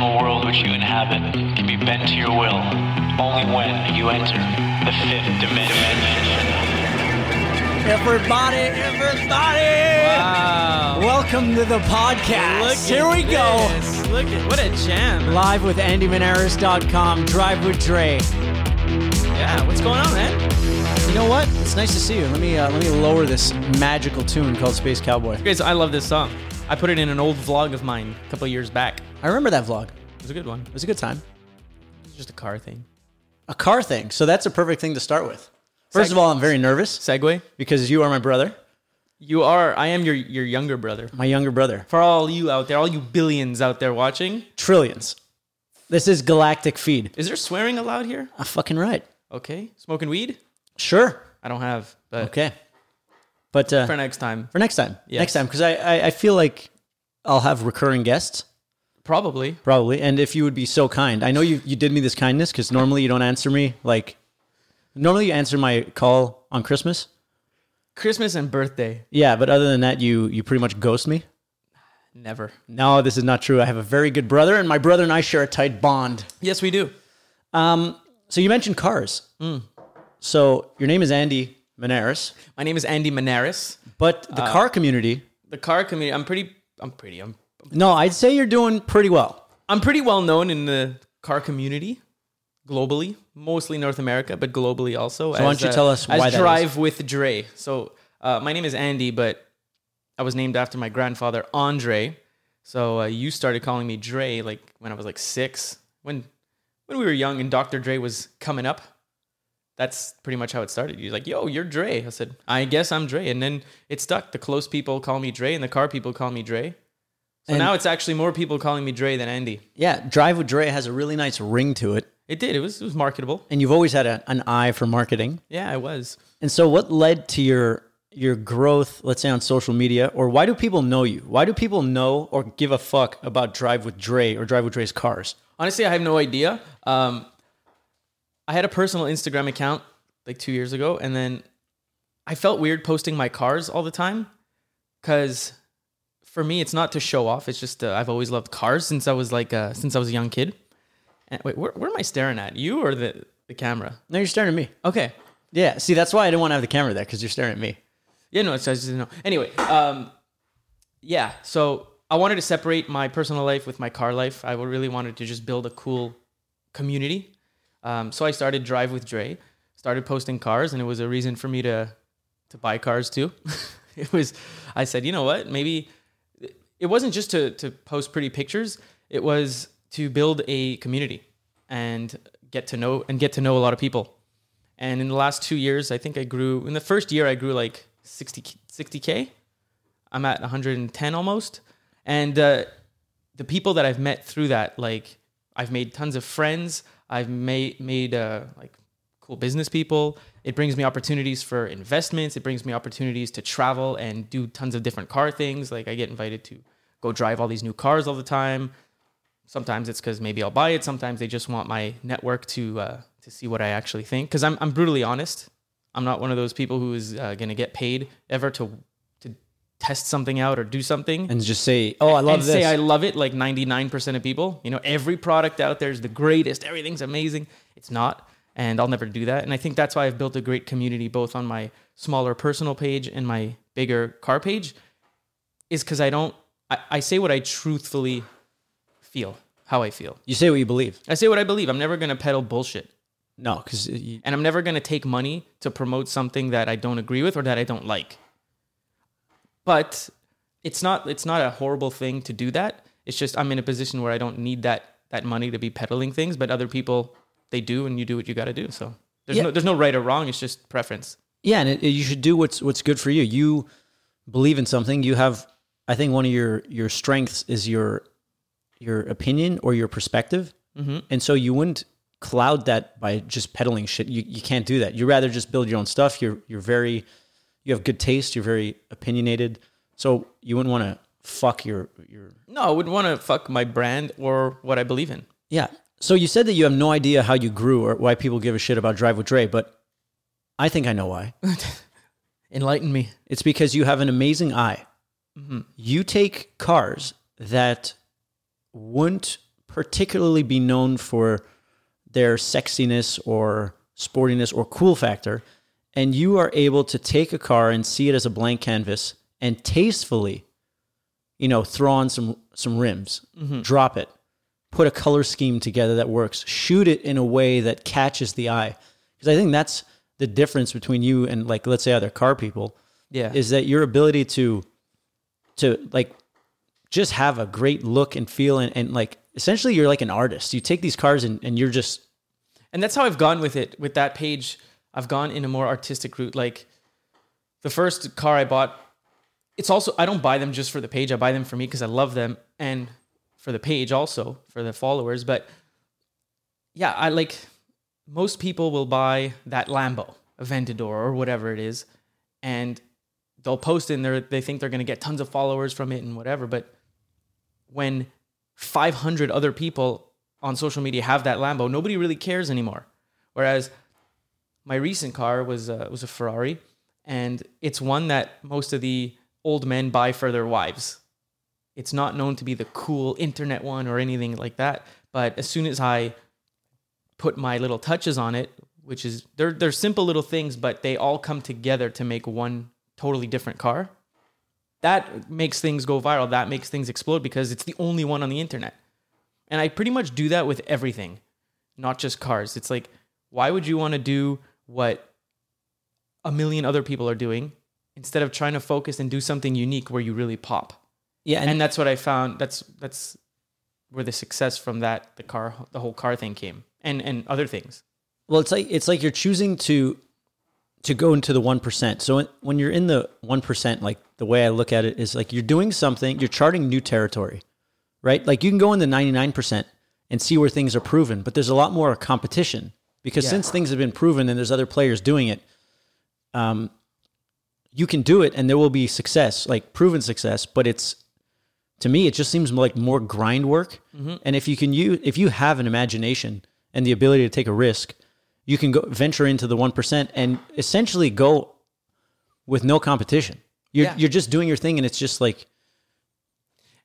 fictional world which you inhabit can be bent to your will only when you enter the fifth dimension. Everybody, everybody! Wow. Welcome to the podcast. Look Here at we go. Look at what a jam. Live with AndyManaras.com, Drive with Dray. Yeah, what's going on, man? You know what? It's nice to see you. Let me uh, let me lower this magical tune called Space Cowboy. Okay, so I love this song. I put it in an old vlog of mine a couple years back. I remember that vlog. It was a good one. It was a good time. It's just a car thing. A car thing. So that's a perfect thing to start with. First of all, I'm very nervous Segway. because you are my brother, You are. I am your your younger brother. my younger brother. For all you out there, all you billions out there watching, Trillions. This is galactic feed. is there swearing allowed here? I'm fucking right. Okay, smoking weed. Sure. I don't have, but Okay. But uh, for next time, for next time, Yes. next time, because I, I I feel like I'll have recurring guests. Probably. Probably. And if you would be so kind, I know you, you did me this kindness because normally you don't answer me. Like, normally you answer my call on Christmas. Christmas and birthday, Yeah, but other than that, you you pretty much ghost me. never. No, this is not true. I have a very good brother, and my brother and I share a tight bond. Yes, we do. Um, so you mentioned cars. So your name is Andy Manaras, My name is Andy Manaras. but the car community. The car community. I'm pretty. I'm pretty. I'm. No, I'd say you're doing pretty well. I'm pretty well known in the car community globally, mostly North America, but globally also. So why don't you tell us why as Drive with Dray. So uh, my name is Andy, but I was named after my grandfather Andre. So uh, you started calling me Dre like when I was like six, when when we were young and Dr. Dre was coming up. That's pretty much how it started. You're like, "Yo, you're Dre." I said, "I guess I'm Dre," and then it stuck. The close people call me Dre, and the car people call me Dre. And- now it's actually more people calling me Dre than Andy. Yeah, Drive with Dray has a really nice ring to it, It did. It was it was marketable. and you've always had a, an eye for marketing. Yeah, I was. And so, what led to your your growth? Let's say on social media, or why do people know you? Why do people know or give a fuck about Drive with Dray or Drive with Dray's cars? Honestly, I have no idea. Um, I had a personal Instagram account like two years ago, and then I felt weird posting my cars all the time because for me, it's not to show off. It's just uh, I've always loved cars since I was like uh, since I was a young kid. And wait, where, where am I staring at? You or the the camera? No, you're staring at me. Okay. Yeah, see, that's why I didn't want to have the camera there because you're staring at me. Yeah, no, it's I just didn't know. Anyway, um, yeah. So I wanted to separate my personal life with my car life. I really wanted to just build a cool community. Um, so I started Drive with Dray, started posting cars, and it was a reason for me to to buy cars too. it was. I said, you know what? Maybe it wasn't just to to post pretty pictures. It was to build a community and get to know and get to know a lot of people. And in the last two years, I think I grew. In the first year, I grew like 60 60k. I'm at 110 almost, and uh, the people that I've met through that, like I've made tons of friends. I've made made uh, like cool business people. It brings me opportunities for investments. It brings me opportunities to travel and do tons of different car things. Like I get invited to go drive all these new cars all the time. Sometimes it's because maybe I'll buy it. Sometimes they just want my network to uh, to see what I actually think. Because I'm I'm brutally honest. I'm not one of those people who is uh, gonna get paid ever to to test something out or do something And just say, oh, I love and this. say I love it like 99% of people. You know, every product out there is the greatest. Everything's amazing. It's not. And I'll never do that. And I think that's why I've built a great community both on my smaller personal page and my bigger car page is because I don't, I, I say what I truthfully feel, how I feel. you say what you believe. I say what I believe. I'm never going to peddle bullshit. No, because you, And I'm never going to take money to promote something that I don't agree with or that I don't like. But it's not it's not a horrible thing to do that. It's just I'm in a position where I don't need that that money to be peddling things, but other people they do and you do what you got to do. So there's Yeah. no there's no right or wrong, it's just preference. yeah, and it, you should do what's what's good for you. You believe in something. You have, I think, one of your your strengths is your your opinion or your perspective, mm-hmm. and so you wouldn't cloud that by just peddling shit. You you can't do that. You rather just build your own stuff. You're you're very you have good taste. You're very opinionated. So you wouldn't want to fuck your your No, I wouldn't want to fuck my brand or what I believe in. yeah. So you said that you have no idea how you grew or why people give a shit about Drive with Dray, but I think I know why. Enlighten me. It's because you have an amazing eye. You take cars that wouldn't particularly be known for their sexiness or sportiness or cool factor, and you are able to take a car and see it as a blank canvas and tastefully, you know, throw on some some rims, mm-hmm. drop it, put a color scheme together that works, shoot it in a way that catches the eye. Because I think that's the difference between you and like let's say other car people Yeah. is that your ability to to like just have a great look and feel and, and like essentially you're like an artist. You take these cars and, and you're just and that's how I've gone with it. With that page, I've gone in a more artistic route. Like the first car I bought, it's also I don't buy them just for the page. I buy them for me because I love them and for the page also for the followers. But yeah, I like most people will buy that Lambo, Aventador, or whatever it is, and they'll post it and they they think they're gonna get tons of followers from it and whatever. But when 500 other people on social media have that Lambo, nobody really cares anymore. Whereas my recent car was a, was a Ferrari, and it's one that most of the old men buy for their wives. It's not known to be the cool internet one or anything like that. But as soon as I put my little touches on it, which is they're they're simple little things, but they all come together to make one totally different car. That makes things go viral. That makes things explode because it's the only one on the internet. And I pretty much do that with everything, not just cars. It's like, why would you want to do what a million other people are doing instead of trying to focus and do something unique where you really pop? yeah And, that's what I found. That's that's where the success from that the car the whole car thing came, and and other things. Well, it's like it's like you're choosing to to go into the one percent. So when, you're in the one percent, like the way I look at it is like you're doing something, you're charting new territory, right? Like you can go in the ninety nine percent and see where things are proven, but there's a lot more competition because Yeah. since things have been proven and there's other players doing it, um, you can do it and there will be success, like proven success. But it's to me, it just seems like more grind work. And if you can use, if you have an imagination and the ability to take a risk, you can go venture into the one percent and essentially go with no competition. You're Yeah. you're just doing your thing, and it's just like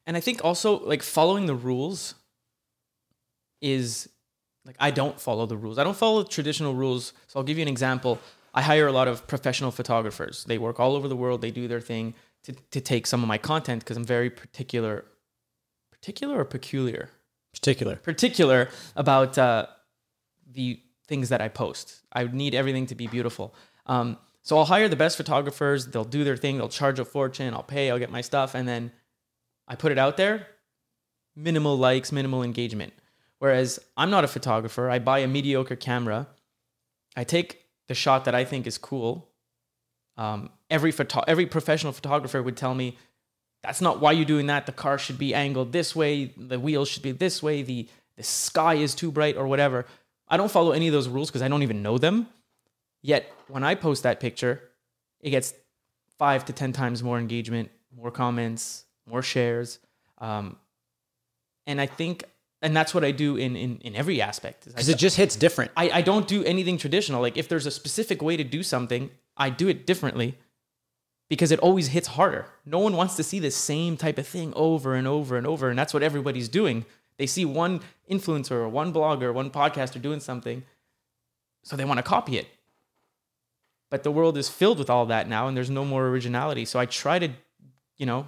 And I think also like following the rules is like I don't follow the rules. I don't follow traditional rules. So I'll give you an example. I hire a lot of professional photographers. They work all over the world. They do their thing to, to take some of my content because I'm very particular, particular or peculiar, particular. particular about uh, the things that I post. I need everything to be beautiful. Um, so I'll hire the best photographers. They'll do their thing. They'll charge a fortune. I'll pay. I'll get my stuff, and then I put it out there. Minimal likes, minimal engagement. Whereas I'm not a photographer. I buy a mediocre camera. I take the shot that I think is cool. Um, every photo- every professional photographer would tell me that's not why you're doing that. The car should be angled this way. The wheels should be this way. The the sky is too bright or whatever. I don't follow any of those rules because I don't even know them. Yet when I post that picture, it gets five to ten times more engagement, more comments, more shares, um, and I think, and that's what I do in in, in every aspect. because it just hits different. I, I don't do anything traditional. Like if there's a specific way to do something, I do it differently because it always hits harder. No one wants to see the same type of thing over and over and over. And that's what everybody's doing. They see one influencer or one blogger, one podcaster doing something, so they want to copy it. But the world is filled with all that now and there's no more originality. So I try to, you know,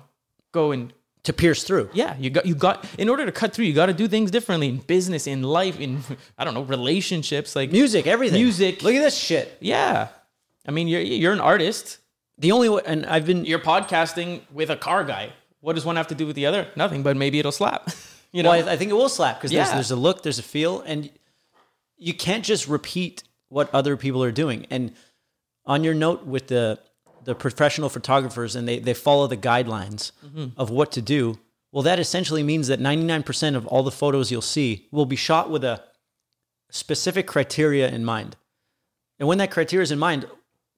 go and to pierce through. yeah, you got you got in order to cut through, you got to do things differently in business, in life, in I don't know, relationships, like Music, everything. Music. Look at this shit. yeah. I mean, you're you're an artist. The only way, and I've been You're podcasting with a car guy. What does one have to do with the other? Nothing, but maybe it'll slap. you know, Well, I, I think it will slap because there's, Yeah. there's a look, there's a feel, and you can't just repeat what other people are doing. And on your note with the the professional photographers, and they they follow the guidelines mm-hmm. of what to do. Well, that essentially means that 99% of all the photos you'll see will be shot with a specific criteria in mind. And when that criteria is in mind,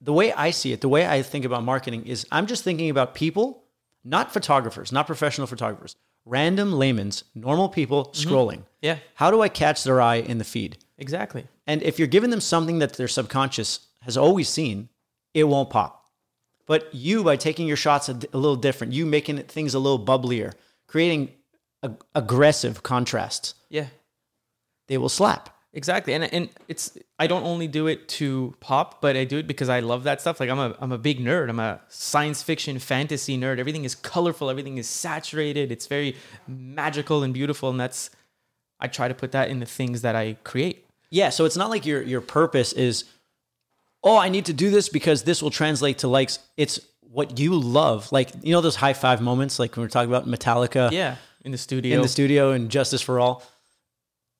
the way I see it, the way I think about marketing is I'm just thinking about people, not photographers, not professional photographers, random layman's, normal people mm-hmm. scrolling. yeah, How do I catch their eye in the feed? exactly. And if you're giving them something that their subconscious has always seen, it won't pop. But you, by taking your shots a, a little different, you making it, things a little bubblier, creating ag- aggressive contrasts, Yeah. they will slap. Exactly. And and it's I don't only do it to pop, but I do it because I love that stuff. Like I'm a I'm a big nerd. I'm a science fiction fantasy nerd. Everything is colorful, everything is saturated. It's very magical and beautiful and that's I try to put that in the things that I create. Yeah, so it's not like your your purpose is, oh, I need to do this because this will translate to likes. It's what you love, like you know those high five moments, like when we're talking about Metallica Yeah, in the studio. in the studio and Justice for All.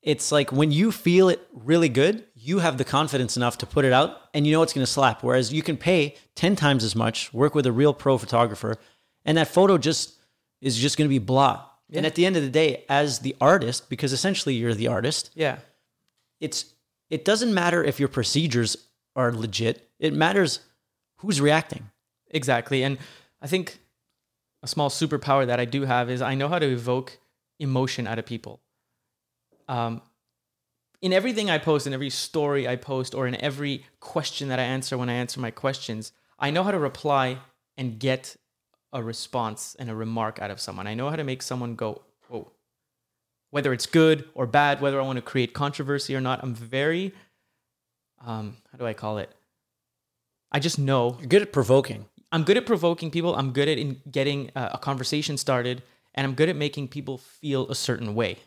It's like when you feel it really good, you have the confidence enough to put it out, and you know it's going to slap. Whereas you can pay ten times as much, work with a real pro photographer, and that photo just is just going to be blah. And at the end of the day, as the artist, because essentially you're the artist, yeah. it's it doesn't matter if your procedures are legit. It matters who's reacting. Exactly. And I think a small superpower that I do have is I know how to evoke emotion out of people. Um, in everything I post, in every story I post, or in every question that I answer when I answer my questions, I know how to reply and get a response and a remark out of someone. I know how to make someone go, oh, whether it's good or bad, whether I want to create controversy or not. I'm very, um, how do I call it? I just know You're good at provoking. I'm good at provoking people. I'm good at in getting uh, a conversation started, and I'm good at making people feel a certain way.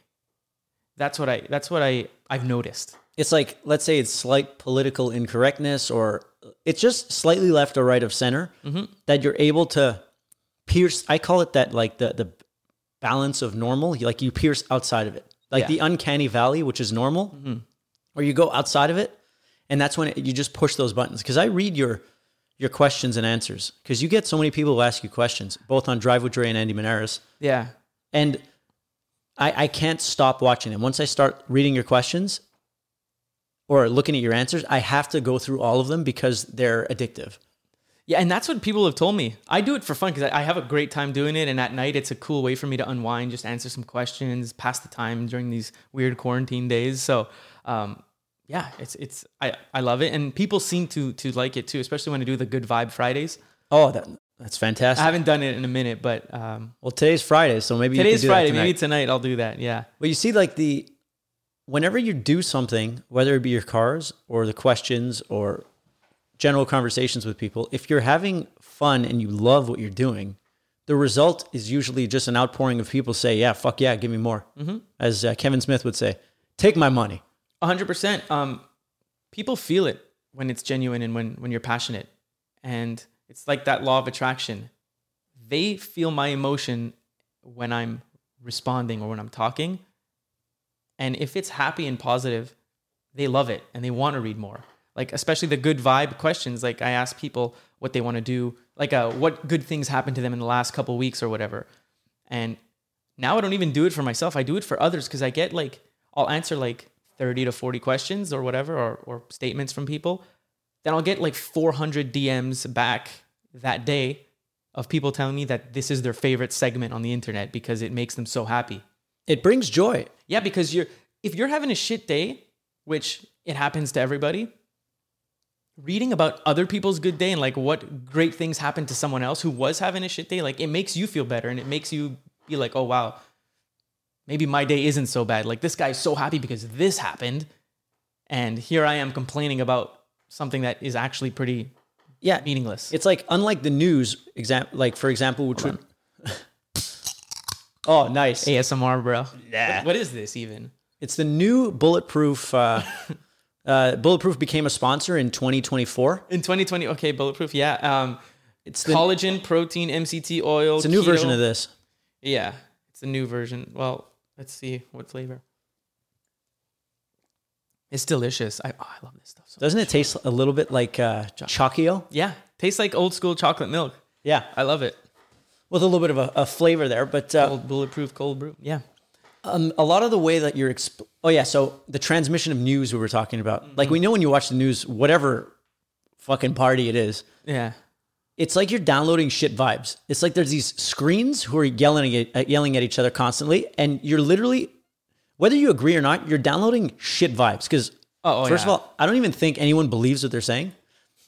That's what I. That's what I. I've noticed. It's like let's say it's slight political incorrectness or it's just slightly left or right of center mm-hmm. that you're able to pierce I call it that like the the balance of normal, like you pierce outside of it. Like Yeah. the uncanny valley, which is normal, mm-hmm. or you go outside of it and that's when it, you just push those buttons because I read your your questions and answers because you get so many people who ask you questions both on Drive with Dray and Andy Manaras Yeah. and I, I can't stop watching them. Once I start reading your questions or looking at your answers, I have to go through all of them because they're addictive. Yeah, and that's what people have told me. I do it for fun because I I have a great time doing it, and at night it's a cool way for me to unwind, just answer some questions, pass the time during these weird quarantine days. So, um, yeah, it's it's I, I love it, and people seem to to like it too, especially when I do the Good Vibe Fridays. Oh, that, that's fantastic. I haven't done it in a minute, but um, well, today's Friday, so maybe today's Friday. Tonight. Maybe tonight I'll do that. Yeah. But you see, like the whenever you do something, whether it be your cars or the questions or general conversations with people, if you're having fun and you love what you're doing, the result is usually just an outpouring of people say, "Yeah, fuck yeah, give me more." Mm-hmm. As uh, Kevin Smith would say, "Take my money." A hundred percent. Um, people feel it when it's genuine and when when you're passionate, and it's like that law of attraction. They feel my emotion when I'm responding or when I'm talking, and if it's happy and positive, they love it and they want to read more. Like especially the good vibe questions. Like I ask people what they want to do, like uh, what good things happened to them in the last couple weeks or whatever, and now I don't even do it for myself. I do it for others because I get like I'll answer like 30 to 40 questions or whatever or, or statements from people. Then I'll get like 400 DMs back that day of people telling me that this is their favorite segment on the internet because it makes them so happy. It brings joy. Yeah, because you're if you're having a shit day, which it happens to everybody, reading about other people's good day and like what great things happened to someone else who was having a shit day, like it makes you feel better and it makes you be like, oh wow, maybe my day isn't so bad. Like this guy's so happy because this happened, and here I am complaining about something that is actually pretty Yeah, meaningless. It's like unlike the news exam like for example, which would Oh, nice. ASMR, bro. Yeah. What- what is this even? It's the new bulletproof uh, uh, bulletproof became a sponsor in 2024. In 2020, okay, bulletproof, yeah. Um, It's the collagen, protein, MCT oil. it's a new keto. version of this. Yeah, it's a new version. Well, let's see what flavor. It's delicious. I, oh, I love this stuff. So Doesn't it taste a little bit like uh, Choccio? yeah, tastes like old school chocolate milk. Yeah, I love it. with a little bit of a, a flavor there. But uh, Old bulletproof cold brew. Yeah. um, a lot of the way that you're, exp- oh yeah, so the transmission of news we were talking about, Mm-hmm. like we know when you watch the news, whatever fucking party it is, Yeah. it's like you're downloading shit vibes. It's like there's these screens who are yelling at, yelling at each other constantly, and you're literally, whether you agree or not, you're downloading shit vibes. Because Oh, oh, first yeah. of all, I don't even think anyone believes what they're saying.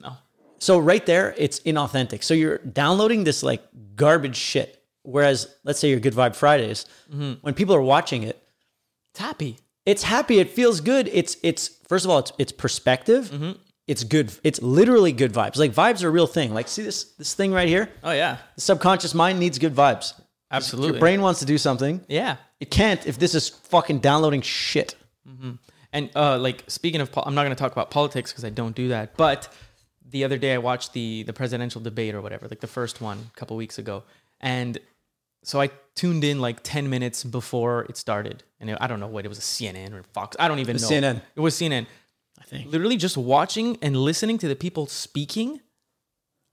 No. So right there, it's inauthentic. So you're downloading this like garbage shit, Whereas, let's say your Good Vibe Fridays, mm-hmm. when people are watching it, It's happy. it's happy. It feels good. It's it's first of all, it's it's perspective. Mm-hmm. It's good. It's literally good vibes. Like vibes are a real thing. Like see this this thing right here. Oh yeah, The subconscious mind needs good vibes. Absolutely. Your brain wants to do something. yeah. It can't if this is fucking downloading shit. And uh, like speaking of, pol- I'm not going to talk about politics because I don't do that. But the other day I watched the the presidential debate or whatever, like the first one a couple weeks ago, and so I tuned in like 10 minutes before it started, and it, I don't know what it was, a CNN or Fox, I don't even know. CNN. It was CNN. I think. Literally just watching and listening to the people speaking.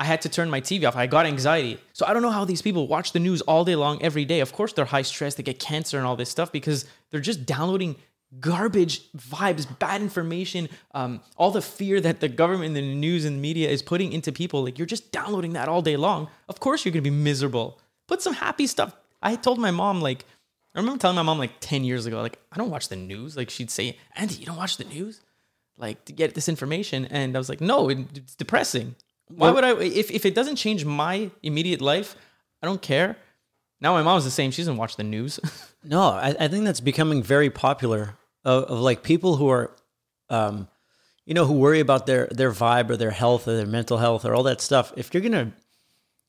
I had to turn my TV off. I got anxiety. So I don't know how these people watch the news all day long, every day. Of course, they're high stress, they get cancer and all this stuff because they're just downloading garbage vibes, bad information, um, all the fear that the government and the news and media is putting into people. Like you're just downloading that all day long. Of course, you're gonna be miserable. Put some happy stuff. I told my mom like, I remember telling my mom like ten years ago, like I don't watch the news. Like she'd say, Andy, you don't watch the news, like to get this information. And I was like, no, it's depressing. Why would I? If if it doesn't change my immediate life, I don't care. Now my mom's the same. She doesn't watch the news. No, I, I think that's becoming very popular of, of like people who are, um, you know, who worry about their their vibe or their health or their mental health or all that stuff. If you're gonna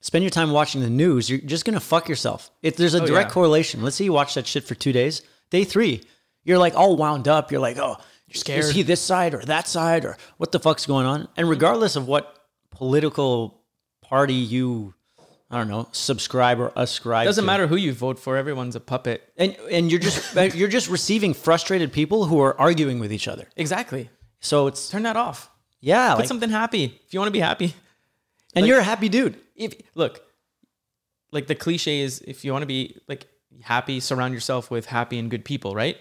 spend your time watching the news, you're just gonna fuck yourself. If there's a direct Oh, yeah. correlation, let's say you watch that shit for two days. Day three, you're like all wound up. You're like, oh, you're scared. Is he this side or that side or what the fuck's going on? And regardless of what political party you, I don't know, subscribe or ascribe, doesn't to, matter who you vote for. Everyone's a puppet. and and you're just you're just receiving frustrated people who are arguing with each other. Exactly. So it's Turn that off. yeah, Put like, something happy. If you want to be happy, and you're a happy dude. if look, like the cliche is, if you want to be like happy, surround yourself with happy and good people, right?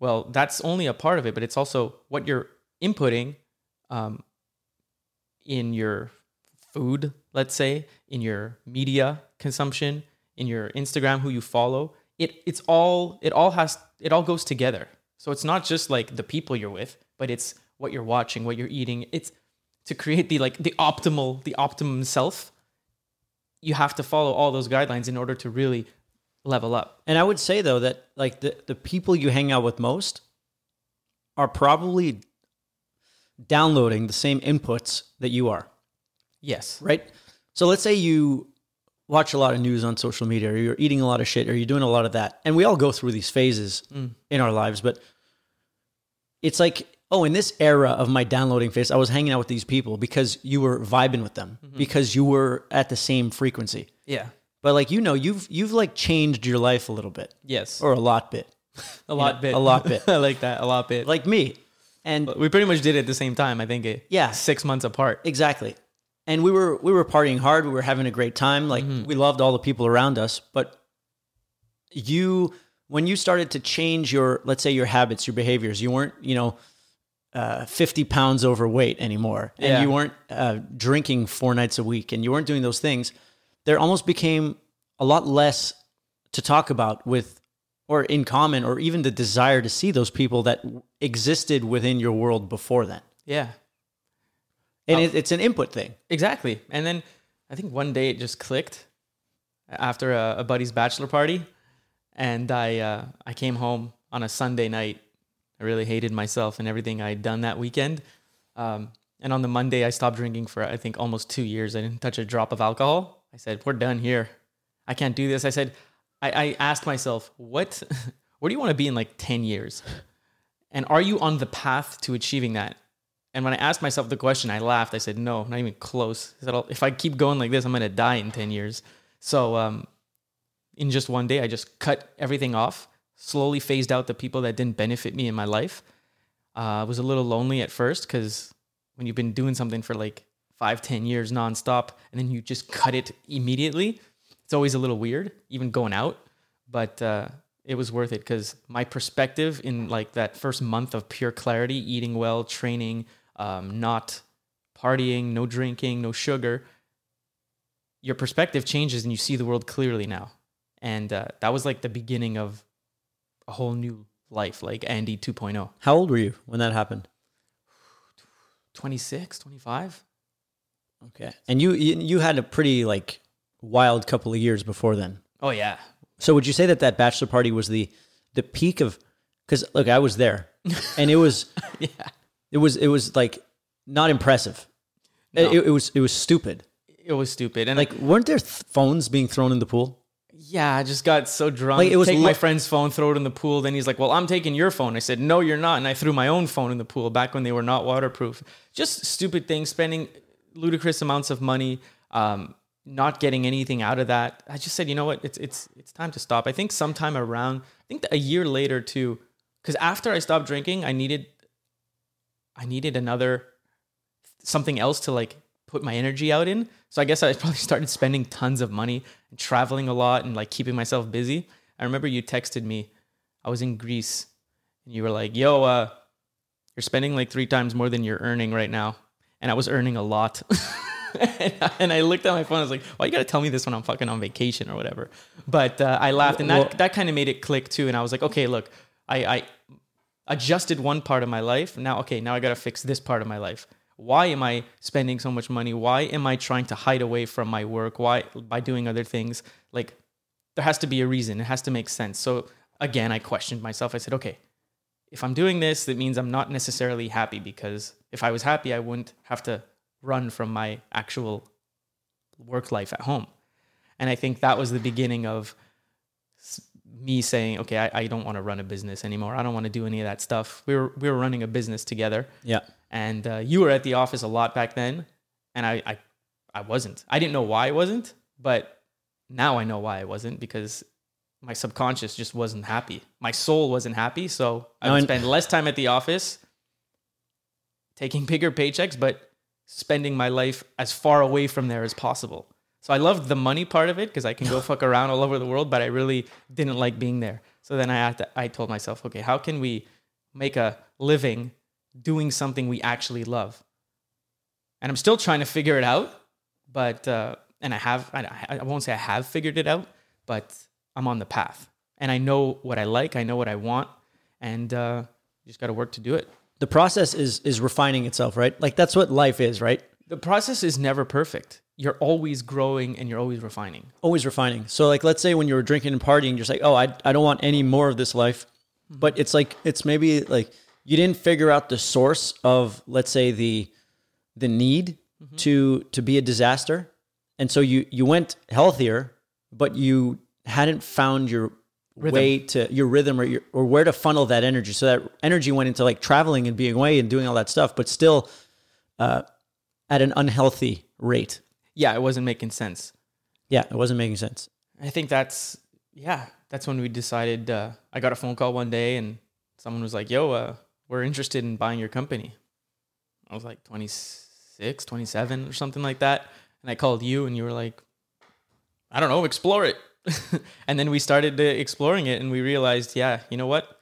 Well, that's only a part of it, but it's also what you're inputting um, in your food, let's say, in your media consumption, in your Instagram, who you follow. It it's all it all has it all goes together. So it's not just like the people you're with, but it's what you're watching, what you're eating. It's to create the like the optimal the optimum self. You have to follow all those guidelines in order to really level up. And I would say though that like the the people you hang out with most are probably downloading the same inputs that you are, Yes. right? So let's say you watch a lot of news on social media or you're eating a lot of shit or you're doing a lot of that. And we all go through these phases mm. in our lives, but it's like, oh, in this era of my downloading phase, I was hanging out with these people because you were vibing with them, mm-hmm. because you were at the same frequency. Yeah. But like you know, you've you've like changed your life a little bit. Yes. Or a lot bit. a lot know, bit. a lot bit. I like that. A lot bit. Like me. And we pretty much did it at the same time. I think. It, Yeah. Six months apart. Exactly. And we were we were partying hard. We were having a great time. Like we loved all the people around us. But you, when you started to change your, let's say your habits, your behaviors, you weren't, you know, uh, fifty pounds overweight anymore, and Yeah. you weren't uh, drinking four nights a week, and you weren't doing those things. There almost became a lot less to talk about with, or in common, or even the desire to see those people that existed within your world before then. Yeah. And it, it's an input thing. Exactly. And then I think one day it just clicked after a, a buddy's bachelor party, and I uh, I came home on a Sunday night. I really hated myself and everything I'd done that weekend. Um, and on the Monday, I stopped drinking for I think almost two years. I didn't touch a drop of alcohol. I said, "We're done here. I can't do this." I said, I, I asked myself, "What? Where do you want to be in like ten years? And are you on the path to achieving that?" And when I asked myself the question, I laughed. I said, "No, not even close." I said, "If I keep going like this, I'm gonna die in ten years." So, um, in just one day, I just cut everything off, slowly phased out the people that didn't benefit me in my life. Uh, I was a little lonely at first because when you've been doing something for like five, ten years nonstop, and then you just cut it immediately, it's always a little weird, even going out. But uh, it was worth it because my perspective in like that first month of pure clarity, eating well, training, um, not partying, no drinking, no sugar, your perspective changes and you see the world clearly now. And uh, that was like the beginning of a whole new life, like Andy oh. 2.0. How old were you when that happened? 26, 25? Okay. And you you had a pretty like wild couple of years before then. Oh yeah. So would you say that that bachelor party was the the peak of? Because look, I was there, and it was Yeah. it was it was like not impressive. No. It, it was it was stupid. It was stupid. And Like, weren't there th- phones being thrown in the pool? yeah, I just got so drunk. Like, it was Take lo- my friend's phone, throw it in the pool. Then he's like, "Well, I'm taking your phone." I said, "No, you're not." And I threw my own phone in the pool back when they were not waterproof. Just stupid things, spending ludicrous amounts of money, um, not getting anything out of that. I just said, you know what? It's it's it's time to stop. I think sometime around, I think a year later too, because after I stopped drinking, I needed, I needed another something else to like put my energy out in. So I guess I probably started spending tons of money and traveling a lot and like keeping myself busy. I remember you texted me. I was in Greece and you were like, "Yo, uh you're spending like 3 times more than you're earning right now." And I was earning a lot. and, I, and I looked at my phone. I was like, "Why you gotta tell me this when I'm fucking on vacation or whatever?" But uh, I laughed, and that Well- that kind of made it click too. And I was like, "Okay, look, I, I adjusted one part of my life. Now, okay, now I got to fix this part of my life. Why am I spending so much money? Why am I trying to hide away from my work? Why by doing other things? Like there has to be a reason. It has to make sense. So again, I questioned myself. I said, okay, if I'm doing this, that means I'm not necessarily happy because if I was happy, I wouldn't have to run from my actual work life at home. And I think that was the beginning of me saying, okay, I, I don't want to run a business anymore. I don't want to do any of that stuff. We were we were running a business together, Yeah. and uh, you were at the office a lot back then, and I, I I wasn't. I didn't know why I wasn't, but now I know why I wasn't because my subconscious just wasn't happy. My soul wasn't happy, so I would spend less time at the office, taking bigger paychecks, but spending my life as far away from there as possible. So I loved the money part of it because I can go fuck around all over the world, but I really didn't like being there. So then I had to, I told myself, okay, how can we make a living doing something we actually love? And I'm still trying to figure it out, but uh, and I have I, I won't say I have figured it out, but I'm on the path, and I know what I like, I know what I want, and uh, you just got to work to do it. The process is is refining itself, right? Like that's what life is, right? The process is never perfect. You're always growing and you're always refining. Always refining. So like let's say when you were drinking and partying, you're just like, "Oh, I I don't want any more of this life." Mm-hmm. But it's like it's maybe like you didn't figure out the source of let's say the the need mm-hmm. to to be a disaster. And so you you went healthier, but you hadn't found your way to your rhythm or your, or where to funnel that energy. So that energy went into like traveling and being away and doing all that stuff, but still uh, at an unhealthy rate. Yeah, it wasn't making sense. Yeah, it wasn't making sense. I think that's yeah, that's when we decided. Uh, I got a phone call one day and someone was like, "Yo, uh, we're interested in buying your company." I was like 26, 27 or something like that, and I called you and you were like, "I don't know, explore it." and then we started exploring it and we realized, yeah, you know what?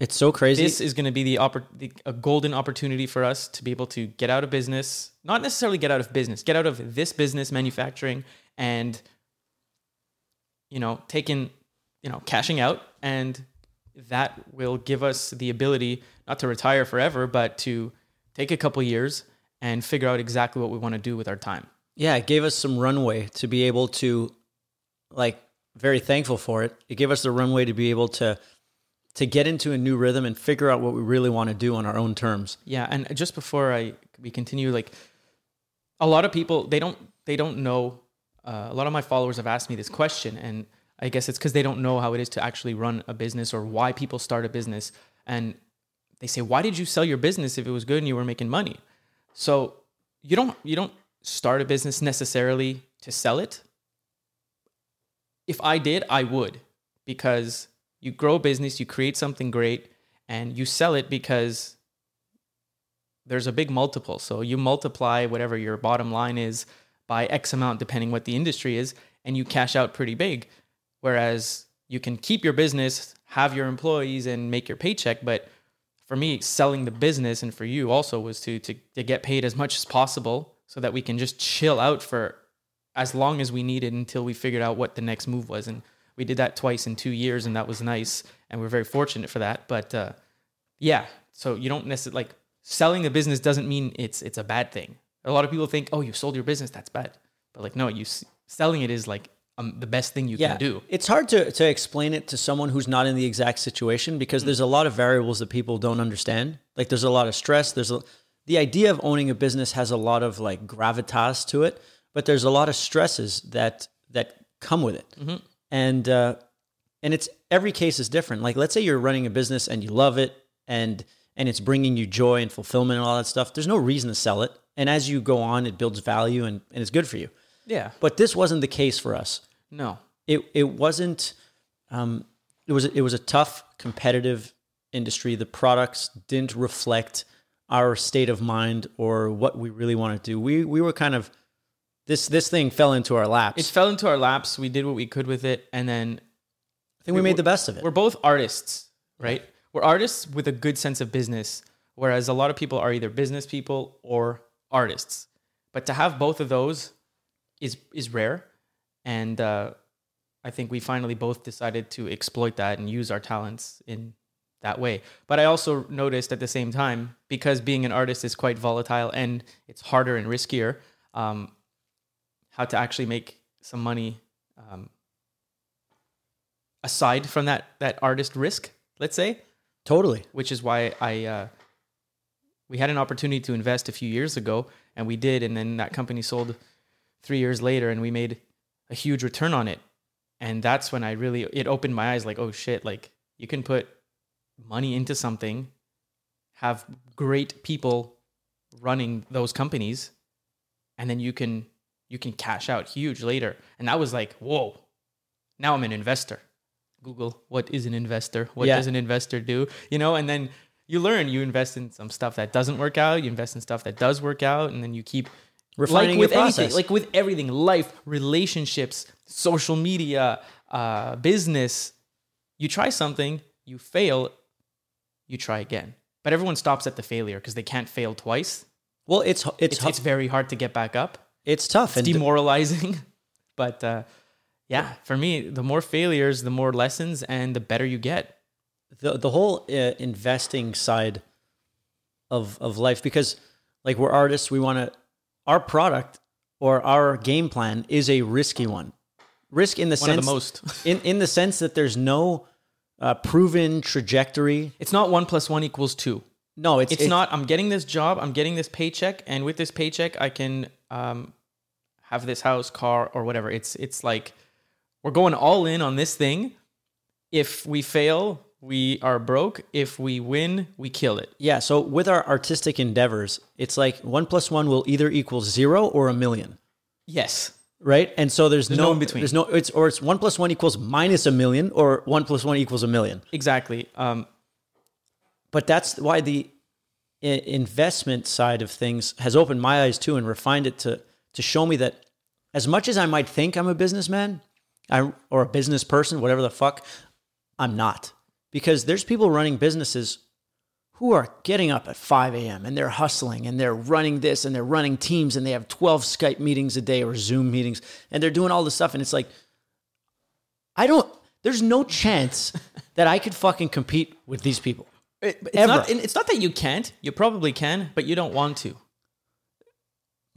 It's so crazy. This is going to be the, oppor- the a golden opportunity for us to be able to get out of business, not necessarily get out of business, get out of this business manufacturing and you know, taking, you know, cashing out and that will give us the ability not to retire forever, but to take a couple years and figure out exactly what we want to do with our time. yeah, it gave us some runway to be able to, like, very thankful for it. It gave us the runway to be able to to get into a new rhythm and figure out what we really want to do on our own terms. Yeah, and just before I we continue, like a lot of people they don't they don't know. Uh, a lot of my followers have asked me this question, and I guess it's because they don't know how it is to actually run a business or why people start a business. And they say, "Why did you sell your business if it was good and you were making money?" So you don't you don't start a business necessarily to sell it. If I did, I would because you grow a business, you create something great, and you sell it because there's a big multiple. So you multiply whatever your bottom line is by X amount, depending what the industry is, and you cash out pretty big. Whereas you can keep your business, have your employees, and make your paycheck. But for me, selling the business and for you also was to to, to get paid as much as possible so that we can just chill out for as long as we needed until we figured out what the next move was. And we did that twice in two years, and that was nice. And we're very fortunate for that. But uh, yeah, so you don't necessarily like selling a business doesn't mean it's it's a bad thing. A lot of people think, oh, you sold your business, that's bad. But like, no, you selling it is like um, the best thing you yeah, can do. It's hard to, to explain it to someone who's not in the exact situation because there's a lot of variables that people don't understand. Like there's a lot of stress. There's a, the idea of owning a business has a lot of like gravitas to it, but there's a lot of stresses that that come with it. And uh, and it's every case is different. Like let's say you're running a business and you love it and and it's bringing you joy and fulfillment and all that stuff. There's no reason to sell it. And as you go on, it builds value and, and it's good for you. Yeah. But this wasn't the case for us No. it it wasn't um, it was it was a tough competitive industry the products didn't reflect our state of mind or what we really wanted to do we we were kind of this this thing fell into our laps It fell into our laps. We did what we could with it, and then i think we made the best of it we're both artists, right? We're artists with a good sense of business, whereas a lot of people are either business people or artists. But to have both of those is is rare, and uh, I think we finally both decided to exploit that and use our talents in that way. But I also noticed at the same time because being an artist is quite volatile and it's harder and riskier. Um, how to actually make some money um, aside from that that artist risk, let's say, totally. Which is why I uh, we had an opportunity to invest a few years ago, and we did, and then that company sold three years later, and we made a huge return on it, and that's when I really it opened my eyes, like oh shit, like you can put money into something, have great people running those companies, and then you can you can cash out huge later, and that was like whoa, now I'm an investor. Google what is an investor? What Yeah. does an investor do? You know, and then you learn. You invest in some stuff that doesn't work out. You invest in stuff that does work out, and then you keep Refining like with anything, like with everything, life, relationships, social media, uh, business. You try something, you fail, you try again. But everyone stops at the failure because they can't fail twice. well it's it's It's, it's very hard to get back up it's tough and demoralizing. but uh, yeah, for me, the more failures, the more lessons, and the better you get. the the whole uh, investing side of of life because like we're artists we want to our product or our game plan is a risky one risk in the One of sense the most. in in the sense that there's no uh, proven trajectory It's not one plus one equals two. no it's It's it- not. I'm getting this job. I'm getting this paycheck, and with this paycheck, I can um, have this house, car, or whatever. It's it's like we're going all in on this thing. If we fail, we are broke. If we win, we kill it. yeah so with our artistic endeavors it's like one plus one will either equal zero or a million Yes. right and so there's, no in between. there's no it's or it's one plus one equals minus a million or one plus one equals a million Exactly. Um, but that's why the investment side of things has opened my eyes too and refined it to to show me that as much as I might think I'm a businessman I, or a business person, whatever the fuck, I'm not. Because there's people running businesses who are getting up at 5 a.m. and they're hustling and they're running this and they're running teams and they have 12 Skype meetings a day or Zoom meetings and they're doing all this stuff. And it's like, I don't, there's no chance that I could fucking compete with these people. it- it's Ever. not. It's not that you can't. You probably can, but you don't want to.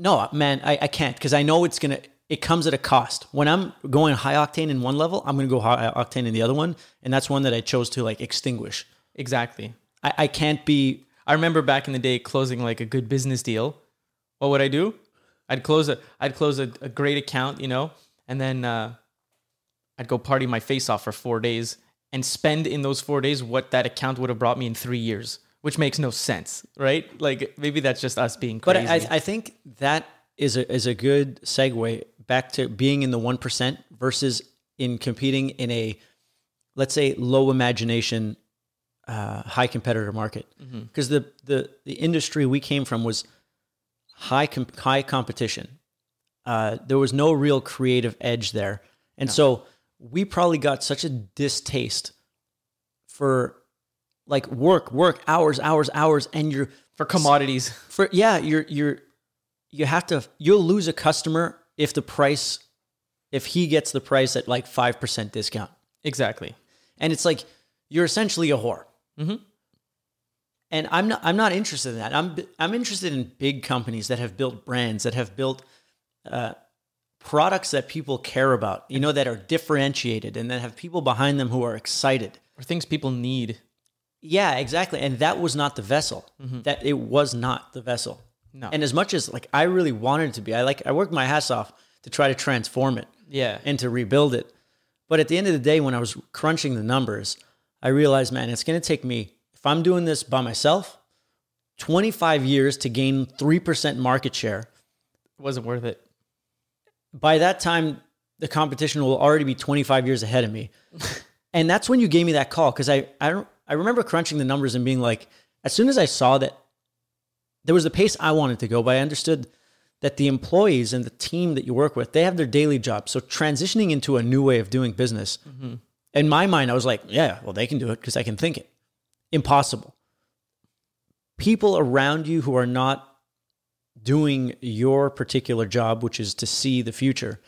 No, man, I, I can't because I know it's gonna. It comes at a cost. When I'm going high octane in one level, I'm gonna go high octane in the other one, and that's one that I chose to like extinguish. Exactly. I, I can't be. I remember back in the day closing like a good business deal. What would I do? I'd close a I'd close a, a great account, you know, and then uh, I'd go party my face off for four days and spend in those four days what that account would have brought me in three years, which makes no sense, right? Like maybe that's just us being But. I, I think that is a is a good segue back to being in the one percent versus in competing in a let's say low imagination, uh, high competitor market. Because the the the industry we came from was high com- high competition. Uh, there was no real creative edge there, and so we probably got such a distaste for like work, work hours, hours, hours, and you're for commodities, for yeah, you're you're you have to you'll lose a customer if the price if he gets the price at like five percent discount, exactly. and it's like you're essentially a whore. Mhm. And I'm not I'm not interested in that. I'm I'm interested in big companies that have built brands that have built uh, products that people care about, you know, that are differentiated and that have people behind them who are excited. Or things people need. Yeah, exactly. And that was not the vessel. That it was not the vessel. Mm-hmm. No. And as much as like I really wanted it to be, I like I worked my ass off to try to transform it Yeah. and to rebuild it. But at the end of the day, when I was crunching the numbers, I realized, man, it's going to take me if I'm doing this by myself, 25 years to gain 3% market share. it wasn't worth it. By that time, the competition will already be 25 years ahead of me. and that's when you gave me that call because I, I, don't, I remember crunching the numbers and being like, as soon as I saw that there was the pace I wanted to go, but I understood that the employees and the team that you work with, they have their daily job. So transitioning into a new way of doing business, mm-hmm. in my mind, I was like, yeah, well, they can do it because I can think it. Impossible. People around you who are not doing your particular job, which is to see the future,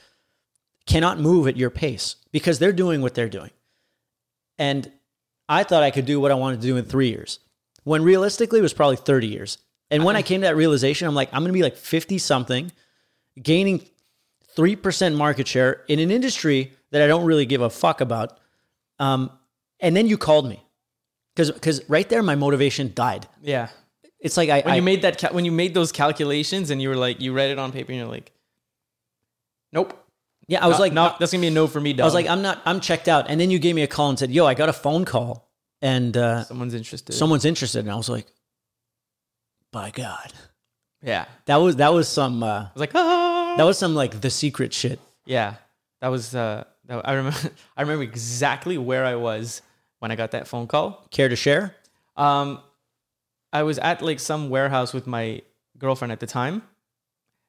cannot move at your pace because they're doing what they're doing. And I thought I could do what I wanted to do in three years, when realistically it was probably 30 years. And when I came to that realization, I'm like, I'm going to be like 50 something, gaining 3% market share in an industry that I don't really give a fuck about. Um, and then you called me because because right there, my motivation died. Yeah. It's like I, When I you made that, cal- when you made those calculations and you were like, you read it on paper and you're like, nope. Yeah, I was No- like, no, that's gonna be a no for me, dog. I was like, I'm not, I'm checked out. And then you gave me a call and said, Yo, I got a phone call and uh, someone's interested. someone's interested. And I was like, By God, yeah. that was that was some uh, I was like, ah. that was some like the secret shit. Yeah, that was. Uh, that, I remember. I remember exactly where I was when I got that phone call. Care to share? Um, I was at like some warehouse with my girlfriend at the time,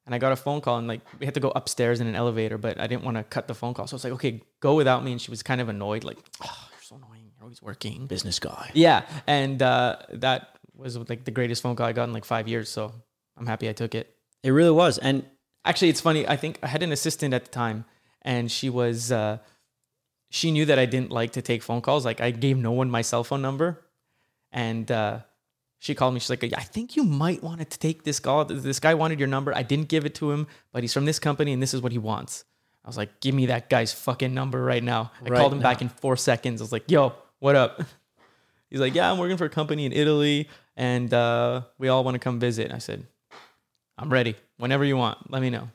and I got a phone call, and like we had to go upstairs in an elevator, but I didn't want to cut the phone call, so I was like, okay, go without me. And she was kind of annoyed, like, oh, you're so annoying. You're always working. Business guy. Yeah, and uh, that was like the greatest phone call I got in like five years. So I'm happy I took it. It really was. And Actually, it's funny. I think I had an assistant at the time, and she was uh, she knew that I didn't like to take phone calls. Like I gave no one my cell phone number, and uh, she called me. She's like, "I think you might want to take this call. This guy wanted your number. I didn't give it to him, but he's from this company, and this is what he wants." I was like, "Give me that guy's fucking number right now." I Right called him now. back in four seconds. I was like, "Yo, what up?" He's like, "Yeah, I'm working for a company in Italy, and uh, we all want to come visit." I said, "I'm ready. Whenever you want, let me know."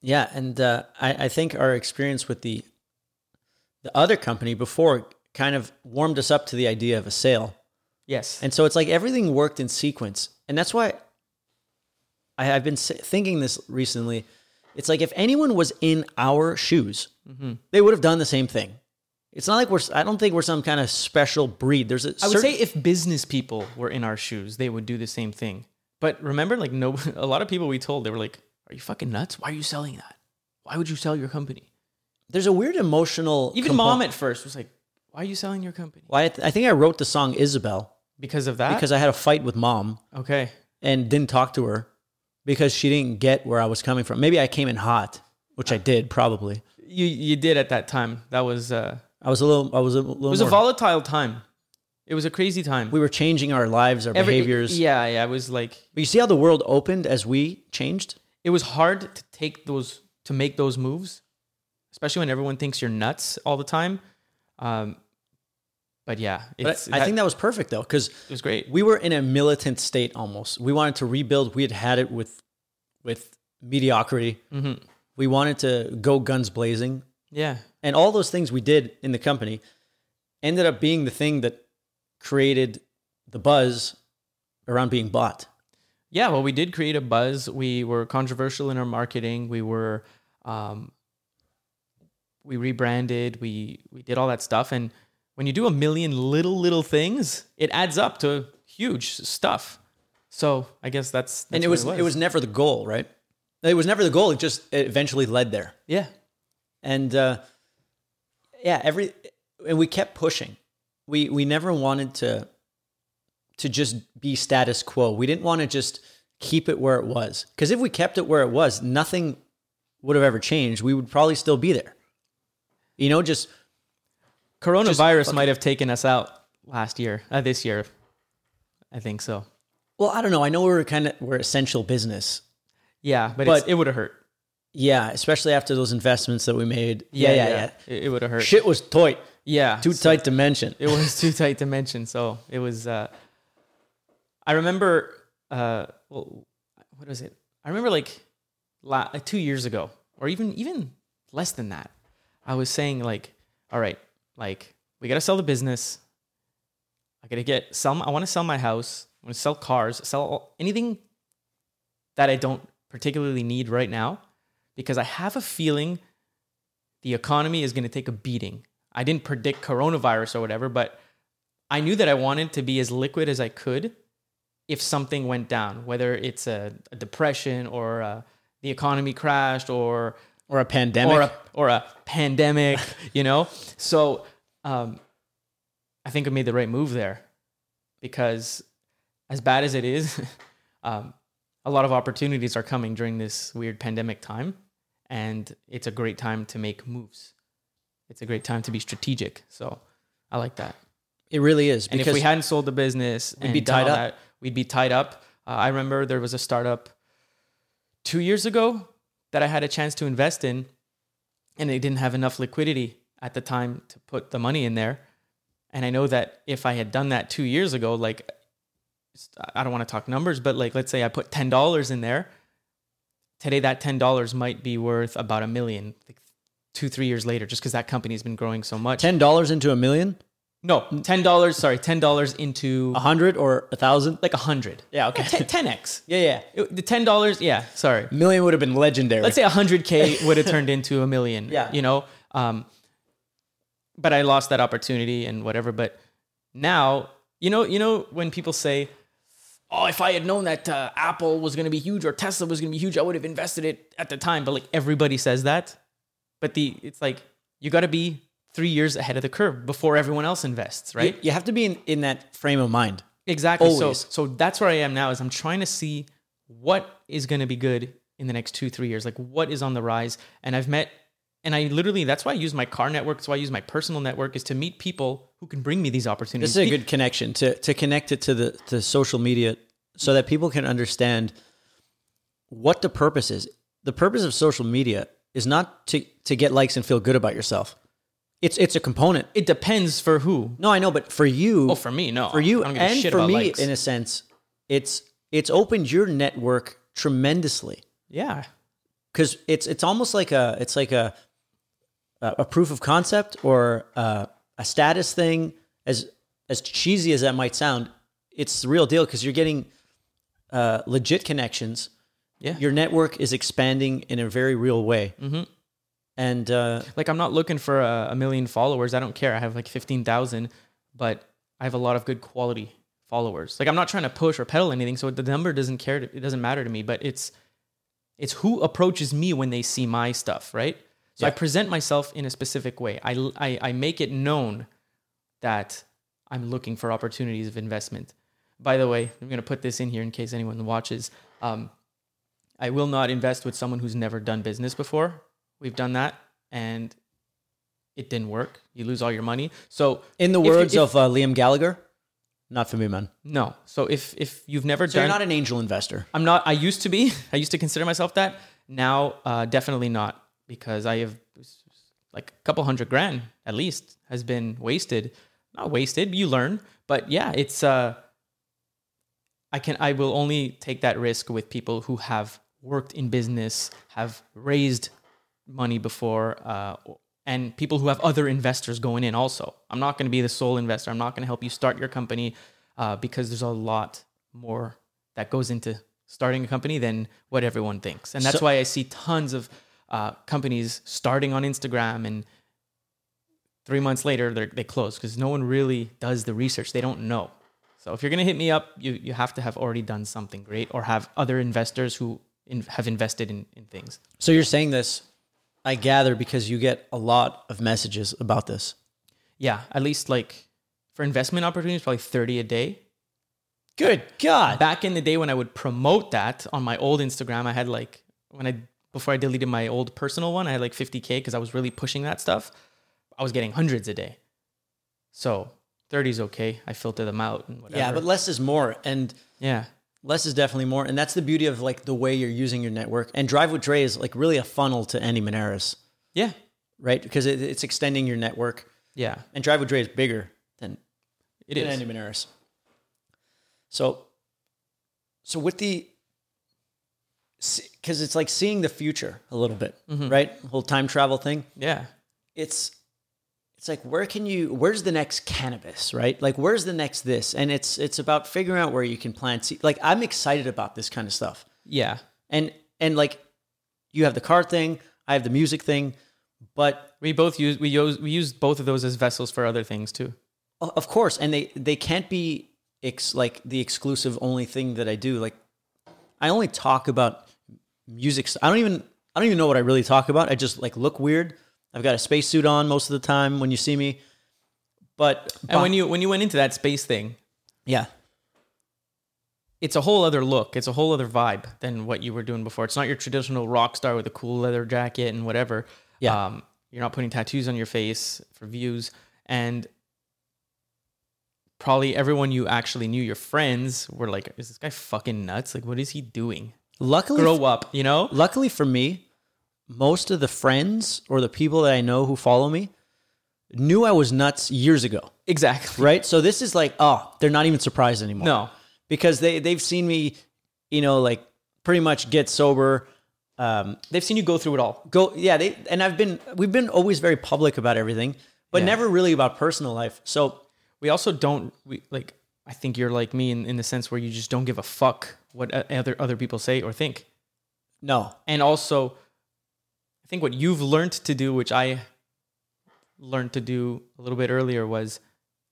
yeah, and uh, I, I think our experience with the the other company before kind of warmed us up to the idea of a sale. Yes. And so it's like everything worked in sequence. And that's why I, I've been thinking this recently. It's like if anyone was in our shoes, Mm-hmm. they would have done the same thing. It's not like we're, I don't think we're some kind of special breed. There's a I would say if business people were in our shoes, they would do the same thing. But remember, like no, a lot of people we told they were like, "Are you fucking nuts? Why are you selling that? Why would you sell your company?" there's a weird emotional. Even mom at first was like, "Why are you selling your company?" Well, I, th- I think I wrote the song Isabel Because of that. because I had a fight with mom okay, and didn't talk to her because she didn't get where I was coming from. Maybe I came in hot, which I did probably. you you did at that time. That was uh, I was a little. I was a little. it was a volatile time. It was a crazy time. we were changing our lives, our Every- behaviors. Yeah, yeah. It was like But you see how the world opened as we changed? it was hard to take those to make those moves, especially when everyone thinks you're nuts all the time. Um, but yeah, But I, I think that was perfect though, because it was great. we were in a militant state almost. We wanted to rebuild. We had had it with with mediocrity. Mm-hmm. We wanted to go guns blazing, Yeah, and all those things we did in the company ended up being the thing that created the buzz around being bought. Yeah, well, we did create a buzz. We were controversial in our marketing. We were, um, we rebranded. We we did all that stuff. And when you do a million little little things, it adds up to huge stuff. So I guess that's, that's and it what was, it was never the goal, right? It was never the goal. It just it eventually led there. yeah and uh, yeah, every and we kept pushing. We we never wanted to to just be status quo. We didn't want to just keep it where it was because if we kept it where it was, nothing would have ever changed. We would probably still be there. You know, just coronavirus might have taken us out last year, uh, this year. I think so. well, I don't know. I know we're kind of we're essential business. Yeah, but, But- it would have hurt. Yeah, especially after those investments that we made. Yeah, yeah, yeah. It, it would have hurt. Shit was tight. Yeah. Too so- tight to mention. it was too tight to mention. So it was. Uh, I remember. Uh, well, what was it? I remember like, la- like two years ago, or even even less than that. I was saying like, all right, like we gotta sell the business. I gotta get some, I want to sell my house. I want to sell cars. Sell anything that I don't particularly need right now, because I have a feeling the economy is going to take a beating. I didn't predict coronavirus or whatever, but I knew that I wanted to be as liquid as I could if something went down, whether it's a, a depression or uh the economy crashed or Or a pandemic. or a or a pandemic, you know. So um, I think I made the right move there because as bad as it is, um, a lot of opportunities are coming during this weird pandemic time, and it's a great time to make moves. It's a great time to be strategic. So I like that. it really is. And Because if we hadn't sold the business, we'd be tied up. that, we'd be tied up. Uh, I remember there was a startup two years ago that I had a chance to invest in, and they didn't have enough liquidity at the time to put the money in there. And I know that if I had done that two years ago, like I don't want to talk numbers, but like let's say I put ten dollars in there, today that ten dollars might be worth about a million, like two three years later, just because that company's been growing so much. ten dollars into a million, No, ten dollars. Sorry, ten dollars into a hundred or a thousand. like a hundred. Yeah, okay. ten x. Yeah, yeah. It- The ten dollars. Yeah, sorry. A million would have been legendary. Let's say a hundred k would have turned into a million. Yeah. you know. Um, but I lost that opportunity and whatever. But now, you know, you know when people say, "Oh, if I had known that uh, Apple was going to be huge or Tesla was going to be huge, I would have invested it at the time." But like everybody says that, but the it's like you got to be three years ahead of the curve before everyone else invests, right? You, you have to be in, in that frame of mind. Exactly. Always. So so that's where I am now is I'm trying to see what is going to be good in the next 2 3 years. Like what is on the rise and I've met and I literally that's why I use my car network, that's why I use my personal network is to meet people who can bring me these opportunities. This is a good connection to to connect it to the to social media so that people can understand what the purpose is. The purpose of social media is not to to get likes and feel good about yourself. It's it's a component. it depends for who. No, I know, but for you, Oh, for me, no. for you I don't give a and shit for about me, likes. in a sense, it's it's opened your network tremendously yeah. because it's it's almost like a it's like a a a proof of concept or a, a status thing. As as cheesy as that might sound, it's the real deal because you're getting uh, legit connections. Yeah. Your network is expanding in a very real way, mm-hmm. And uh, like I'm not looking for a, a million followers. I don't care. I have like fifteen thousand, but I have a lot of good quality followers. Like I'm not trying to push or peddle anything, so the number doesn't care. To, it doesn't matter to me. But it's it's who approaches me when they see my stuff, right? So I present myself in a specific way. I, I I make it known that I'm looking for opportunities of investment. By the way, I'm going to put this in here in case anyone watches. Um, I will not invest with someone who's never done business before. We've done that and it didn't work. You lose all your money. So, in the if you- words if- of uh, Liam Gallagher, not for me, man. no. So if if you've never So done you're not an angel investor. I'm not I used to be. I used to consider myself that. Now uh definitely not because I have like a couple hundred grand at least has been wasted. Not wasted, you learn, but yeah, it's uh I can I will only take that risk with people who have worked in business, have raised money before, uh, and people who have other investors going in also. I'm not going to be the sole investor. I'm not going to help you start your company uh, because there's a lot more that goes into starting a company than what everyone thinks. And that's So- why I see tons of uh, companies starting on Instagram and three months later they're, they close because no one really does the research. They don't know. So if you're going to hit me up, you, you have to have already done something great or have other investors who in, have invested in, in things. So you're saying this, I gather, because you get a lot of messages about this. Yeah, at least like for investment opportunities, probably 30 a day. Good God. Back in the day when I would promote that on my old Instagram, I had like, when I, before I deleted my old personal one, I had like 50K because I was really pushing that stuff. I was getting hundreds a day. So 30 is okay. I filter them out and whatever. Yeah, but less is more. And yeah. Less is definitely more, and that's the beauty of like the way you're using your network. And Drive with Dray is like really a funnel to Andy Manaras, Yeah. right? Because it, it's extending your network. Yeah. And Drive with Dray is bigger than It than is. Andy Manaras. So, so with the, because it's like seeing the future a little bit, Mm-hmm. right? Whole time travel thing. Yeah. It's, it's like where can you? Where's the next cannabis, right? Like where's the next this? And it's it's about figuring out where you can plant. seed. Like I'm excited about this kind of stuff, Yeah. and and like you have the car thing, I have the music thing, but We both use we use we use both of those as vessels for other things too. Of course, and they they can't be ex, like the exclusive only thing that I do. Like I only talk about music. I don't even I don't even know what I really talk about. I just like look weird. I've got a spacesuit on most of the time when you see me. But And when you when you went into that space thing, yeah, it's a whole other look. It's a whole other vibe than what you were doing before. It's not your traditional rock star with a cool leather jacket and whatever. Yeah. Um, you're not putting tattoos on your face for views. And probably everyone you actually knew, your friends, were like, is this guy fucking nuts? Like, what is he doing? luckily Grow up, you know? luckily for me, most of the friends or the people that I know who follow me knew I was nuts years ago. Exactly. Right? So this is like, oh, they're not even surprised anymore. No. because they they've seen me, you know, like pretty much get sober. Um, They've seen you go through it all. go yeah, they and I've been we've been always very public about everything, but Yeah. never really about personal life. So We also don't we like I think you're like me in, in the sense where you just don't give a fuck what other other people say or think. no, And also think what you've learned to do which I learned to do a little bit earlier was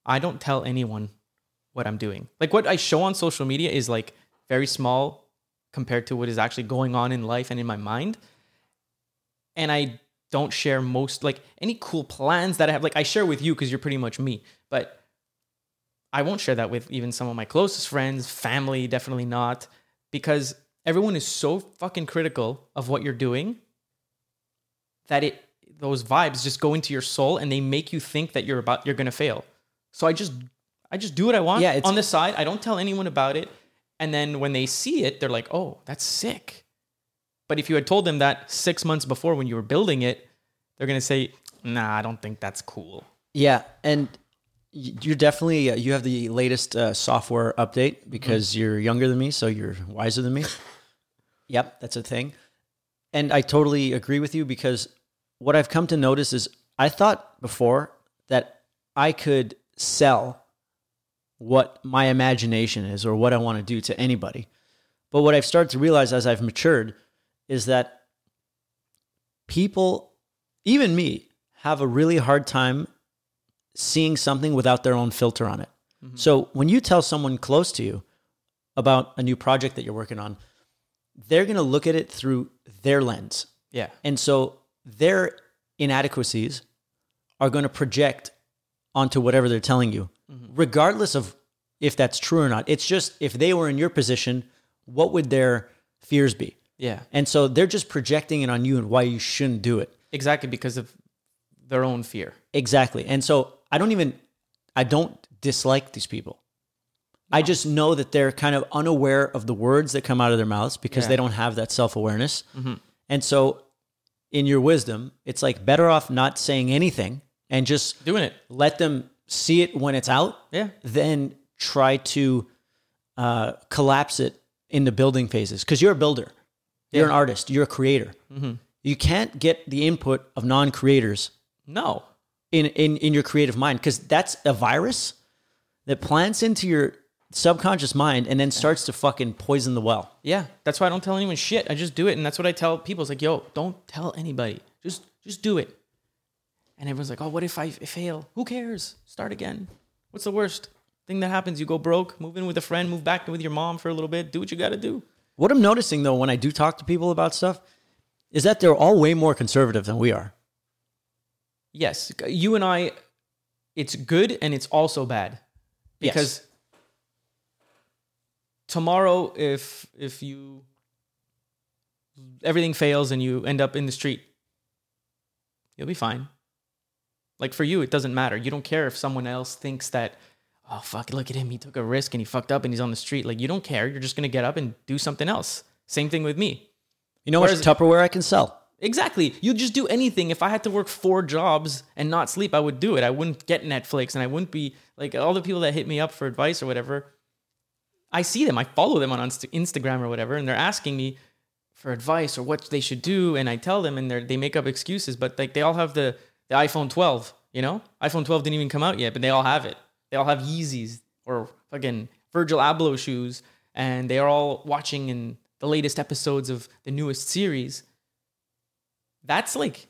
I don't tell anyone what I'm doing. Like what I show on social media is like very small compared to what is actually going on in life and in my mind. And I don't share most like any cool plans that I have. Like I share with you because you're pretty much me, but I won't share that with even some of my closest friends, family, definitely not, because everyone is so fucking critical of what you're doing that it those vibes just go into your soul and they make you think that you're about you're gonna fail. So I just I just do what I want Yeah, it's- on the side. I don't tell anyone about it. And then when they see it, they're like, oh, that's sick. But if you had told them that six months before when you were building it, they're gonna say, nah, I don't think that's cool. yeah, and you're definitely uh, you have the latest uh, software update because you're younger than me, so you're wiser than me. yep, that's a thing, and I totally agree with you because what I've come to notice is I thought before that I could sell what my imagination is or what I want to do to anybody. But what I've started to realize as I've matured is that people, even me, have a really hard time seeing something without their own filter on it. Mm-hmm. So when you tell someone close to you about a new project that you're working on, they're going to look at it through their lens. Yeah. And so their inadequacies are going to project onto whatever they're telling you, mm-hmm. regardless of if that's true or not. It's just if they were in your position, what would their fears be? Yeah. And so they're just projecting it on you and why you shouldn't do it. Exactly because of their own fear. Exactly. And so I don't even, I don't dislike these people. I just know that they're kind of unaware of the words that come out of their mouths because Yeah. they don't have that self awareness. Mm-hmm. And so, in your wisdom, it's like better off not saying anything and just Doing it. let them see it when it's out Yeah. than try to uh, collapse it in the building phases. Because you're a builder, you're an artist, you're a creator. You can't get the input of non creators No. in in in your creative mind because that's a virus that plants into your subconscious mind and then starts to fucking poison the well. Yeah. That's why I don't tell anyone shit. I just do it. And that's what I tell people. It's like, yo, don't tell anybody. Just just do it. And everyone's like, oh, what if I fail? Who cares? Start again. What's the worst thing that happens? You go broke, move in with a friend, move back with your mom for a little bit, do what you got to do. What I'm noticing though when I do talk to people about stuff is that they're all way more conservative than we are. Yes. You and I, it's good and it's also bad. Yes. Tomorrow, if if you everything fails and you end up in the street, you'll be fine. Like for you, it doesn't matter. You don't care if someone else thinks that, oh fuck, look at him, he took a risk and he fucked up and he's on the street. Like you don't care, you're just gonna get up and do something else. Same thing with me. You know what Whereas- Tupperware I can sell? Exactly. You'd just do anything. If I had to work four jobs and not sleep, I would do it. I wouldn't get Netflix and I wouldn't be like all the people that hit me up for advice or whatever. I see them. I follow them on Inst- Instagram or whatever, and they're asking me for advice or what they should do. And I tell them, and they they make up excuses, but like they all have the, the iPhone 12, you know? iPhone 12 didn't even come out yet, but they all have it. They all have Yeezys or fucking Virgil Abloh shoes, and they are all watching in the latest episodes of the newest series that's like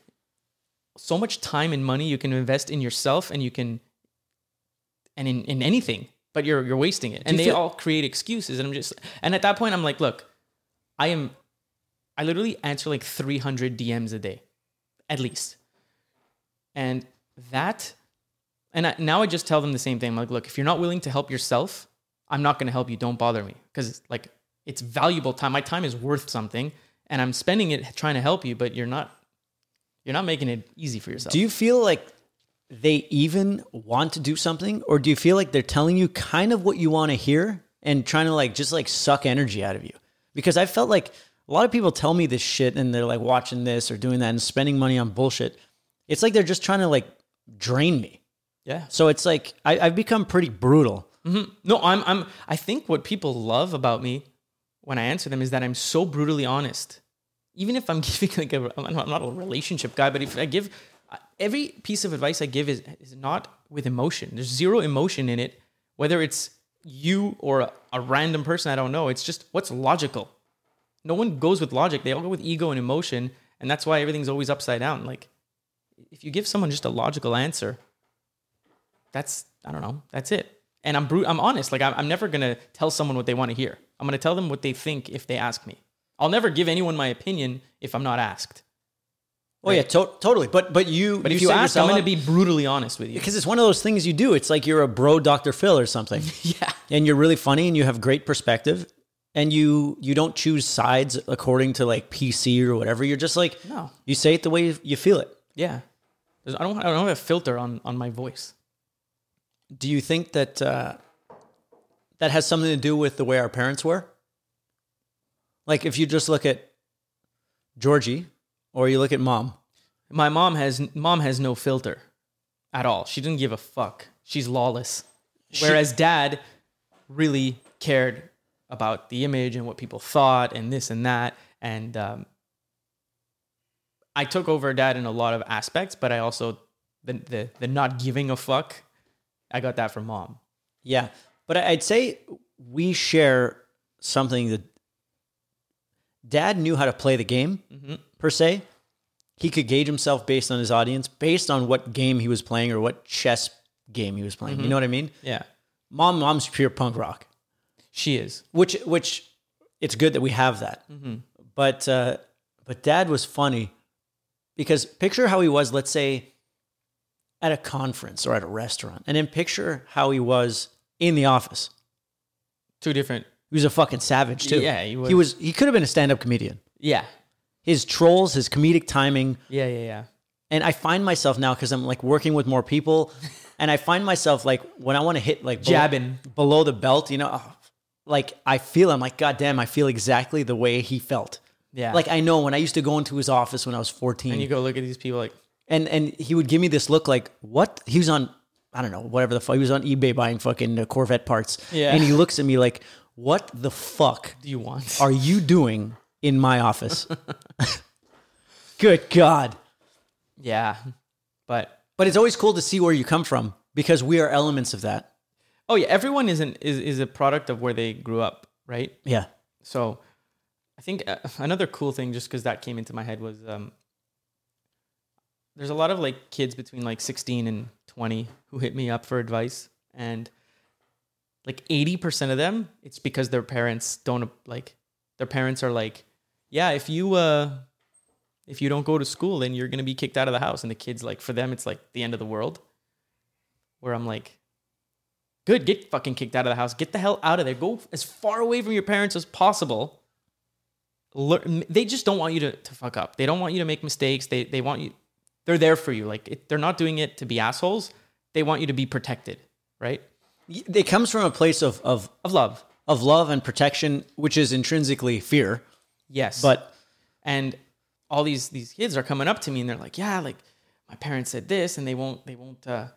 so much time and money you can invest in yourself and you can and in, in anything but you're you're wasting it. And they feel- all create excuses and i'm just and at that point i'm like look i am i literally answer like 300 dms a day at least. And that and I, now i just tell them the same thing. I'm like look if you're not willing to help yourself i'm not going to help you. Don't bother me. Because like it's valuable time. My time is worth something and i'm spending it trying to help you but you're not you're not making it easy for yourself. Do you feel like they even want to do something, or do you feel like they're telling you kind of what you want to hear and trying to like just like suck energy out of you? Because I felt like a lot of people tell me this shit and they're like watching this or doing that and spending money on bullshit. It's like they're just trying to like drain me. yeah So it's like I, I've become pretty brutal. Mm-hmm. no i'm i'm i think what people love about me when i answer them is that i'm so brutally honest even if i'm giving like a I'm not a relationship guy but if i give every piece of advice i give is is not with emotion there's zero emotion in it whether it's you or a, a random person i don't know it's just what's logical no one goes with logic they all go with ego and emotion and that's why everything's always upside down like if you give someone just a logical answer that's I don't know. That's it. And I'm I'm honest. Like I'm, I'm never gonna tell someone what they want to hear. I'm gonna tell them what they think if they ask me. I'll never give anyone my opinion if I'm not asked. Oh yeah, to- totally. But but you But if you ask, I'm gonna be brutally honest with you. because it's one of those things you do. It's like you're a bro Dr. Phil or something. yeah, and you're really funny and you have great perspective and you you don't choose sides according to like PC or whatever. You're just like No. You say it the way you feel it. yeah. There's, I don't I don't have a filter on on my voice. Do you think that uh, that has something to do with the way our parents were? Like if you just look at Georgie or you look at mom, My mom has mom has no filter at all. She didn't give a fuck. She's lawless. Whereas dad really cared about the image and what people thought and this and that. And um, I took over dad in a lot of aspects, but I also the the, the not giving a fuck. I got that from mom. Yeah. But I'd say we share something that dad knew how to play the game, per se. He could gauge himself based on his audience, based on what game he was playing or what chess game he was playing. You know what I mean? Yeah, Mom, mom's pure punk rock, she is. which, which it's good that we have that. But, uh, but dad was funny because picture how he was, let's say, at a conference or at a restaurant, and then picture how he was in the office. Two different. He was a fucking savage too. Yeah, he was. He was. He could have been a stand-up comedian. Yeah, His trolls, his comedic timing, yeah, yeah, yeah. and I find myself now because I'm like working with more people, and I find myself like when I want to hit like Jabbing. below the belt, you know, oh, like I feel. I'm like, God damn, I feel exactly the way he felt. Yeah. Like I know when I used to go into his office when I was 14, And you go look at these people like, and and he would give me this look like what he was on I don't know whatever the fuck he was on eBay buying fucking uh, Corvette parts Yeah. and he looks at me like what the fuck do you want? are you doing in my office. Good god. Yeah, but but it's always cool to see where you come from because we are elements of that. Oh yeah, everyone is an is is a product of where they grew up, right? yeah. So I think uh, another cool thing, just because that came into my head, was um, there's a lot of like kids between like 16 and 20 who hit me up for advice, and like 80% of them, it's because their parents don't like their parents are like, yeah, if you uh if you don't go to school, then you're gonna be kicked out of the house, and the kids like for them, it's like the end of the world. Where I'm like, good, get fucking kicked out of the house, get the hell out of there, go as far away from your parents as possible learn, they just don't want you to, to fuck up. They don't want you to make mistakes. They they want you. They're there for you. Like it, they're not doing it to be assholes. They want you to be protected, right? it comes from a place of of of love. of love and protection, which is intrinsically fear. Yes. But and all these these kids are coming up to me and they're like, "Yeah, like my parents said this and they won't they won't uh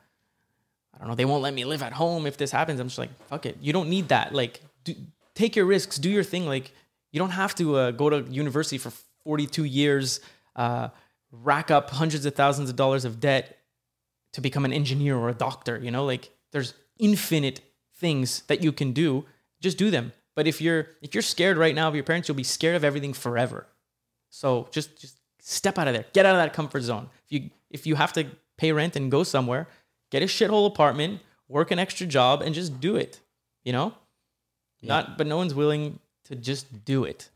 I don't know, they won't let me live at home if this happens." I'm just like, "Fuck it. You don't need that. Like do, take your risks, do your thing. Like you don't have to uh, go to university for 42 years, uh rack up hundreds of thousands of dollars of debt to become an engineer or a doctor, you know? Like there's infinite things that you can do. Just do them. But if you're if you're scared right now of your parents, you'll be scared of everything forever. So just just step out of there. Get out of that comfort zone. If you if you have to pay rent and go somewhere, get a shithole apartment, work an extra job, and just do it. You know? Not but no one's willing to just do it.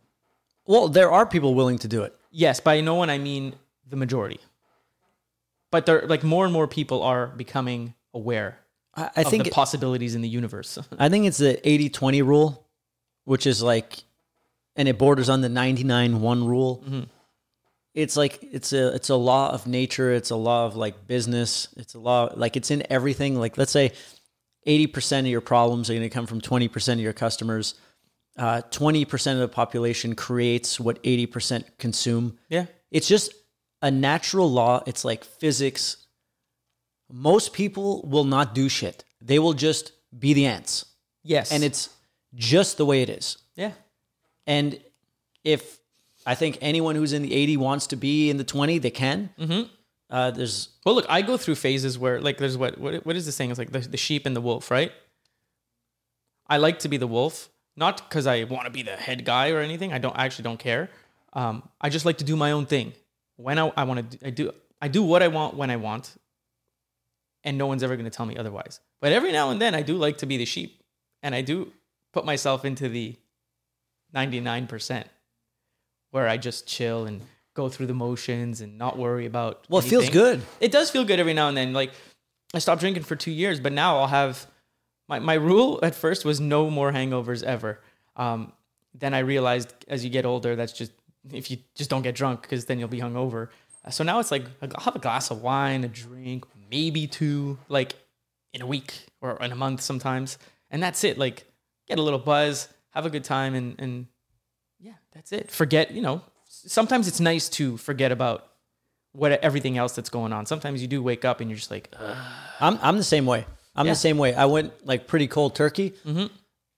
well, there are people willing to do it. Yes, by no one I mean the majority. But there like more and more people are becoming aware I, I of think the possibilities in the universe. I think it's the 80-20 rule, which is like, and it borders on the 99-1 rule. It's like it's a it's a law of nature. It's a law of like business. It's a law like it's in everything. Like let's say 80% of your problems are going to come from 20% of your customers. Uh, 20% of the population creates what 80% consume. yeah. It's just a natural law. It's like physics. Most people will not do shit. They will just be the ants. Yes. And it's just the way it is. yeah. And if I think anyone who's in the 80 wants to be in the 20, they can. Mm-hmm. Uh, there's Well, look, I go through phases where, like, there's what what, what is this saying? It's like the, the sheep and the wolf, right? I like to be the wolf, not because I want to be the head guy or anything. I don't I actually don't care. Um, I just like to do my own thing. When I, I want to, I do I do what I want when I want, and no one's ever going to tell me otherwise. But every now and then, I do like to be the sheep, and I do put myself into the ninety nine percent, where I just chill and go through the motions and not worry about. well, it feels good. it does feel good every now and then. Like I stopped drinking for two years, but now I'll have my my rule at first was no more hangovers ever. Um, then I realized as you get older, that's just if you just don't get drunk because then you'll be hungover. So now it's like I'll have a glass of wine, a drink, maybe two, like in a week or in a month sometimes, and that's it. Like get a little buzz, have a good time, and and yeah, that's it. Forget, you know. Sometimes it's nice to forget about what everything else that's going on. Sometimes you do wake up and you're just like, Ugh. I'm I'm the same way. I'm Yeah. the same way. I went like pretty cold turkey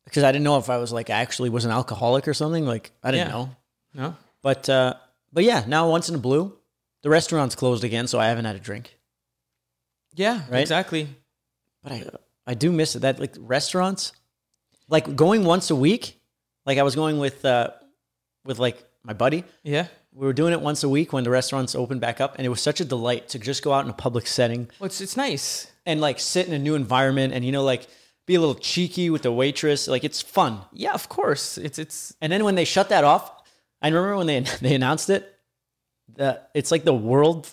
because I didn't know if I was like actually was an alcoholic or something. Like I didn't Yeah. know. no, But uh, but yeah, now once in a blue, the restaurant's closed again, so I haven't had a drink. yeah, Right? exactly. But I I do miss it. That like restaurants, like going once a week. Like I was going with uh, with like my buddy. Yeah. We were doing it once a week when the restaurants opened back up, and it was such a delight to just go out in a public setting Well, it's it's nice. and like sit in a new environment, and you know like be a little cheeky with the waitress. Like it's fun. Yeah, of course. It's it's And then when they shut that off, I remember when they they announced it. The it's like the world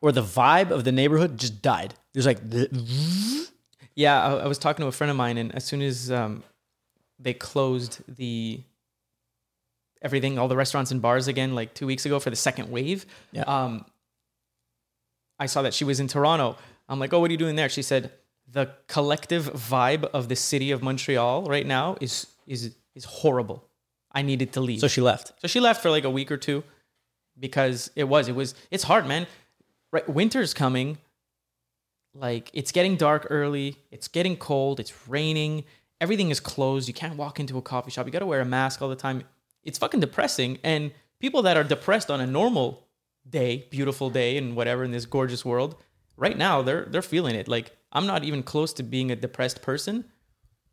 or the vibe of the neighborhood just died. There's like the, yeah. I, I was talking to a friend of mine, and as soon as um, they closed the everything, all the restaurants and bars again, like two weeks ago for the second wave, Yeah. um, I saw that she was in Toronto. I'm like, oh, what are you doing there? She said the collective vibe of the city of Montreal right now is is is horrible. I needed to leave. so she left. So she left for like a week or two because it was it was it's hard, man. Right, winter's coming. Like it's getting dark early. It's getting cold. It's raining. Everything is closed. You can't walk into a coffee shop. You got to wear a mask all the time. It's fucking depressing. And people that are depressed on a normal day, beautiful day, and whatever in this gorgeous world, right now they're they're feeling it. Like I'm not even close to being a depressed person,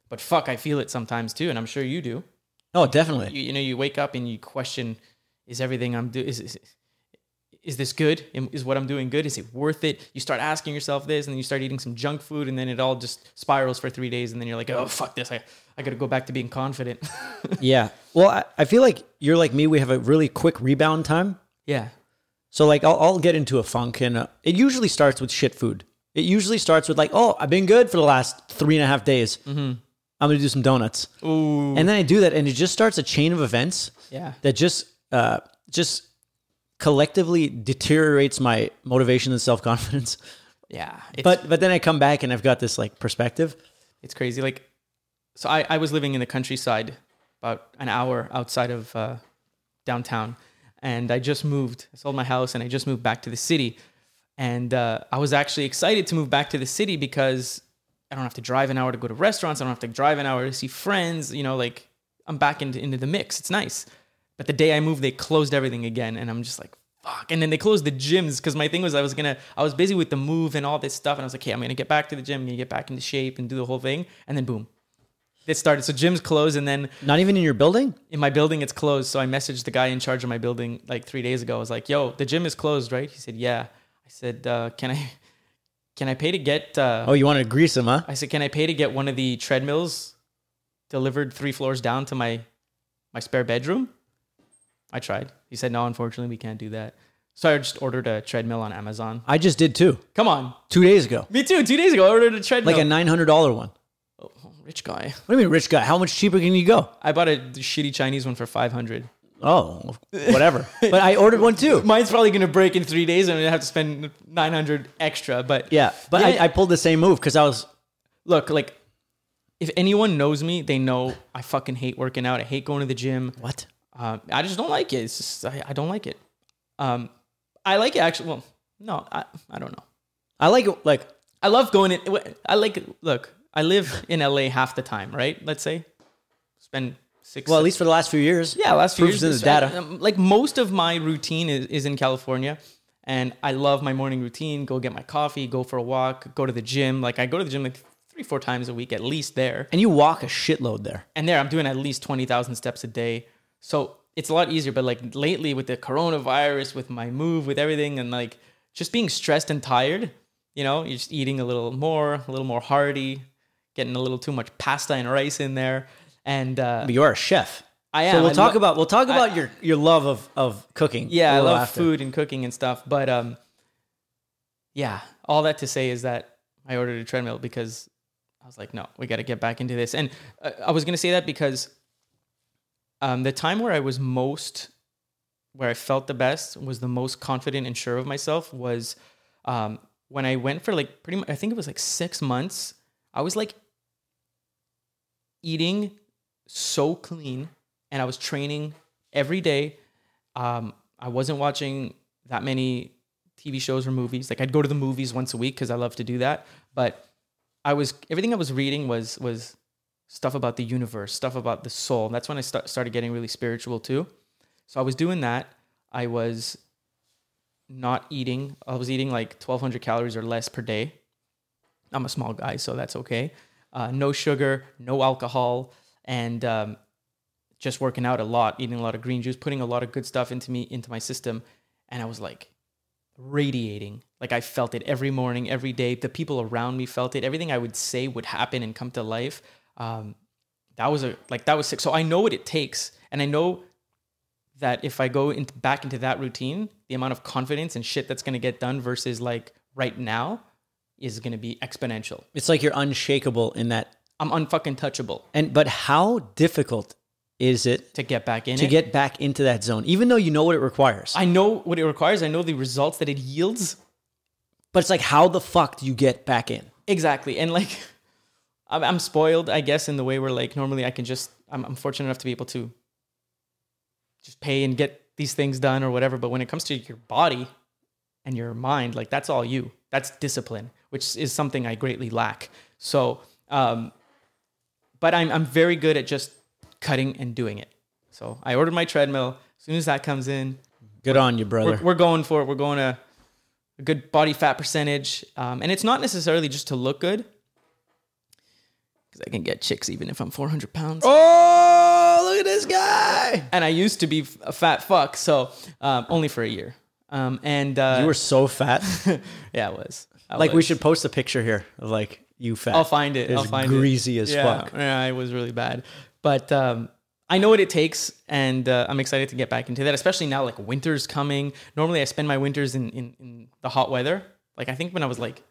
but fuck, I feel it sometimes too, and I'm sure you do Oh, definitely. you, you know you wake up and you question is everything i'm doing is, is is this good is what i'm doing good is it worth it you start asking yourself this and then you start eating some junk food and then it all just spirals for three days and then you're like oh fuck this i, I gotta go back to being confident Yeah. Well, I, I feel like you're like me. We have a really quick rebound time. yeah So like I'll, I'll get into a funk, and uh, it usually starts with shit food. It usually starts with like, oh, I've been good for the last three and a half days. I'm gonna do some donuts, Ooh. and then I do that, and it just starts a chain of events yeah that just uh, just collectively deteriorates my motivation and self confidence. yeah But but then I come back and I've got this like perspective. It's crazy. Like, so I, I was living in the countryside, about an hour outside of uh, downtown, and I just moved. I sold my house and I just moved back to the city. And uh, I was actually excited to move back to the city because I don't have to drive an hour to go to restaurants. I don't have to drive an hour to see friends. You know, like I'm back into, into the mix. It's nice. But the day I moved, they closed everything again. And I'm just like, fuck. And then they closed the gyms because my thing was I was to, I was busy with the move and all this stuff. And I was like, okay, I'm going to get back to the gym. I'm to get back into shape and do the whole thing. And then boom, it started. So gyms closed. And then Not even in your building? in my building, it's closed. So I messaged the guy in charge of my building like three days ago. I was like, yo, the gym is closed, right? He said, yeah. I said, uh, can I, can I pay to get, uh, Oh, you want to grease them, huh? I said, "Can I pay to get one of the treadmills delivered three floors down to my my spare bedroom?" I tried. He said, "No, unfortunately, we can't do that." So I just ordered a treadmill on Amazon. I just did too. Come on, Two days ago. me too. Two days ago, I ordered a treadmill. Like a $900 one. oh, rich guy. What do you mean, rich guy? How much cheaper can you go? I bought a shitty Chinese one for five hundred. Oh, whatever. but I ordered one too. Mine's probably gonna break in three days, and I'm gonna have to spend nine hundred extra. But Yeah, but Yeah. I, I pulled the same move because I was look, like, if anyone knows me, they know I fucking hate working out. I hate going to the gym. what? Um, I just don't like it. It's just I, I don't like it. Um, I like it actually. Well, no, I, I don't know. I like it. Like I love going in. I like look. I live in LA half the time, right? Let's say spend six. well, at least for the last few years. yeah, last few years. in the data. um, Like most of my routine is, is in California, and I love my morning routine. Go get my coffee, go for a walk, go to the gym. Like I go to the gym like three, four times a week at least there. And you walk a shitload there. and there I'm doing at least 20,000 steps a day. So it's a lot easier. But like lately with the coronavirus, with my move, with everything, and like just being stressed and tired, you know, you're just eating a little more, a little more hearty, getting a little too much pasta and rice in there. And uh, But you're a chef. I am. So we'll I talk lo- about we'll talk I- about your your love of of cooking. yeah, I love after. food and cooking and stuff. But um, yeah, all that to say is that I ordered a treadmill because I was like, no, we got to get back into this. And uh, I was gonna say that because um, the time where I was most, where I felt the best, was the most confident and sure of myself was um, when I went for like pretty much, I think it was like six months. I was like eating so clean and I was training every day. Um, I wasn't watching that many TV shows or movies. Like I'd go to the movies once a week because I love to do that. But I was everything I was reading was was stuff about the universe, stuff about the soul. That's when I start, started getting really spiritual too. So I was doing that. I was not eating. I was eating like 1,200 calories or less per day. I'm a small guy, so that's okay. Uh, no sugar, no alcohol, and um, just working out a lot, eating a lot of green juice, putting a lot of good stuff into me into my system, and I was like radiating. Like I felt it every morning, every day. The people around me felt it. Everything I would say would happen and come to life. Um, that was a like that was sick. So I know what it takes, and I know that if I go into back into that routine, the amount of confidence and shit that's gonna get done versus like right now is gonna be exponential. It's like you're unshakable in that. I'm unfucking touchable And but how difficult is it to get back in to it. get back into that zone, even though you know what it requires? I know what it requires. I know the results that it yields. but it's like, how the fuck do you get back in? Exactly. And like, I'm, I'm spoiled, I guess, in the way where like normally I can just, I'm, I'm fortunate enough to be able to just pay and get these things done or whatever. But when it comes to your body and your mind, like that's all you. That's discipline, which is something I greatly lack. So, um, but I'm, I'm very good at just cutting and doing it. So I ordered my treadmill. As soon as that comes in, Good on you, brother. we're, we're going for it. We're going to a good body fat percentage, um, and it's not necessarily just to look good, because I can get chicks even if I'm 400 pounds. oh, look at this guy! And I used to be a fat fuck, so um, only for a year. Um, and uh, You were so fat. yeah, it was. I like we should post a picture here of like you fat. I'll find it. I'll find greasy it. as yeah, fuck. Yeah, it was really bad, but um, I know what it takes, and uh, I'm excited to get back into that. Especially now, like winter's coming. Normally, I spend my winters in, in in the hot weather. Like I think when I was like,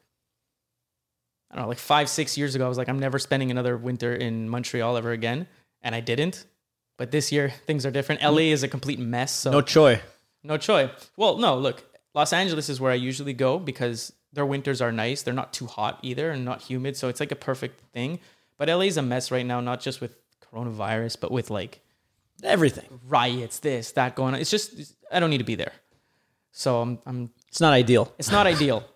I don't know, like five six years ago, I was like, I'm never spending another winter in Montreal ever again, and I didn't. But this year, things are different. LA is a complete mess. So No choy. no choice. Well, no, look, Los Angeles is where I usually go because their winters are nice. They're not too hot either and not humid. So it's like a perfect thing. But LA is a mess right now, not just with coronavirus, but with like Everything. riots, this, that going on. It's just I don't need to be there. So I'm I'm It's not ideal. it's not ideal.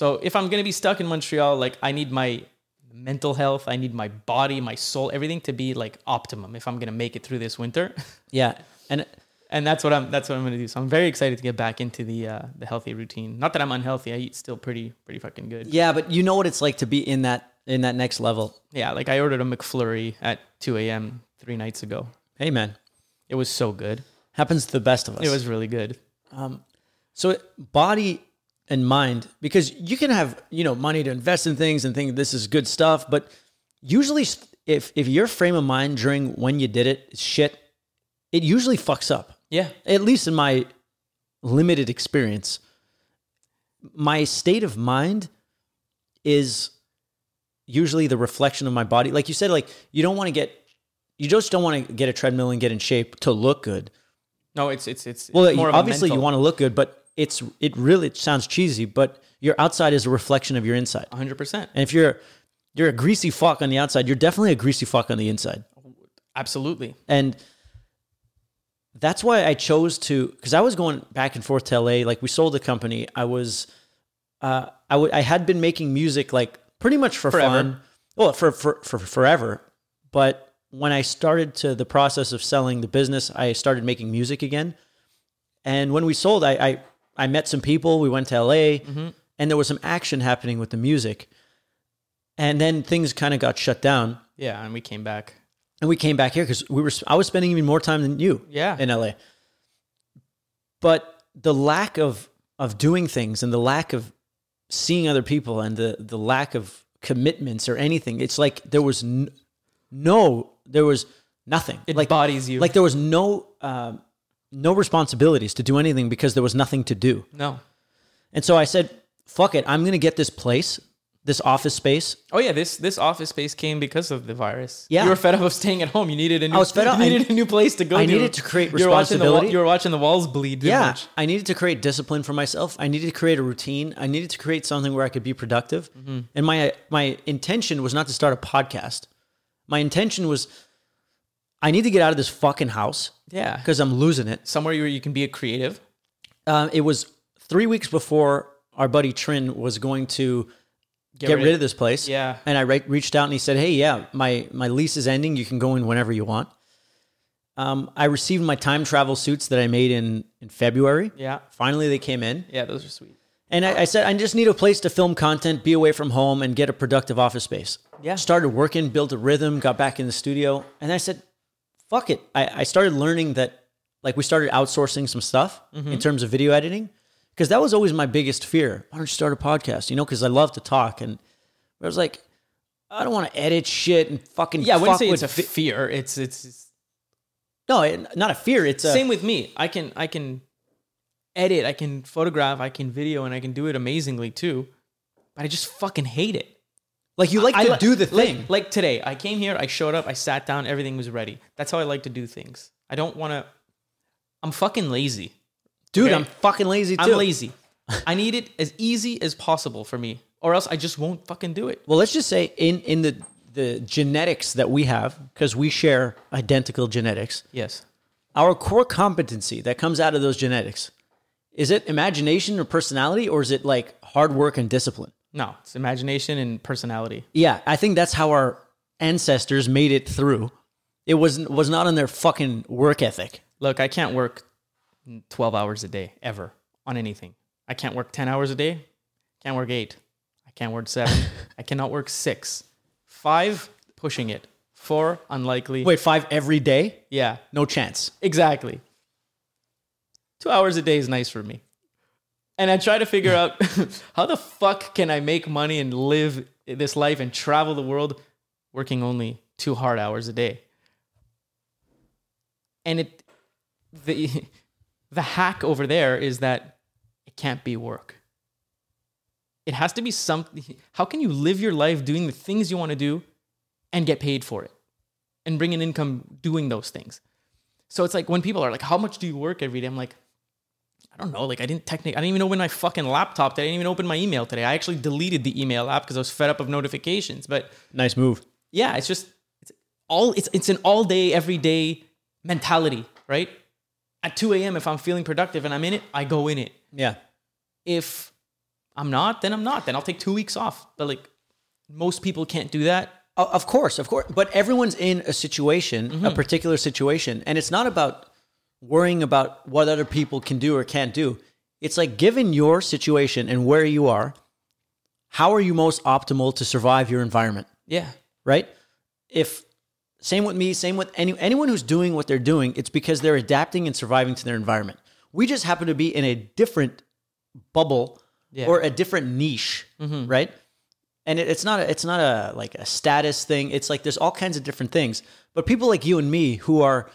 So if I'm gonna be stuck in Montreal, like I need my mental health, I need my body, my soul, everything to be like optimum if I'm gonna make it through this winter. Yeah. And and that's what I'm that's what I'm gonna do. So I'm very excited to get back into the uh, the healthy routine. Not that I'm unhealthy, I eat still pretty pretty fucking good. yeah, but you know what it's like to be in that in that next level. Yeah, like I ordered a McFlurry at 2 a.m. three nights ago. Hey man. It was so good. Happens to the best of us. It was really good. Um, so body and mind, because you can have you know money to invest in things and think this is good stuff, but usually if if your frame of mind during when you did it is shit, it usually fucks up. Yeah. At least in my limited experience, my state of mind is usually the reflection of my body. Like you said, like you don't want to get, you just don't want to get a treadmill and get in shape to look good. No, it's it's it's Well, it's more of a obviously you want to look good, but it's it really it sounds cheesy, but your outside is a reflection of your inside. 100%. And if you're you're a greasy fuck on the outside, you're definitely a greasy fuck on the inside. Absolutely. And that's why I chose to because I was going back and forth to LA. Like we sold the company. I was uh I would I had been making music like pretty much for Forever. fun. Well, for, for for forever. But when I started to the process of selling the business, I started making music again. And when we sold, I I, I met some people. We went to LA, and there was some action happening with the music. And then things kind of got shut down Yeah, and we came back. and we came back here because we were I was spending even more time than you Yeah. in LA. But the lack of of doing things and the lack of seeing other people and the the lack of commitments or anything, it's like there was n- no there was nothing. It like bodies you. like there was no um, no responsibilities to do anything because there was nothing to do. no. And so I said, "Fuck it, I'm going to get this place, this office space, Oh yeah, this this office space came because of the virus. Yeah. you were fed up of staying at home. You needed a new. I was fed up. You needed a new place to go. I to. needed to create You were watching the responsibility. You were watching the walls bleed. yeah, much. I needed to create discipline for myself. I needed to create a routine. I needed to create something where I could be productive. Mm-hmm. And my my intention was not to start a podcast. My intention was I need to get out of this fucking house Yeah, because I'm losing it. somewhere where you can be a creative. Um, it was three weeks before our buddy Trin was going to get, rid rid, of- of this place. Yeah. and I re- reached out and he said, "Hey, yeah, my my lease is ending. You can go in whenever you want." Um, I received my time travel suits that I made in in February. Yeah, Finally, they came in. yeah, those are sweet. And I, I said, I just need a place to film content, be away from home, and get a productive office space. Yeah. Started working, built a rhythm, got back in the studio. And I said, fuck it. I, I started learning that, like, we started outsourcing some stuff in mm-hmm. terms of video editing. Because that was always my biggest fear. Why don't you start a podcast? You know, because I love to talk. And I was like, I don't want to edit shit and fucking. Yeah, I wouldn't say it's a vi- fear. It's it's, it's no, it- not a fear. It's a same with me. I can I can edit, I can photograph, I can video, and I can do it amazingly too. But I just fucking hate it. Like you like I to li- do the like- thing. Like, today, I came here, I showed up, I sat down, everything was ready. That's how I like to do things. I don't want to. I'm fucking lazy. Dude, okay. I'm fucking lazy too. I'm lazy. I need it as easy as possible for me, or else I just won't fucking do it. Well, let's just say in in the the genetics that we have, because we share identical genetics, Yes. our core competency that comes out of those genetics is it imagination or personality, or is it like hard work and discipline? No, it's imagination and personality. Yeah, I think that's how our ancestors made it through. It was was not on their fucking work ethic. Look, I can't work 12 hours a day ever on anything. I can't work 10 hours a day. Can't work eight. I can't work seven. I cannot work six. Five, pushing it. Four, unlikely. Wait, five every day? Yeah, No chance. exactly. Two hours a day is nice for me. And I try to figure out how the fuck can I make money and live this life and travel the world working only two hard hours a day. And it the the hack over there is that it can't be work. It has to be something. How can you live your life doing the things you want to do and get paid for it and bring an income doing those things? So it's like when people are like, "How much do you work every day?" I'm like, I don't know. Like I didn't technically, I didn't even open my fucking laptop today. I didn't even open my email today. I actually deleted the email app because I was fed up of notifications. But Nice move. yeah, it's just it's all it's it's an all day, every day mentality, right? At 2 a.m., if I'm feeling productive and I'm in it, I go in it. Yeah. If I'm not, then I'm not. Then I'll take two weeks off. But like most people can't do that. Of course, of course. But everyone's in a situation, a mm-hmm. particular situation, and it's not about worrying about what other people can do or can't do. It's like given your situation and where you are, how are you most optimal to survive your environment? Yeah. right? If same with me, same with any anyone who's doing what they're doing, it's because they're adapting and surviving to their environment. We just happen to be in a different bubble Yeah. or a different niche, mm-hmm. right? And it, it's not a, it's not a like a status thing. It's like there's all kinds of different things. But people like you and me who are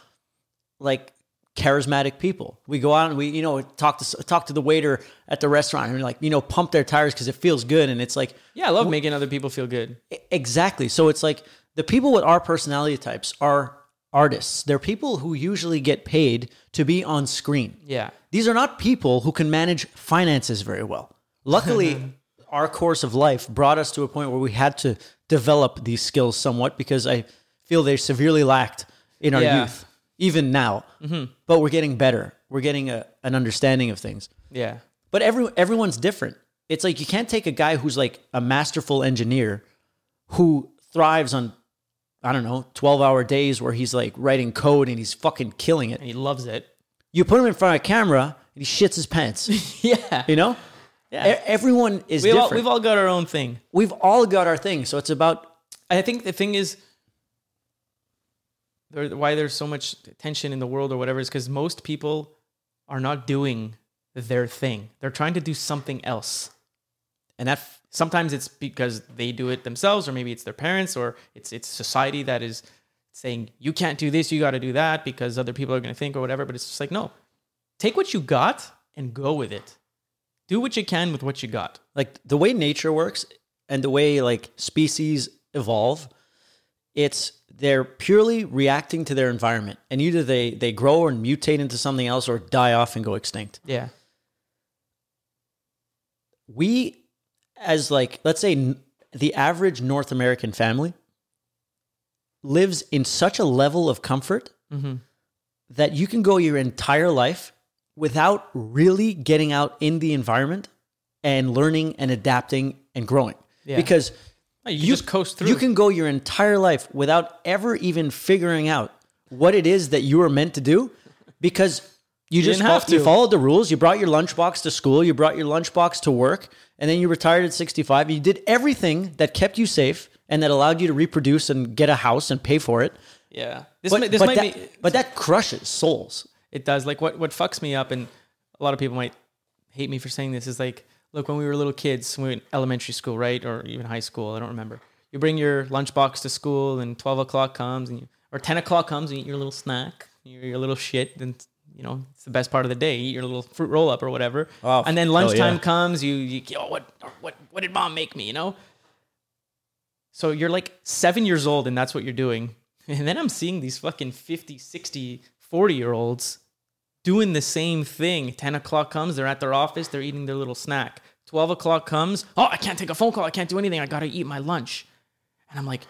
like charismatic people. We go out and we, you know, talk to talk to the waiter at the restaurant and like, you know, pump their tires because it feels good. And it's like, Yeah, I love making other people feel good. Exactly. So it's like the people with our personality types are artists. They're people who usually get paid to be on screen. Yeah. These are not people who can manage finances very well. Luckily, our course of life brought us to a point where we had to develop these skills somewhat because I feel they severely lacked in our Yeah. youth, even now. Mm-hmm. But we're getting better. We're getting a, an understanding of things. Yeah. But every everyone's different. It's like you can't take a guy who's like a masterful engineer who thrives on I don't know, 12-hour days where he's like writing code and he's fucking killing it. And he loves it. You put him in front of a camera and he shits his pants. Yeah. You know? Yeah. Everyone is We all, we've all got our own thing. we've all got our thing. So it's about I think the thing is, there, why there's so much tension in the world or whatever is because most people are not doing their thing. They're trying to do something else. and that Sometimes it's because they do it themselves, or maybe it's their parents, or it's it's society that is saying you can't do this, you got to do that because other people are going to think or whatever. But it's just like no, take what you got and go with it. Do what you can with what you got. like the way nature works and the way like species evolve it's they're purely reacting to their environment and either they they grow and mutate into something else or die off and go extinct Yeah. we as like let's say the average north american family lives in such a level of comfort mm-hmm. that you can go your entire life without really getting out in the environment and learning and adapting and growing Yeah. because You, just coast through. you can go your entire life without ever even figuring out what it is that you were meant to do because you, just didn't have fo- you to. followed the rules. You brought your lunchbox to school, you brought your lunchbox to work, and then you retired at 65. You did everything that kept you safe and that allowed you to reproduce and get a house and pay for it. yeah. This But, might, this but might that, be but that crushes souls. It does. Like what what fucks me up, and a lot of people might hate me for saying this, is like, look, when we were little kids, when we were in elementary school, right, or even high school, I don't remember. You bring your lunchbox to school, and twelve o'clock comes, and you, or ten o'clock comes, and you eat your little snack, your, your little shit, and you know it's the best part of the day. Eat your little fruit roll up or whatever, Oh, and then lunchtime yeah. comes, you you oh, what what what did mom make me? You know. So you're like seven years old and that's what you're doing. And then I'm seeing these fucking 50, 60, 40 year olds doing the same thing. 10 o'clock comes, they're at their office, they're eating their little snack. 12 o'clock comes, oh, I can't take a phone call, I can't do anything, I gotta eat my lunch. And I'm like,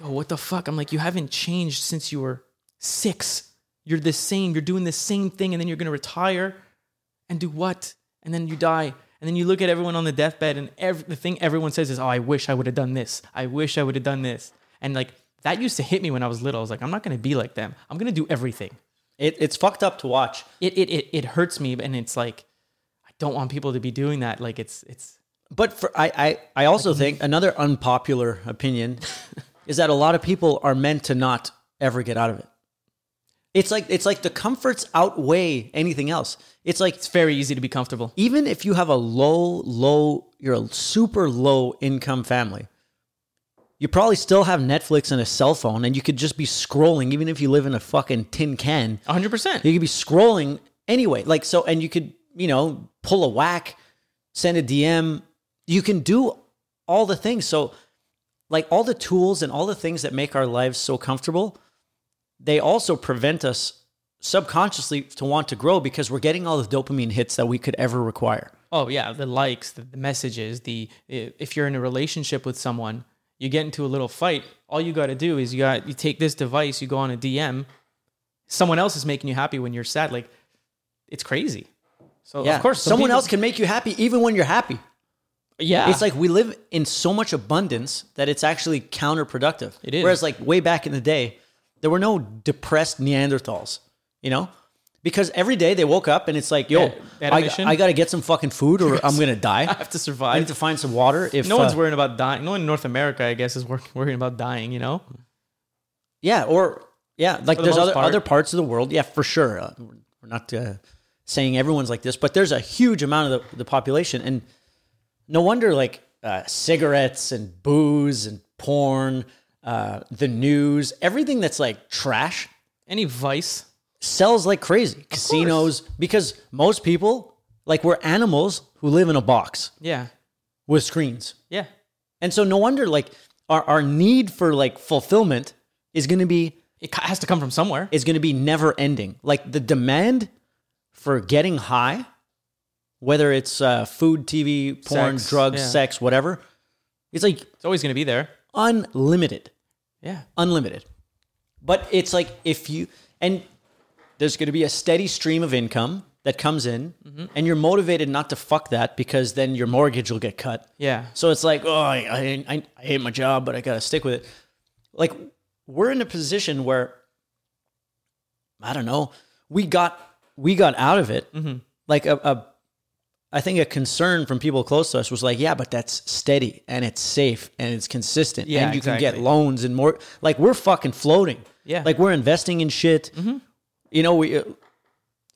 yo, what the fuck? I'm like, you haven't changed since you were six. You're the same, you're doing the same thing, and then you're gonna retire and do what? And then you die. And then you look at everyone on the deathbed, and every, the thing everyone says is, "Oh, I wish I would have done this. I wish I would have done this." And like that used to hit me when I was little. I was like, "I'm not gonna be like them. I'm gonna do everything." It, it's fucked up to watch. It it it, it hurts me, and it's like I don't want people to be doing that. Like it's it's But for I, I, I also think another unpopular opinion is that a lot of people are meant to not ever get out of it. It's like it's like the comforts outweigh anything else. It's like it's very easy to be comfortable. even if you have a low, low, you're a super low income family, you probably still have Netflix and a cell phone, and you could just be scrolling, even if you live in a fucking tin can. 100. percent You could be scrolling anyway. Like so, and you could, you know, pull a whack, send a DM. You can do all the things. So, like all the tools and all the things that make our lives so comfortable, they also prevent us subconsciously to want to grow because we're getting all the dopamine hits that we could ever require. Oh yeah, the likes, the, the messages, the if you're in a relationship with someone, you get into a little fight, all you got to do is you got you take this device, you go on a DM. Someone else is making you happy when you're sad. Like it's crazy. So Yeah, of course, some someone people- else can make you happy even when you're happy. Yeah, It's like we live in so much abundance that it's actually counterproductive. It is. Whereas, like way back in the day, there were no depressed Neanderthals, you know, because every day they woke up and it's like, yo, Yeah, they had a I. I got to get some fucking food or I'm gonna die. I have to survive. I need to find some water. If no one's uh, worrying about dying. No one in North America, I guess, is wor- worrying about dying. You know. yeah, or yeah, like the there's other part. other parts of the world. Yeah, for sure. Uh, we're not uh, saying everyone's like this, but there's a huge amount of the, the population, and no wonder like uh, cigarettes and booze and porn, uh, the news, everything that's like trash Any vice. Sells like crazy. Casinos, because most people like we're animals who live in a box Yeah. with screens. Yeah. And so no wonder like our, our need for like fulfillment is going to be It ca- has to come from somewhere. is going to be never ending. Like the demand for getting high, whether it's uh, food, TV, porn, Sex, drugs, yeah. sex, whatever, it's like It's always going to be there. unlimited, Yeah. unlimited. But it's like if you and there's going to be a steady stream of income that comes in, Mm-hmm. and you're motivated not to fuck that because then your mortgage will get cut. Yeah. So it's like, oh, I, I, I I hate my job, but I got to stick with it. Like, we're in a position where, I don't know, we got we got out of it. Mm-hmm. Like a, a, I think a concern from people close to us was like, yeah, but that's steady and it's safe and it's consistent Yeah, and you can get loans and more. Like we're fucking floating. Yeah. Mm-hmm. Like we're investing in shit. You know, we. uh,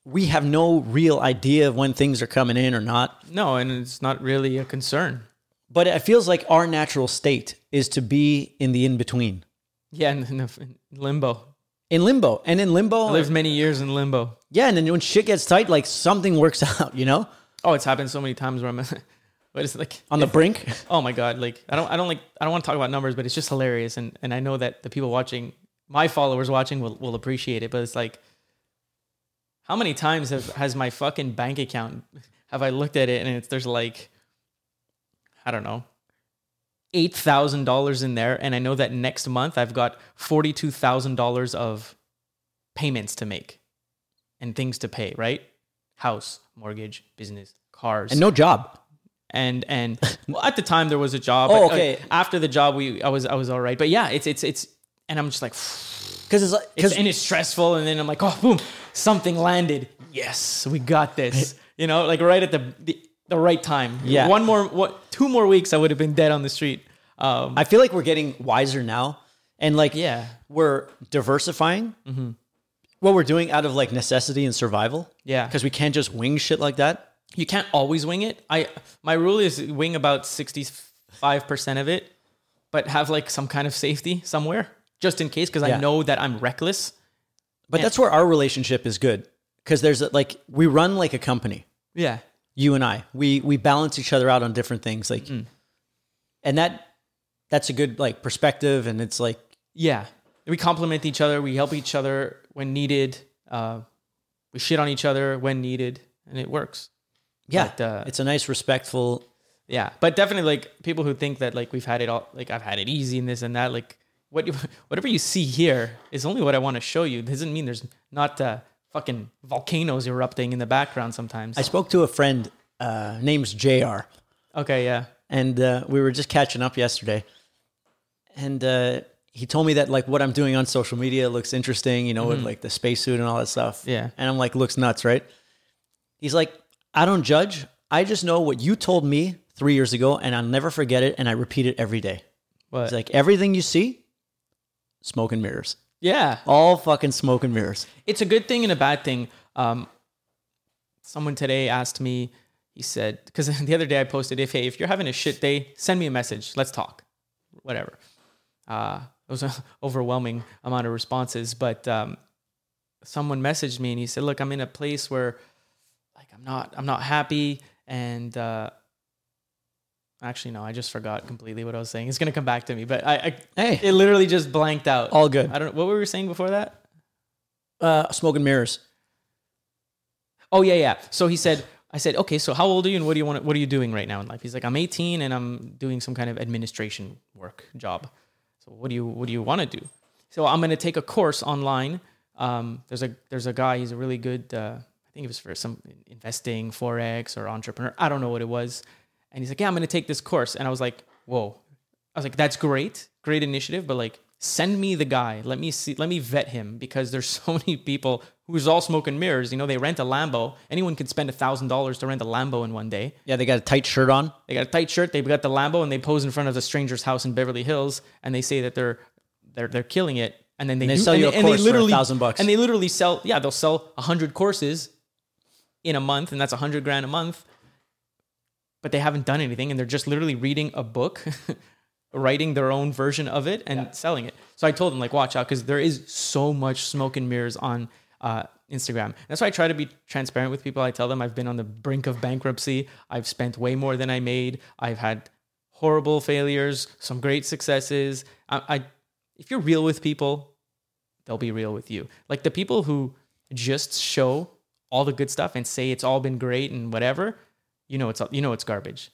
We have no real idea of when things are coming in or not. No, and it's not really a concern. But it feels like our natural state is to be in the in between, Yeah, in, in, in limbo. in limbo, and in limbo, I lived many years in limbo. yeah. And then when shit gets tight, like something works out, you know, Oh, it's happened so many times where I'm, what is it like? on the brink. Oh my god! Like I don't, I don't like, I don't want to talk about numbers, but it's just hilarious, and and I know that the people watching, my followers watching, will will appreciate it. But it's like, how many times have has my fucking bank account have I looked at it and it's there's like, I don't know, eight thousand dollars in there, and I know that next month I've got forty two thousand dollars of payments to make, and things to pay. Right, house, mortgage, business, cars, and no job. and and well, at the time there was a job. Oh, uh, okay. after the job, we I was I was all right. But yeah, it's it's it's, and I'm just like, Because it's like, it's, and it's stressful. And then I'm like, oh, boom, something landed. Yes, we got this. You know, like right at the the, the right time. Yeah. One more, what? Two more weeks, I would have been dead on the street. Um, I feel like we're getting wiser now, and like Yeah. we're diversifying what we're doing out of like necessity and survival. Yeah. because we can't just wing shit like that. you can't always wing it. I my rule is wing about sixty five percent of it, but have like some kind of safety somewhere just in case because Yeah. I know that I'm reckless. But that's where our relationship is good because there's a, like we run like a company. Yeah. you and I. We we balance each other out on different things, like, Mm. and that that's a good like perspective, and it's like Yeah. We complement each other. We help each other when needed. Uh, we shit on each other when needed, and it works. yeah, But, uh, it's a nice, respectful. Yeah, but definitely like people who think that like we've had it all, like I've had it easy and this and that. Like what you, whatever you see here is only what I want to show you. It Doesn't mean there's not uh, fucking volcanoes erupting in the background sometimes. I spoke to a friend, uh, name's Jr. okay, yeah, and uh, we were just catching up yesterday, and uh, he told me that like what I'm doing on social media looks interesting, you know, with like the spacesuit and all that stuff. Mm-hmm. Yeah. and I'm like, looks nuts, right? He's like, I don't judge. I just know what you told me three years ago, and I'll never forget it, and I repeat it every day. but It's like everything you see, smoke and mirrors. yeah, All fucking smoke and mirrors. it's a good thing and a bad thing. Um, someone today asked me, he said, because the other day I posted, if hey, if you're having a shit day, send me a message. Let's talk. Whatever. Uh, it was an overwhelming amount of responses, but um, someone messaged me and he said, look, I'm in a place where like I'm not I'm not happy and uh, actually no, I just forgot completely what I was saying. It's gonna come back to me, but I, I Hey, it literally just blanked out. all good. I don't what were we saying before that? Uh, smoke and mirrors. Oh yeah, yeah. So he said, I said, okay, so how old are you and what do you want? What are you doing right now in life? He's like, I'm 18 and I'm doing some kind of administration work job. So what do you what do you want to do? So I'm going to take a course online. Um, there's a there's a guy. He's a really good. Uh, I think it was for some investing, forex, or entrepreneur. I don't know what it was. And he's like, yeah, I'm going to take this course. And I was like, whoa. I was like, that's great, great initiative, but like, send me the guy. Let me see. Let me vet him because there's so many people who's all smoke and mirrors. You know, they rent a Lambo. Anyone could spend a thousand dollars to rent a Lambo in one day. Yeah, they got a tight shirt on. They got a tight shirt. They've got the Lambo, and they pose in front of a stranger's house in Beverly Hills, and they say that they're they're they're killing it. And then they, they do- sell you a and they course for a thousand bucks. And they literally sell. Yeah, they'll sell a hundred courses in a month, and that's a hundred grand a month. But they haven't done anything, and they're just literally reading a book, writing their own version of it, and selling it. So I told them like, watch out, because there is so much smoke and mirrors on uh, Instagram. That's why I try to be transparent with people. I tell them I've been on the brink of bankruptcy. I've spent way more than I made. I've had horrible failures, some great successes. I, I if you're real with people, they'll be real with you. Like the people who just show all the good stuff and say it's all been great and whatever, you know it's you know it's garbage.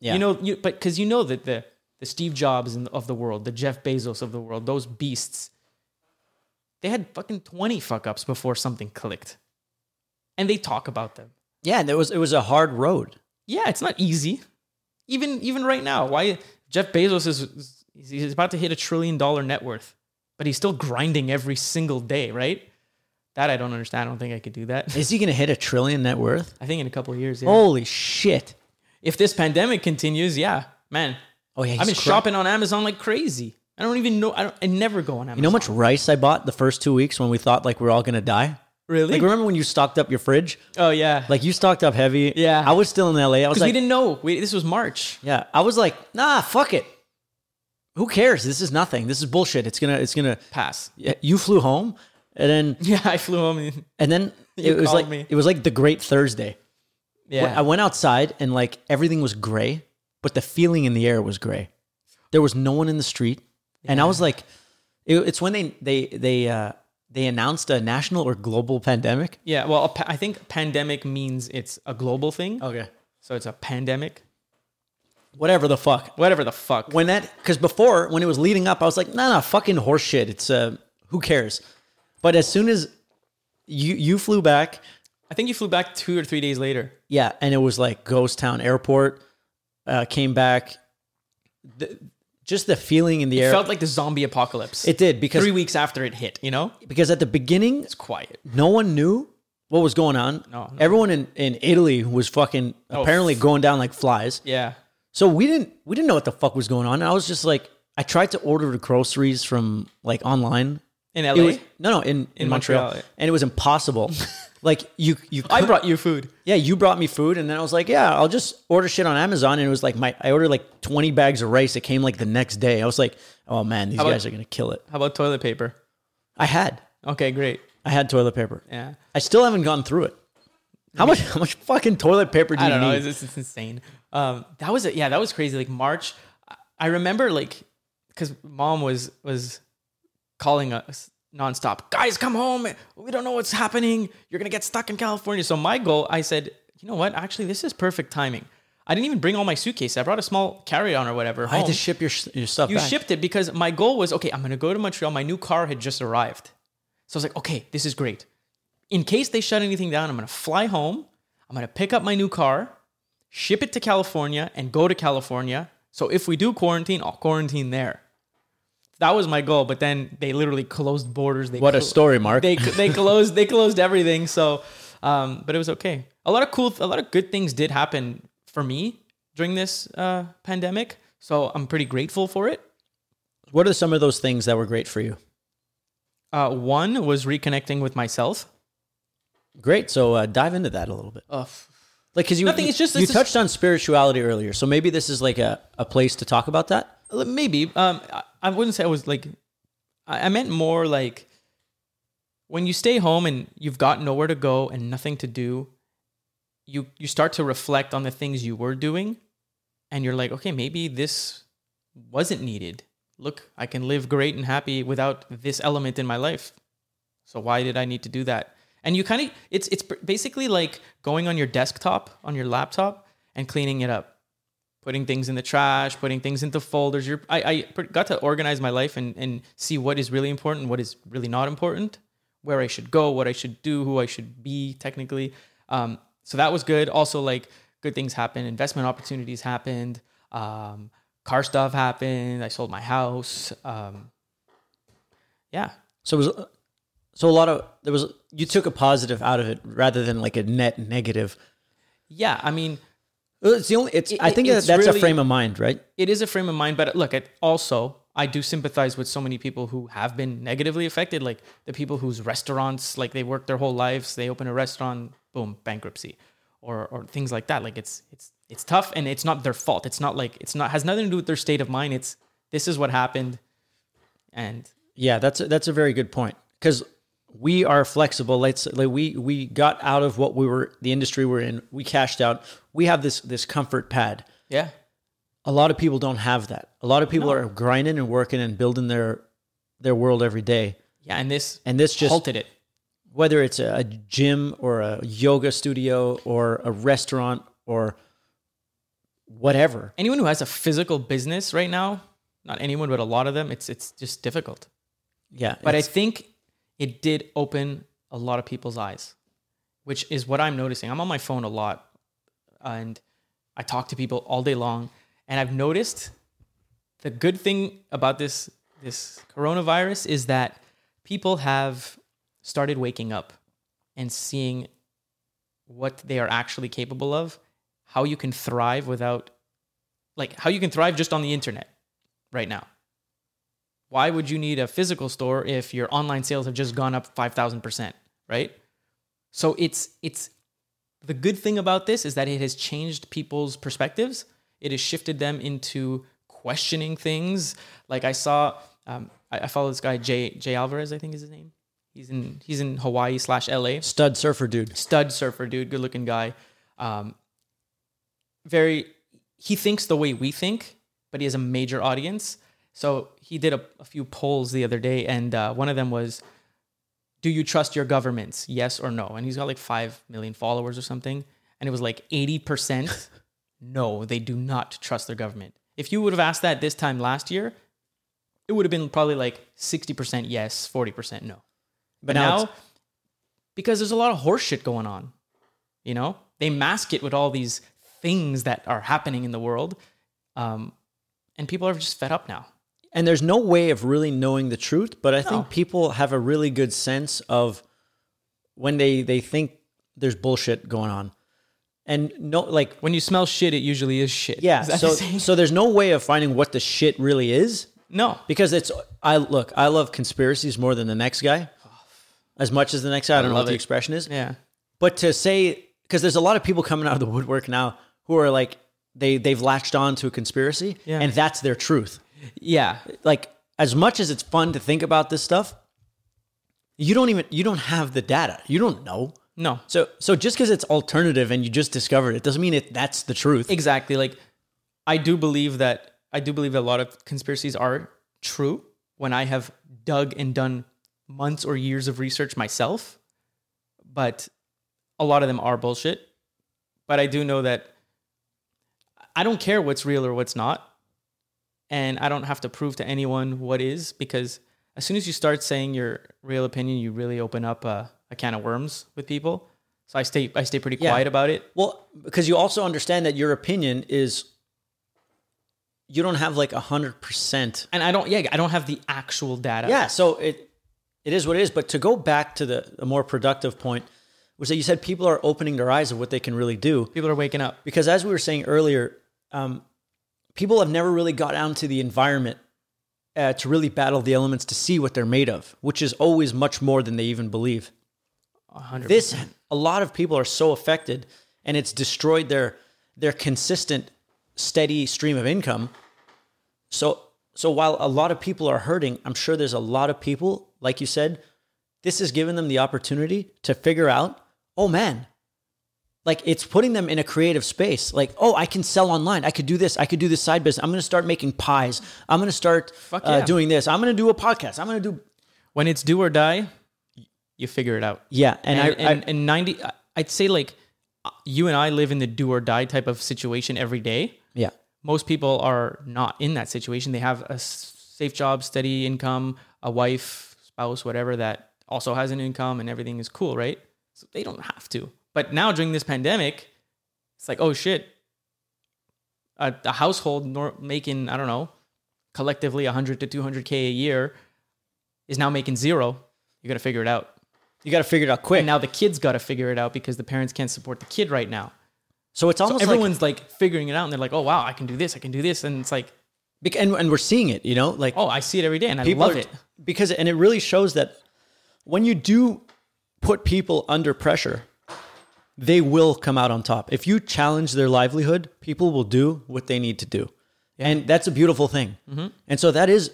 Yeah. You know, you but because you know that the the Steve Jobs of the world, the Jeff Bezos of the world, those beasts, they had fucking twenty fuck ups before something clicked, and they talk about them. Yeah, and it was it was a hard road. Yeah, it's not easy. Even even right now, why Jeff Bezos is he's about to hit a trillion dollar net worth, but he's still grinding every single day, right? That I don't understand. I don't think I could do that. Is he going to hit a trillion net worth? I think in a couple of years, yeah. Holy shit! If this pandemic continues, yeah, man. Oh yeah, I've been cra- shopping on Amazon like crazy. I don't even know. I, don't, I never go on Amazon. You know how much rice I bought the first two weeks when we thought like we are all going to die? Really? Like remember when you stocked up your fridge? oh yeah. Like you stocked up heavy. Yeah. I was still in LA. I was like, we didn't know. We, this was March. yeah, I was like, nah, fuck it. Who cares? This is nothing. This is bullshit. It's gonna, it's gonna. Pass. Yeah, You flew home, and then, Yeah, I flew home. And, and then it was like, me. it was like the Great Thursday. yeah. I went outside and like everything was gray, but the feeling in the air was gray. There was no one in the street, and I was like, it, it's when they they they uh, they announced a national or global pandemic. Yeah, well, a pa- I think pandemic means it's a global thing. Okay, So it's a pandemic. whatever the fuck. Whatever the fuck. When that because before when it was leading up, I was like, nah, nah, fucking horseshit. It's uh, who cares? But as soon as you you flew back, I think you flew back two or three days later. yeah, and it was like ghost town airport. Uh, came back, the, just the feeling in the It air. felt like the zombie apocalypse. it did because three weeks after it hit, you know? because at the beginning It's quiet. no one knew what was going on. No, no. Everyone in, in Italy was fucking Oh, apparently going down like flies. Yeah. So we didn't we didn't know what the fuck was going on. And I was just like I tried to order the groceries from like online. In LA? was, no, no, in, in, Montreal. Montreal, yeah. And it was impossible. like you you I brought you food. yeah, you brought me food and then I was like, yeah, I'll just order shit on Amazon and it was like my I ordered like 20 bags of rice. It came like the next day. I was like, oh man, these about- guys are going to kill it. How about toilet paper? I had Okay, great. I had toilet paper. Yeah. I still haven't gone through it. How much? How much fucking toilet paper do I you don't know. need? It's, it's insane. Um, that was it. Yeah, that was crazy. Like March, I- I remember like because mom was was calling us nonstop. Guys, come home. We don't know what's happening. You're gonna get stuck in California. So my goal, I said, you know what? Actually, this is perfect timing. I didn't even bring all my suitcase. I brought a small carry-on or whatever. I had to ship your your stuff You back. shipped it because my goal was okay, I'm going to go to Montreal. My new car had just arrived. So I was like, okay, this is great. In case they shut anything down, I'm going to fly home. I'm going to pick up my new car, ship it to California, and go to California. So if we do quarantine, I'll quarantine there. That was my goal, but then they literally closed borders. They What a story, Mark. They they closed they closed everything. So, um, but it was okay. A lot of cool, a lot of good things did happen for me during this uh, pandemic. So I'm pretty grateful for it. What are some of those things that were great for you? Uh, one was reconnecting with myself. Great. So uh, dive into that a little bit. Uh, Like, because you Nothing, you, it's just- you it's just- touched on spirituality earlier, so maybe this is like a, a place to talk about that. maybe. Um, I, wouldn't say I was like. I, I meant more like when you stay home and you've got nowhere to go and nothing to do. You you start to reflect on the things you were doing, and you're like, okay, maybe this wasn't needed. Look, I can live great and happy without this element in my life. So why did I need to do that? And you kind of it's it's basically like going on your desktop on your laptop and cleaning it up, putting things in the trash, putting things into folders. You're, I I got to organize my life and and see what is really important, what is really not important, where I should go, what I should do, who I should be technically. Um, so that was good. Also, like good things happened, investment opportunities happened, um, car stuff happened. I sold my house. Um, yeah. So it was so a lot of there was you took a positive out of it rather than like a net negative. Yeah, I mean, Uh, it's the only. It's. It- I think it's that's really- a frame of mind, right? it is a frame of mind, but look, it also I do sympathize with so many people who have been negatively affected, like the people whose restaurants, like they work their whole lives, they open a restaurant, boom, bankruptcy, or or things like that. Like it's it's it's tough, and it's not their fault. It's not like it's not has nothing to do with their state of mind. It's this is what happened, and Yeah, that's a, that's a very good point because we are flexible. Let's like we we got out of what we were the industry we're in. We cashed out. We have this this comfort pad. yeah, A lot of people don't have that. A lot of people are grinding and working and building their their world every day. yeah, and this And this just halted it. whether it's a, a gym or a yoga studio or a restaurant or whatever. Anyone who has a physical business right now, not anyone, but a lot of them, it's it's just difficult. Yeah, But I think it did open a lot of people's eyes, which is what I'm noticing. I'm on my phone a lot and I talk to people all day long. And I've noticed the good thing about this this coronavirus is that people have started waking up and seeing what they are actually capable of, how you can thrive without like how you can thrive just on the internet right now why would you need a physical store if your online sales have just gone up 5000% right? So it's it's the good thing about this is that it has changed people's perspectives. It has shifted them into questioning things. Like i saw um, I, I follow this guy jay jay alvarrez i think is his name. He's in he's in hawaii slash la stud surfer dude. stud surfer dude good looking guy. Um, very he thinks the way we think but he has a major audience so he did a, a few polls the other day and uh, one of them was do you trust your governments yes or no and he's got like 5 million followers or something and it was like 80% no they do not trust their government if you would have asked that this time last year it would have been probably like 60% yes 40% no but now now, because there's a lot of horseshit going on, you know, they mask it with all these things that are happening in the world. Um, and people are just fed up now. And there's no way of really knowing the truth but i No. think people have a really good sense of when they they think there's bullshit going on and no like When you smell shit, it usually is shit. yeah Is so the so there's no way of finding what the shit really is no. because it's i look i love conspiracies more than the next guy oh. as much as the next guy i don't know what the expression is Yeah. but to say because there's a lot of people coming out of the woodwork now who are like they they've latched on to a conspiracy Yeah. and that's their truth Yeah. like as much as it's fun to think about this stuff you don't even you don't have the data you don't know No. so so just because it's alternative and you just discovered it doesn't mean it that's the truth Exactly. Like, I do believe that I do believe that a lot of conspiracies are true when I have dug and done months or years of research myself, but a lot of them are bullshit. But I do know that I don't care what's real or what's not. And I don't have to prove to anyone what is because as soon as you start saying your real opinion, you really open up a, a can of worms with people. So I stay I stay pretty Yeah. quiet about it. well because you also understand that your opinion is you don't have like a hundred percent and I don't yeah I don't have the actual data. yeah so it it is what it is but to go back to the a more productive point was that you said people are opening their eyes of what they can really do people are waking up. because as we were saying earlier um, people have never really got down to the environment uh, to really battle the elements to see what they're made of which is always much more than they even believe A hundred. this a lot of people are so affected and it's destroyed their their consistent steady stream of income so so while a lot of people are hurting i'm sure there's a lot of people like you said this has given them the opportunity to figure out oh man like it's putting them in a creative space like oh i can sell online i could do this i could do this side business i'm going to start making pies i'm going to start Fuck uh, doing this i'm going to do a podcast i'm going to do when it's do or die, you figure it out. Yeah, and, And, I, and, and 90, I'd say like uh, you and I live in the do or die type of situation every day. yeah, Most people are not in that situation. They have a safe job, steady income, a wife, spouse, whatever that also has an income and everything is cool, right? So they don't have to. But now during this pandemic, it's like, oh shit, a, a household nor- making, I don't know, collectively 100 to 200K a year is now making zero. You got to figure it out. you got to figure it out quick. And now the kids got to figure it out because the parents can't support the kid right now. so it's almost like everyone's like, figuring it out and they're like, oh, wow, I can do this. I can do this. And it's like, and, and we're seeing it. You know, like oh, I see it every day and I love are- it. because and it really shows that when you do put people under pressure they will come out on top if you challenge their livelihood people will do what they need to do and that's a beautiful thing and so that is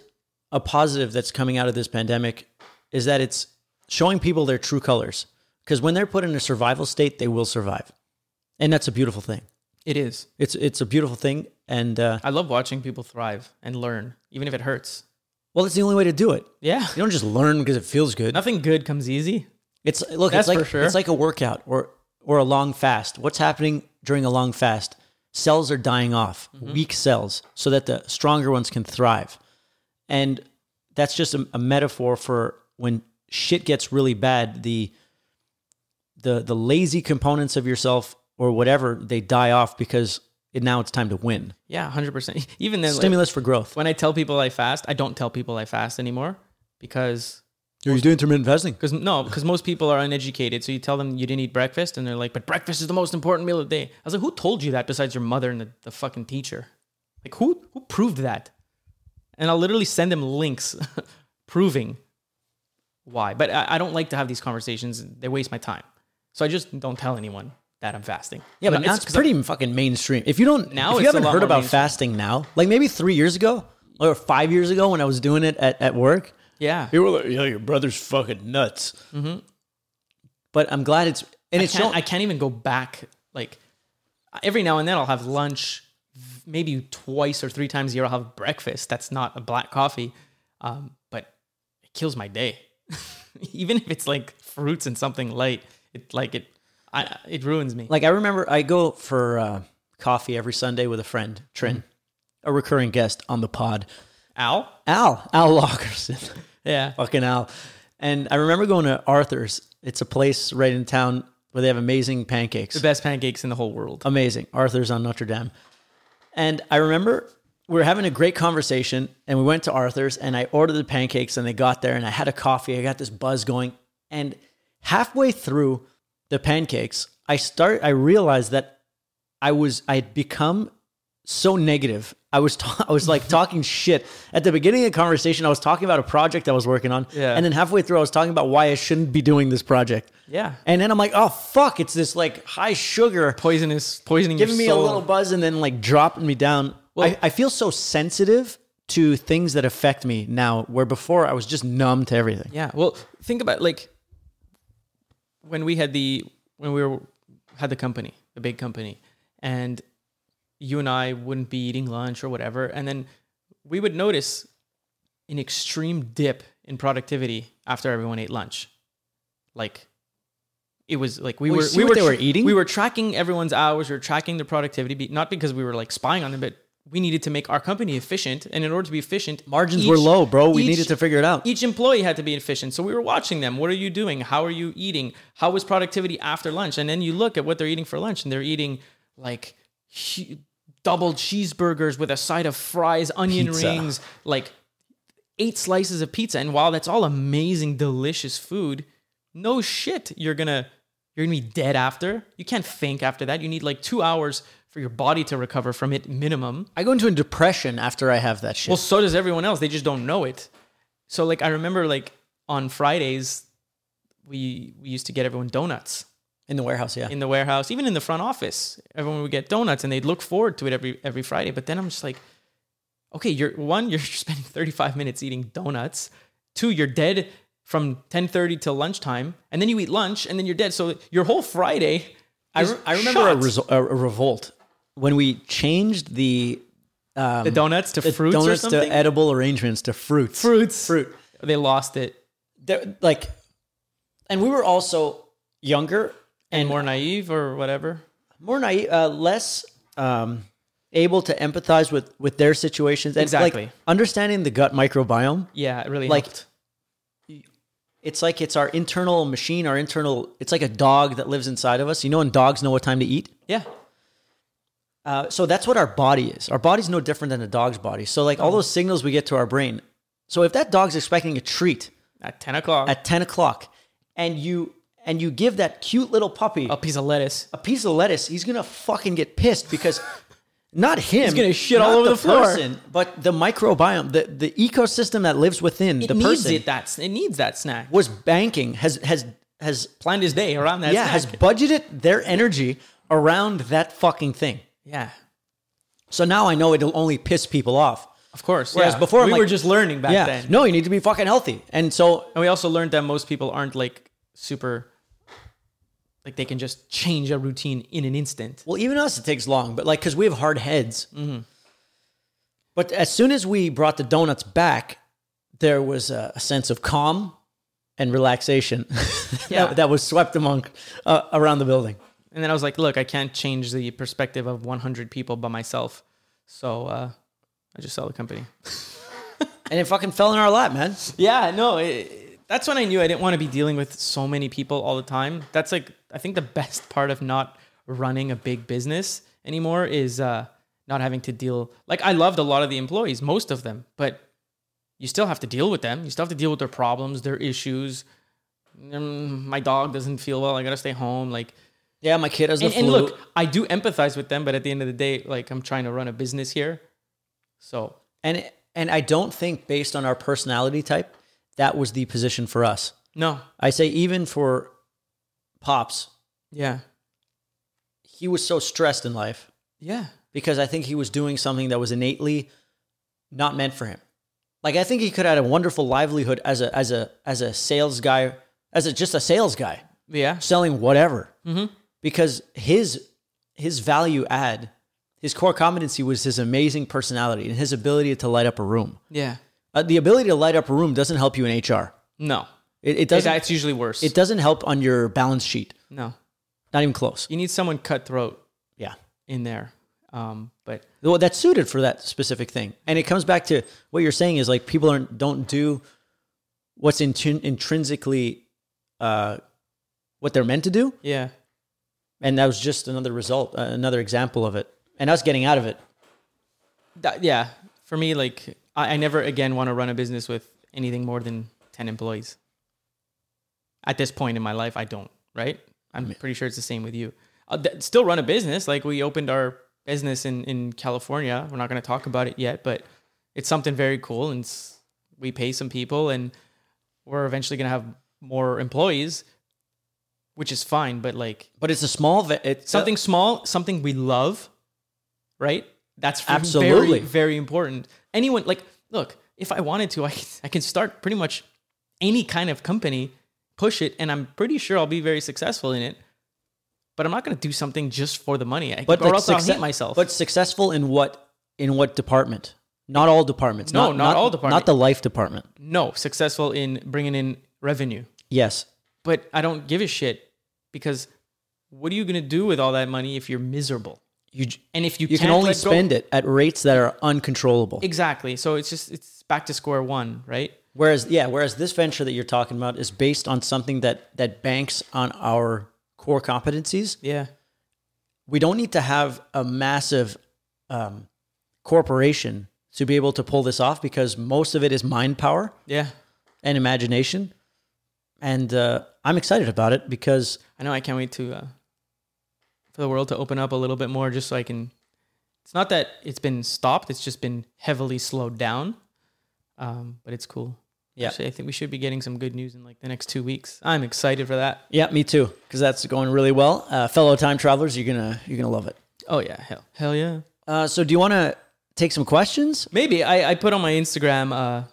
a positive that's coming out of this pandemic is that it's showing people their true colors because when they're put in a survival state they will survive and that's a beautiful thing It is. it's it's a beautiful thing and uh, I love watching people thrive and learn, even if it hurts. well it's the only way to do it Yeah. you don't just learn because it feels good Nothing good comes easy. It's look, That's it's like sure. it's like a workout or or a long fast. What's happening during a long fast? Cells are dying off, Mm-hmm. weak cells, so that the stronger ones can thrive. And that's just a, a metaphor for when shit gets really bad, the the the lazy components of yourself or whatever, they die off because it, now it's time to win. Yeah, 100%. Even then, like, Stimulus for growth. when I tell people I fast, I don't tell people I fast anymore because You're doing intermittent fasting. Because no, because most people are uneducated. So you tell them you didn't eat breakfast, and they're like, "But breakfast is the most important meal of the day." I was like, "Who told you that? Besides your mother and the, the fucking teacher? Like, who who proved that?" And I'll literally send them links proving why. But I, I don't like to have these conversations; they waste my time. So I just don't tell anyone that I'm fasting. Yeah, but No, now it's it's 'cause pretty fucking mainstream. If you don't, Now if you haven't heard about mainstream. fasting now, like maybe three years ago or five years ago when I was doing it at, at work, Yeah, you were like, "Yeah, your brother's fucking nuts." But I'm glad it's and I it's can't, shown, I can't even go back. Like every now and then, I'll have lunch. Maybe twice or three times a year, I'll have breakfast. That's not a black coffee, um, but it kills my day. even if it's like fruits and something light, it like it. I, it ruins me. like I remember I go for uh, coffee every Sunday with a friend, Trin, a recurring guest on the pod, Al, Al Al Lockerson. yeah, fucking Al. And I remember going to Arthur's. It's a place right in town where they have amazing pancakes. the best pancakes in the whole world. amazing. Arthur's on Notre Dame. And I remember we were having a great conversation and we went to Arthur's and I ordered the pancakes and they got there and I had a coffee. I got this buzz going. And halfway through the pancakes, I start I realized that I was I had become so negative. I was ta- I was like talking shit at the beginning of the conversation. I was talking about a project I was working on, Yeah. and then halfway through, I was talking about why I shouldn't be doing this project. Yeah, And then I'm like, oh fuck, it's this like high sugar poisonous, poisoning giving me soul. a little buzz and then like dropping me down. Well- I, I feel so sensitive to things that affect me now, where before I was just numb to everything. Yeah. Well, think about like when we had the when we were had the company, the big company, and you and I wouldn't be eating lunch or whatever, and then we would notice an extreme dip in productivity after everyone ate lunch. Like it was like we you were we were were eating? We were tracking everyone's hours, we were tracking their productivity, not because we were like spying on them, but we needed to make our company efficient, and in order to be efficient, Margins each- were low, bro. We each- needed to figure it out. each employee had to be efficient. So we were watching them. What are you doing? How are you eating? How was productivity after lunch? And then you look at what they're eating for lunch, and they're eating like hu- double cheeseburgers with a side of fries, onion Pizza. rings, like eight slices of pizza. And while that's all amazing, delicious food, no shit, you're gonna you're gonna be dead after. You can't think after that. You need like two hours for your body to recover from it minimum. I go into a depression after I have that shit. Well, so does everyone else. They just don't know it. So like I remember like on Fridays we we used to get everyone donuts in the warehouse, yeah. in the warehouse, even in the front office. Everyone would get donuts and they'd look forward to it every every Friday. But then I'm just like, okay, you're one, you're spending 35 minutes eating donuts. Two, you're dead from 10:30 till lunchtime, and then you eat lunch, and then you're dead. So your whole Friday. I, re- I remember a, resol- a, revolt when we changed the um, the donuts to the fruits or donuts something. to edible arrangements to fruits. fruits. Fruit. They lost it. They're, like and we were also younger and more naive or whatever. more naive, uh, less um, able to empathize with with their situations. And Exactly. like understanding the gut microbiome. Yeah, it really Like- helped. It's like it's our internal machine, our internal. It's like a dog that lives inside of us. You know, when dogs know what time to eat. Yeah, Uh, so that's what our body is. Our body's no different than a dog's body. So like all those signals we get to our brain. So if that dog's expecting a treat at ten o'clock, at ten o'clock, and you and you give that cute little puppy a piece of lettuce. a piece of lettuce, he's gonna fucking get pissed because not him. He's gonna shit all over the floor. person, but the microbiome, the, the ecosystem that lives within It the needs person it. That it needs that snack. was banking has has has Planned his day around that. yeah snack. has budgeted their energy around that fucking thing. yeah. So now I know it'll only piss people off. Of course. Whereas yeah. before, I'm we like- were just learning back yeah, then. no, you need to be fucking healthy, and so And we also learned that most people aren't like super like they can just change a routine in an instant. Well, even us, it takes long, but like, because we have hard heads. But as soon as we brought the donuts back, there was a, a sense of calm and relaxation Yeah. that, that was swept among uh, around the building. And then I was like, look, I can't change the perspective of 100 people by myself. So uh, I just sell the company. And it fucking fell in our lap, man. Yeah, no, it, that's when I knew I didn't want to be dealing with so many people all the time. That's like, I think the best part of not running a big business anymore is uh, not having to deal. Like, I loved a lot of the employees, most of them, but you still have to deal with them. You still have to deal with their problems, their issues. Mm, my dog doesn't feel well. I gotta stay home. Like, Yeah, my kid has the and, flu. and look, I do empathize with them, but at the end of the day, like I'm trying to run a business here. So and and I don't think based on our personality type, that was the position for us. no, I say even for pops, yeah, he was so stressed in life yeah, because I think he was doing something that was innately not meant for him. Like I think he could have had a wonderful livelihood as a as a as a sales guy, as a just a sales guy yeah, selling whatever. Mm-hmm. Because his his value add, his core competency was his amazing personality and his ability to light up a room. yeah. Uh, the ability to light up a room doesn't help you in HR. No, It, it doesn't. that's usually worse. It doesn't help on your balance sheet. no, Not even close. you need someone cutthroat Yeah. in there. Um, but well, that's suited for that specific thing. And it comes back to what you're saying is like people aren't don't do what's intrin- intrinsically uh, what they're meant to do, yeah, and that was just another result, uh, another example of it, and us getting out of it. that, yeah. For me, like I, I never again want to run a business with anything more than ten employees. At this point in my life, I don't. Right? I'm pretty sure it's the same with you. Uh, I'll d- still run a business. Like we opened our business in in California. We're not going to talk about it yet, but it's something very cool, and we pay some people, and we're eventually going to have more employees, which is fine. But like But it's a small, ve- it's uh something small, something we love, right? That's Absolutely. very, very important. Anyone like, look, if I wanted to, I I can start pretty much any kind of company, push it, and I'm pretty sure I'll be very successful in it. But I'm not going to do something just for the money, I, but or else I'll success- hate myself. But successful in what in what department? Not all departments. No, not all departments. Not the life department. no, successful in bringing in revenue. Yes. But I don't give a shit because what are you going to do with all that money if you're miserable? You And if you, you can only let go- spend it at rates that are uncontrollable. exactly. So it's just it's back to square one, right? Whereas, yeah, whereas this venture that you're talking about is based on something that that banks on our core competencies. Yeah. We don't need to have a massive um, corporation to be able to pull this off because most of it is mind power Yeah. and imagination. And uh, I'm excited about it because I know I can't wait to uh, for the world to open up a little bit more, just so I can. It's not that it's been stopped; it's just been heavily slowed down. Um, but it's cool. Yeah. Actually, I think we should be getting some good news in like the next two weeks. I'm excited for that. yeah, me too because that's going really well. Uh, fellow time travelers, you're gonna you're gonna love it. Oh yeah, hell, hell yeah. Uh, so, do you want to take some questions? Maybe I, I put on my Instagram uh,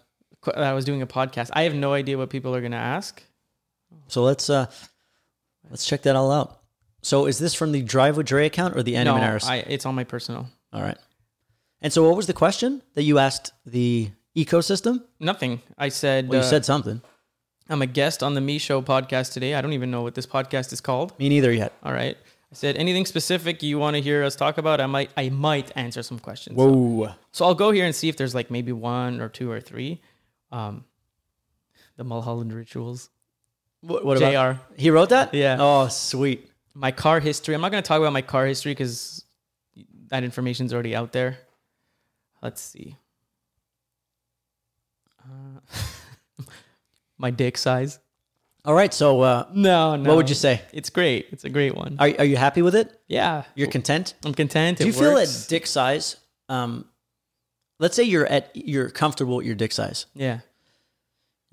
qu- I was doing a podcast. I have no idea what people are gonna ask. So let's uh, let's check that all out. So, is this from the Drive with Dray account or the Andy no? I, it's on my personal. All right. And so, what was the question that you asked the ecosystem? Nothing. I said. Well, you uh, said something. I'm a guest on the MISCHO podcast today. I don't even know what this podcast is called. Me neither yet. All right. I said anything specific you want to hear us talk about. I might I might answer some questions. So, Whoa. so I'll go here and see if there's like maybe one or two or three. Um, the Mulholland rituals. What, what Jr. about? He wrote that? Yeah. Oh, sweet. My car history. I'm not going to talk about my car history because that information's already out there. Let's see. Uh, my dick size. All right. So, uh, No, no. what would you say? It's great. It's a great one. Are, are you happy with it? yeah, You're content? I'm content. Do you feel works. at dick size? Um, let's say you're at you're comfortable with your dick size. Yeah.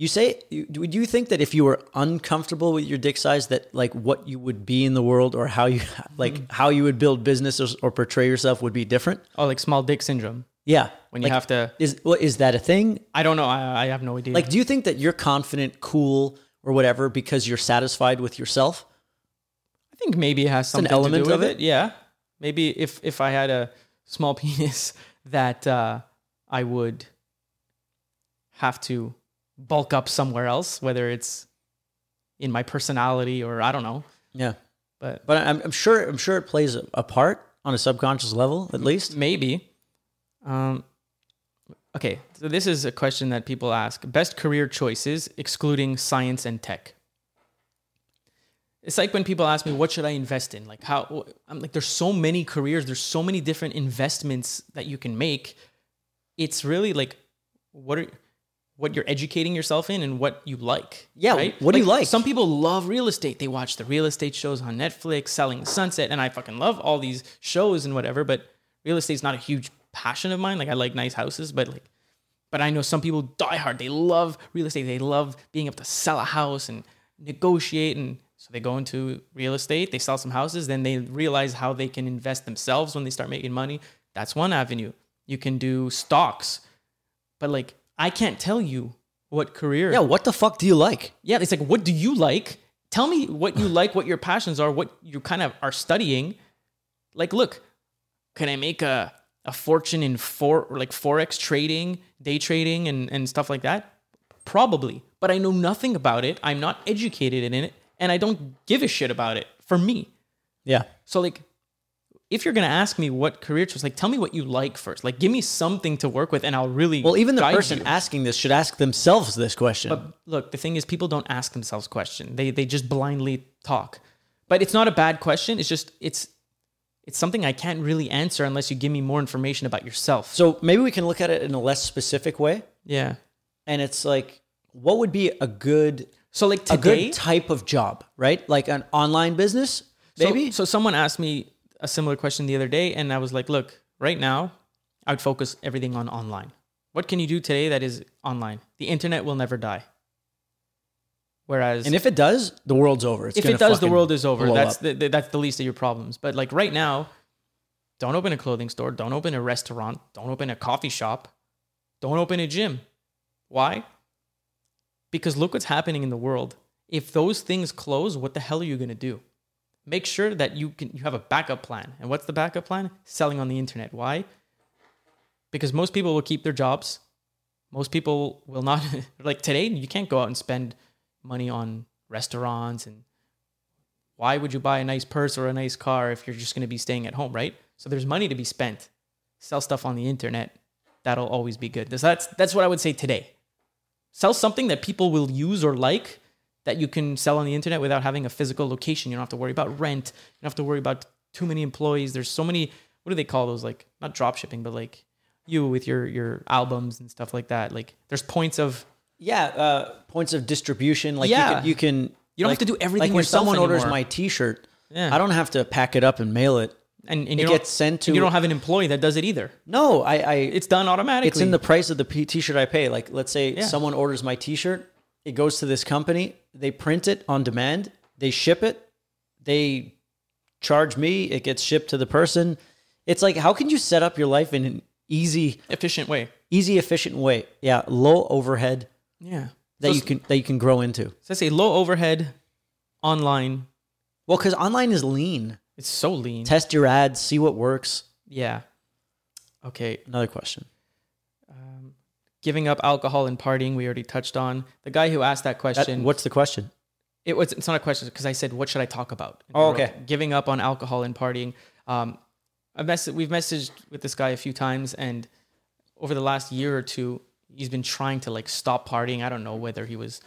You say, you- do you think that if you were uncomfortable with your dick size, that like what you would be in the world or how you like Mm-hmm. how you would build business or, or portray yourself would be different? Oh, like small dick syndrome. Yeah. When you have to. is what is that a thing? I don't know. I, I have no idea. Like, do you think that you're confident, cool, or whatever because you're satisfied with yourself? I think maybe it has an something element to do of with it. it. Yeah. Maybe if if I had a small penis that uh, I would have to bulk up somewhere else, whether it's in my personality or I don't know. Yeah. But But I'm, I'm sure I'm sure it plays a, part on a subconscious level, at least. maybe. Um, okay, so this is a question that people ask: best career choices, excluding science and tech. It's like when people ask me, "What should I invest in?" Like how I'm like, there's so many careers, there's so many different investments that you can make. It's really like, what are what you're educating yourself in and what you like. Yeah, right? what do you like? Some people love real estate. They watch the real estate shows on Netflix, Selling Sunset, and I fucking love all these shows and whatever. But real estate's not a huge passion of mine. Like I like nice houses, but like, but I know some people die hard. They love real estate. They love being able to sell a house and negotiate, and so they go into real estate. They sell some houses, then they realize how they can invest themselves when they start making money. That's one avenue. You can do stocks, but like I can't tell you what career. Yeah, what the fuck do you like? Yeah, it's like, what do you like? Tell me what you like, what your passions are, what you kind of are studying. Like, look, can I make a, a fortune in for like forex trading, day trading, and and stuff like that? Probably, but I know nothing about it. I'm not educated in it, and I don't give a shit about it. For me, Yeah. so like, if you're gonna ask me what career choice, like, tell me what you like first. Like, give me something to work with, and I'll really Well, even the person you. asking this should ask themselves this question. But look, the thing is, people don't ask themselves questions. They they just blindly talk. But it's not a bad question. It's just it's it's something I can't really answer unless you give me more information about yourself. so maybe we can look at it in a less specific way. yeah. And it's like, what would be a good So like a good type of job, right? Like an online business, so- maybe? So, someone asked me a similar question the other day, and I was like, look, right now, I would focus everything on online. What can you do today that is online? The internet will never die. Whereas and if it does, the world's over. It's if it does, the world is over. That's up. the, that's the least of your problems. But like right now, don't open a clothing store. Don't open a restaurant. Don't open a coffee shop. Don't open a gym. Why? Because look what's happening in the world. If those things close, what the hell are you gonna do? Make sure that you can you have a backup plan. And what's the backup plan? Selling on the internet. Why? Because most people will keep their jobs. Most people will not like today. You can't go out and spend money on restaurants and why would you buy a nice purse or a nice car if you're just going to be staying at home, right? So there's money to be spent. Sell stuff on the internet. That'll always be good. That's that's what I would say today. Sell something that people will use or like that you can sell on the internet without having a physical location. You don't have to worry about rent. You don't have to worry about too many employees. There's so many what do they call those like not drop shipping but like you with your your albums and stuff like that. Like there's points of Yeah, uh, points of distribution. Like Yeah. you can, you can You don't like- have to do everything Like when someone orders my T-shirt, Yeah. I don't have to pack it up and mail it. and, and It gets sent to- you don't have an employee that does it either. No, I, I It's done automatically. it's in the price of the P- T-shirt I pay. Like let's say Yeah. someone orders my T-shirt, it goes to this company, they print it on demand, they ship it, they charge me, it gets shipped to the person. It's like how can you set up your life in an easy, efficient way. easy, efficient way? Yeah, low overhead Yeah. that so, you can that you can grow into. So I say low overhead, online. Well, because online is lean. It's so lean. Test your ads, see what works. yeah. Okay. Another question. Giving up alcohol and partying, we already touched on. The guy who asked that That- question, what's the question? it was it's not a question because I said what should I talk about? And Oh, wrote, okay. Giving up on alcohol and partying. Um, I've mess- we've messaged with this guy a few times, and over the last year or two, he's been trying to like stop partying. I don't know whether he was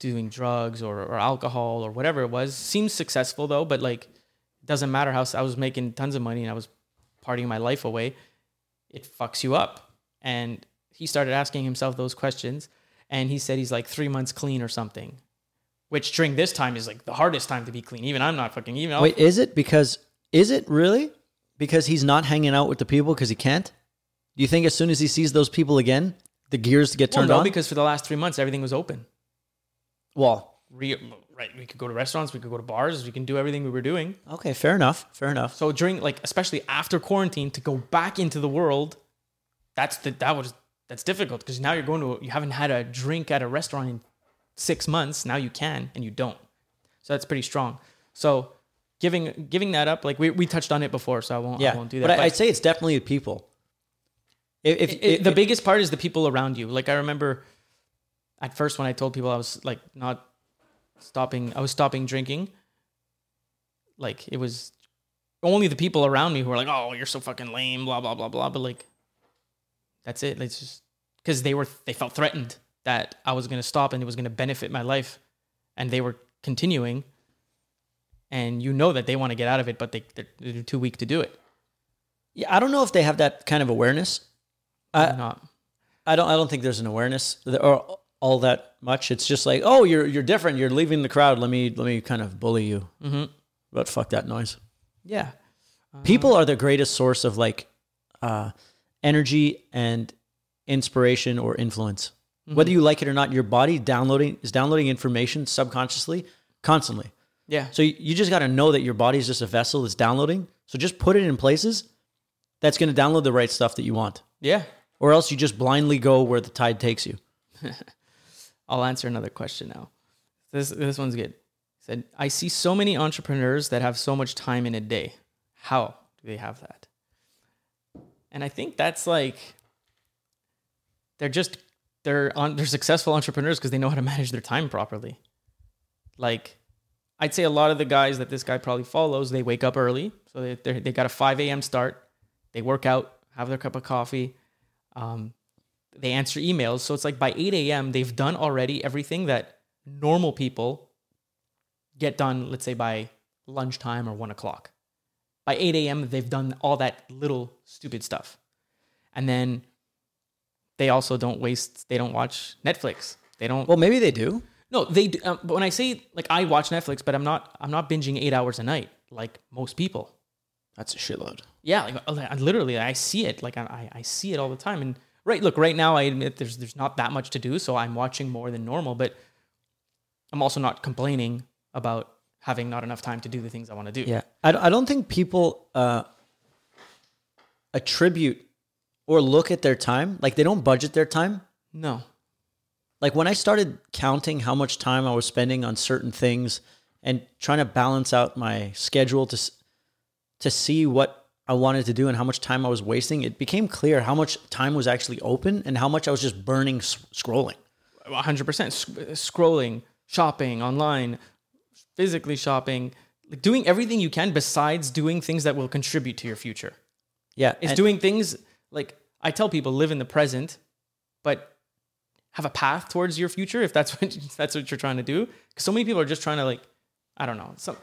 doing drugs or, or alcohol or whatever it was. Seems successful though, but like it doesn't matter how I was making tons of money and I was partying my life away. It fucks you up. And he started asking himself those questions, and he said he's like three months clean or something which during this time is like the hardest time to be clean. Even I'm not fucking even. I'll- Wait, is it because is it really because he's not hanging out with the people because he can't? Do you think as soon as he sees those people again, the gears get well, turned no, on? because for the last three months everything was open. well, Re- right, we could go to restaurants, we could go to bars, we can do everything we were doing. okay, fair enough, fair enough. So during like especially after quarantine to go back into the world, that's the that was that's difficult because now you're going to you haven't had a drink at a restaurant in six months. Now you can and you don't. So that's pretty strong. So giving giving that up, like we, we touched on it before, so I won't Yeah, I won't do that. but, I, I'd say it's definitely the people. If, if, it- it- the biggest part is the people around you. Like I remember at first when I told people I was like not stopping, I was stopping drinking. Like it was only the people around me who were like, "Oh, you're so fucking lame," blah blah blah blah. But like, that's it. It's just because they were they felt threatened that I was gonna stop and it was gonna benefit my life, and they were continuing. And you know that they want to get out of it, but they they're, they're too weak to do it. yeah, I don't know if they have that kind of awareness. I, not. I don't. I don't think there's an awareness or all that much. It's just like, oh, you're you're different. You're leaving the crowd. Let me let me kind of bully you. hmm But fuck that noise. Yeah. People are the greatest source of like uh, energy and inspiration or influence. Mm-hmm. Whether you like it or not, your body downloading is downloading information subconsciously constantly. Yeah. So you, you just got to know that your body is just a vessel that's downloading. So just put it in places that's going to download the right stuff that you want, Yeah. or else you just blindly go where the tide takes you. I'll answer another question now. This this one's good. He said, I see so many entrepreneurs that have so much time in a day. How do they have that? And I think that's like they're just they're on they're successful entrepreneurs because they know how to manage their time properly. Like I'd say a lot of the guys that this guy probably follows, they wake up early, so they they got a five a.m. start. They work out, have their cup of coffee, um, they answer emails. So it's like by 8 a.m., they've done already everything that normal people get done, let's say by lunchtime or one o'clock. By 8 a.m., they've done all that little stupid stuff. And then they also don't waste, they don't watch Netflix. They don't, Well, maybe they do. no, they do. Um, but when I say like I watch Netflix, but I'm not, I'm not binging eight hours a night like most people. That's a shitload. Yeah, like I- literally, I see it. Like I, I see it all the time. And right, look, right now, I admit there's there's not that much to do, so I'm watching more than normal. But I'm also not complaining about having not enough time to do the things I want to do. Yeah, I, don't- I don't think people uh, attribute or look at their time like they don't budget their time. No. Like when I started counting how much time I was spending on certain things and trying to balance out my schedule to to see what I wanted to do and how much time I was wasting, it became clear how much time was actually open and how much I was just burning s- scrolling. 100% Sc- scrolling, shopping online, physically shopping, like doing everything you can besides doing things that will contribute to your future. Yeah, It's doing things like I tell people live in the present, but have a path towards your future if that's what if that's what you're trying to do. Because so many people are just trying to like, I don't know. Some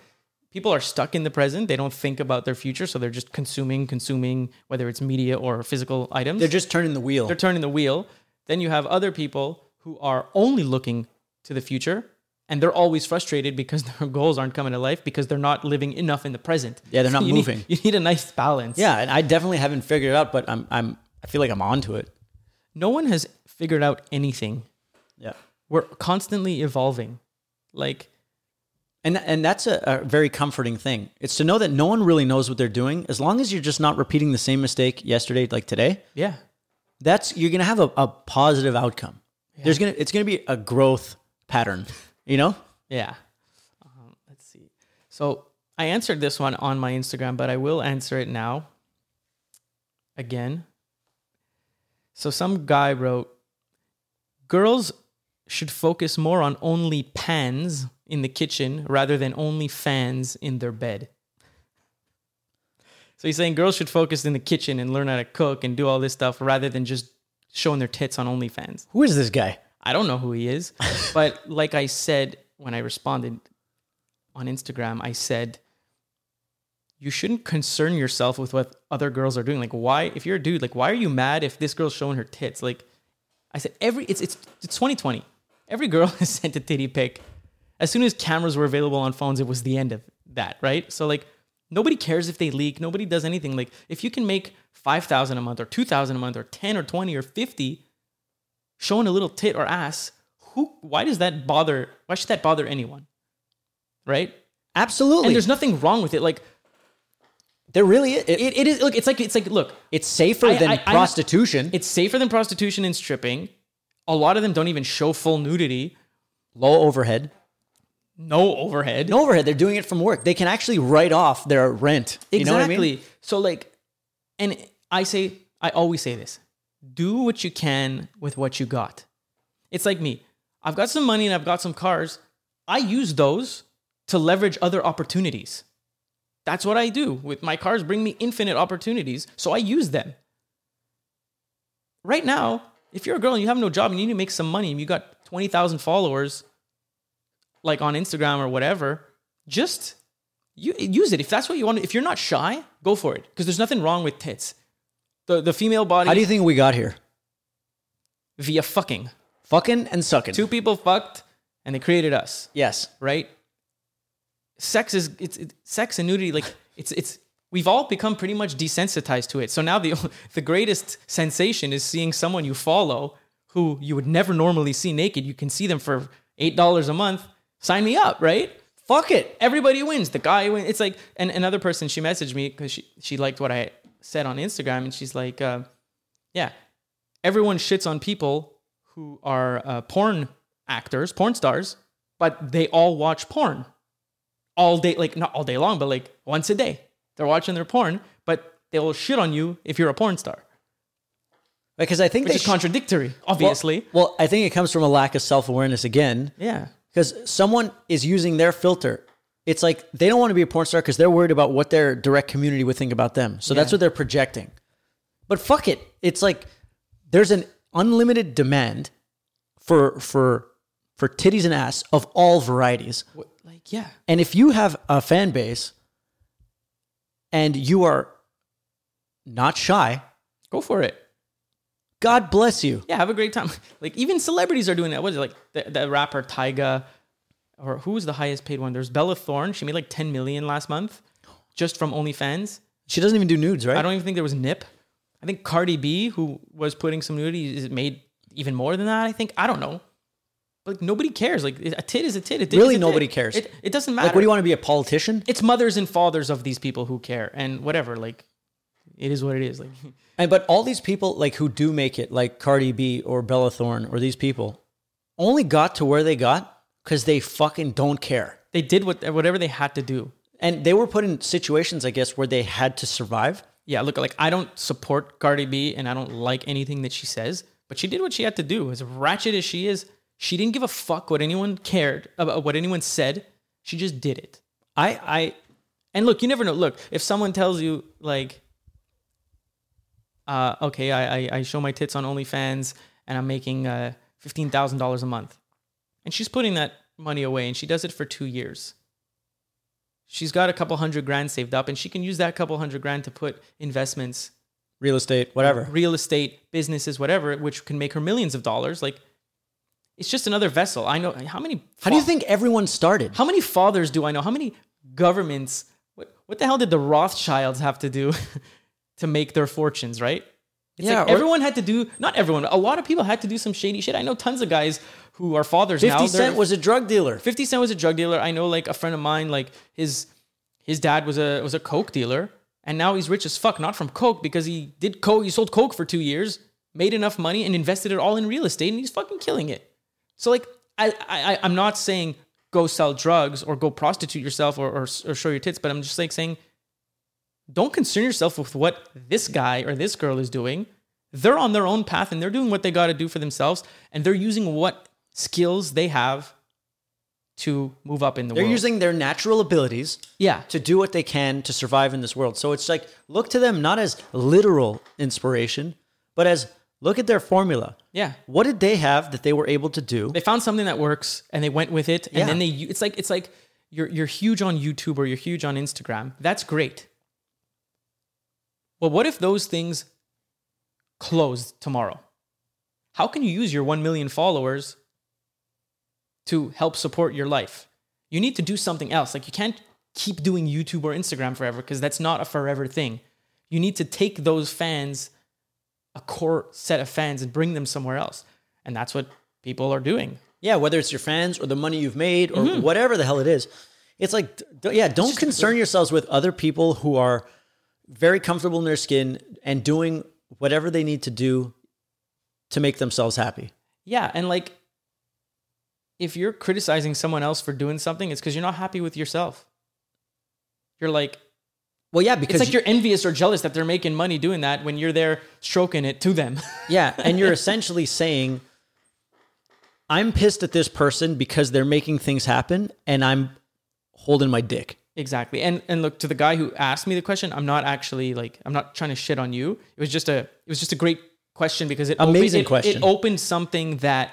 people are stuck in the present. They don't think about their future, so they're just consuming, consuming, whether it's media or physical items. they're just turning the wheel. they're turning the wheel. Then you have other people who are only looking to the future. And they're always frustrated because their goals aren't coming to life because they're not living enough in the present. Yeah, they're not You need- moving. you need a nice balance. yeah, and I definitely haven't figured it out, but I'm I'm I feel like I'm onto it. no one has figured out anything. Yeah. We're constantly evolving. Like, And and that's a, a very comforting thing. It's to know that no one really knows what they're doing. As long as you're just not repeating the same mistake yesterday, like today, yeah, that's you're gonna have a, a positive outcome. There's gonna it's gonna be a growth pattern. You know? yeah. Um, let's see. So I answered this one on my Instagram, but I will answer it now. Again. So some guy wrote, girls should focus more on only pans in the kitchen rather than only fans in their bed. So he's saying girls should focus in the kitchen and learn how to cook and do all this stuff rather than just showing their tits on OnlyFans. Who is this guy? I don't know who he is, but like I said when I responded on Instagram, I said you shouldn't concern yourself with what other girls are doing. Like why if you're a dude, like why are you mad if this girl's showing her tits? Like I said every it's it's it's 2020. Every girl has sent a titty pic. As soon as cameras were available on phones, it was the end of that, right? So like nobody cares if they leak, nobody does anything. Like if you can make 5,000 a month or 2,000 a month or 10 or 20 or 50 showing a little tit or ass, who why does that bother why should that bother anyone? Right? Absolutely. And there's nothing wrong with it. Like there really is. It- it, it is look, it's like it's like look, it's safer I- than I- I- prostitution. it's safer than prostitution and stripping. A lot of them don't even show full nudity, low overhead. no overhead. No overhead. They're doing it from work. They can actually write off their rent. You exactly. know what I mean? So like, and I say, I always say this: do what you can with what you got. It's like me. I've got some money and I've got some cars. I use those to leverage other opportunities. That's what I do with my cars. Bring me infinite opportunities, so I use them. Right now, if you're a girl and you have no job and you need to make some money and you got twenty thousand followers, like on Instagram or whatever, just you use it if that's what you want. If you're not shy, go for it because there's nothing wrong with tits. The the female body How do you think we got here? via fucking Fucking and sucking. two people fucked and they created us, yes. right? Sex is it's it, sex and nudity like it's it's we've all become pretty much desensitized to it. So now the the greatest sensation is seeing someone you follow who you would never normally see naked. You can see them for eight dollars a month. Sign me up, right? Fuck it. everybody wins. The guy wins. It's like, and another person, she messaged me because she, she liked what I said on Instagram. And she's like, uh, yeah, everyone shits on people who are uh, porn actors, porn stars, but they all watch porn all day, like not all day long, but like once a day. They're watching their porn, but they will shit on you if you're a porn star, Because I think which they sh- contradictory, obviously. Well, well, I think it comes from a lack of self awareness again. yeah. Because someone is using their filter. It's like they don't want to be a porn star because they're worried about what their direct community would think about them. So that's what they're projecting. But fuck it. It's like there's an unlimited demand for for for titties and ass of all varieties. Like, yeah. And if you have a fan base and you are not shy, Go for it. God bless you. Yeah, have a great time. Like even celebrities are doing that. What is it like the, the rapper Tyga, or who was the highest paid one? There's Bella Thorne. She made like 10 million last month, just from OnlyFans. She doesn't even do nudes, right? I don't even think there was Nip. I think Cardi B, who was putting some nudity, is made even more than that. I think I don't know. But like, nobody cares. Like a tit is a tit. A tit Really a tit. nobody cares. It, it doesn't matter. like, what do you want to be a politician? It's mothers and fathers of these people who care, and whatever. Like, it is what it is. Like, And but all these people like who do make it, like Cardi B or Bella Thorne or these people, only got to where they got because they fucking don't care. they did what whatever they had to do. And they were put in situations, I guess, where they had to survive. yeah, look, like I don't support Cardi B and I don't like anything that she says, but she did what she had to do. As ratchet as she is, she didn't give a fuck what anyone cared about what anyone said. She just did it. I, I, And look, you never know. Look, if someone tells you like, uh, okay, I, I I show my tits on OnlyFans and I'm making uh, fifteen thousand dollars a month, and she's putting that money away and she does it for two years. She's got a couple hundred grand saved up, and she can use that couple hundred grand to put investments real estate, whatever. real estate, businesses, whatever, which can make her millions of dollars. Like, it's just another vessel. I know how many. How do you think everyone started? How many fathers do I know? How many governments? What what the hell did the Rothschilds have to do to make their fortunes? Right? It's Yeah, like everyone had to do. Not everyone. A lot of people had to do some shady shit. I know tons of guys who are fathers now. Fifty They're- was a drug dealer. 50 Cent was a drug dealer. I know like a friend of mine, like his his dad was a was a coke dealer, and now he's rich as fuck. Not from coke because he did coke. He sold coke for two years, made enough money, and invested it all in real estate, and he's fucking killing it. So like I I I'm not saying go sell drugs or go prostitute yourself or or, or show your tits, but I'm just like saying don't concern yourself with what this guy or this girl is doing. they're on their own path and they're doing what they got to do for themselves and they're using what skills they have to move up in the world. They're world. using their natural abilities yeah. to do what they can to survive in this world. So it's like look to them not as literal inspiration, but as look at their formula. Yeah. What did they have that they were able to do? They found something that works and they went with it and Yeah. then they it's like it's like you're you're huge on YouTube or you're huge on Instagram. That's great. Well, what if those things closed tomorrow? How can you use your 1 million followers to help support your life? You need to do something else. Like you can't keep doing YouTube or Instagram forever because that's not a forever thing. You need to take those fans, a core set of fans, and bring them somewhere else. And that's what people are doing. Yeah, whether it's your fans or the money you've made or mm-hmm. whatever the hell it is. It's like, yeah, don't concern yourselves with other people who are very comfortable in their skin and doing whatever they need to do to make themselves happy. Yeah, and like if you're criticizing someone else for doing something, it's because you're not happy with yourself. You're like Well, yeah, because it's like you're envious or jealous that they're making money doing that when you're there stroking it to them. Yeah, and you're essentially saying, I'm pissed at this person because they're making things happen and I'm holding my dick. exactly. And and look to the guy who asked me the question, I'm not actually like I'm not trying to shit on you. It was just a it was just a great question because it Amazing opened, it- question. It, opened something that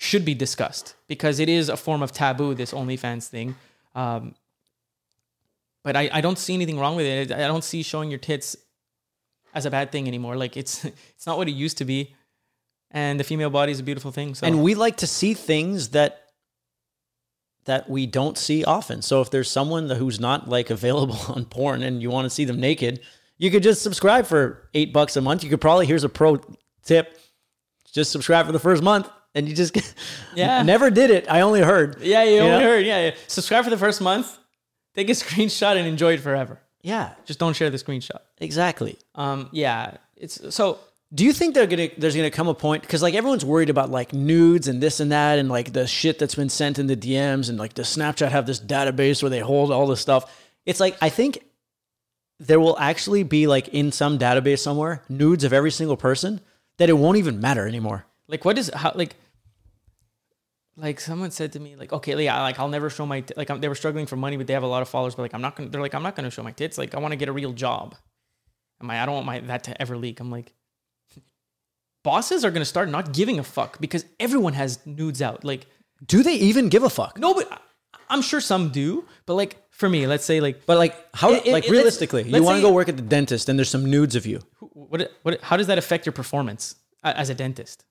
should be discussed because it is a form of taboo. This OnlyFans thing. Um, but I, I don't see anything wrong with it. I don't see showing your tits as a bad thing anymore. Like it's it's not what it used to be. And the female body is a beautiful thing. So And we like to see things that that we don't see often. So if there's someone who's not like available on porn and you want to see them naked, you could just subscribe for 8 bucks a month. You could probably here's a pro tip. Just subscribe for the first month and you just Yeah. never did it. I only heard. yeah, you only know? heard. Yeah, yeah. Subscribe for the first month. Take a screenshot and enjoy it forever. Yeah, Just don't share the screenshot. exactly. Um, yeah, it's so Do you think they're gonna there's gonna come a point because like everyone's worried about like nudes and this and that and like the shit that's been sent in the DMs and like does Snapchat have this database where they hold all this stuff? It's like I think there will actually be like in some database somewhere nudes of every single person that it won't even matter anymore. Like what is how like like someone said to me like okay yeah like I'll never show my t- like I'm, they were struggling for money but they have a lot of followers but like I'm not gonna they're like I'm not gonna show my tits like I want to get a real job. I'm like I don't want my that to ever leak. I'm like bosses are gonna start not giving a fuck because everyone has nudes out like. Do they even give a fuck? No, but I- I'm sure some do. But like for me, let's say like But like how It- like it- realistically, you want to go work at the dentist and there's some nudes of you. what what how does that affect your performance uh, as a dentist?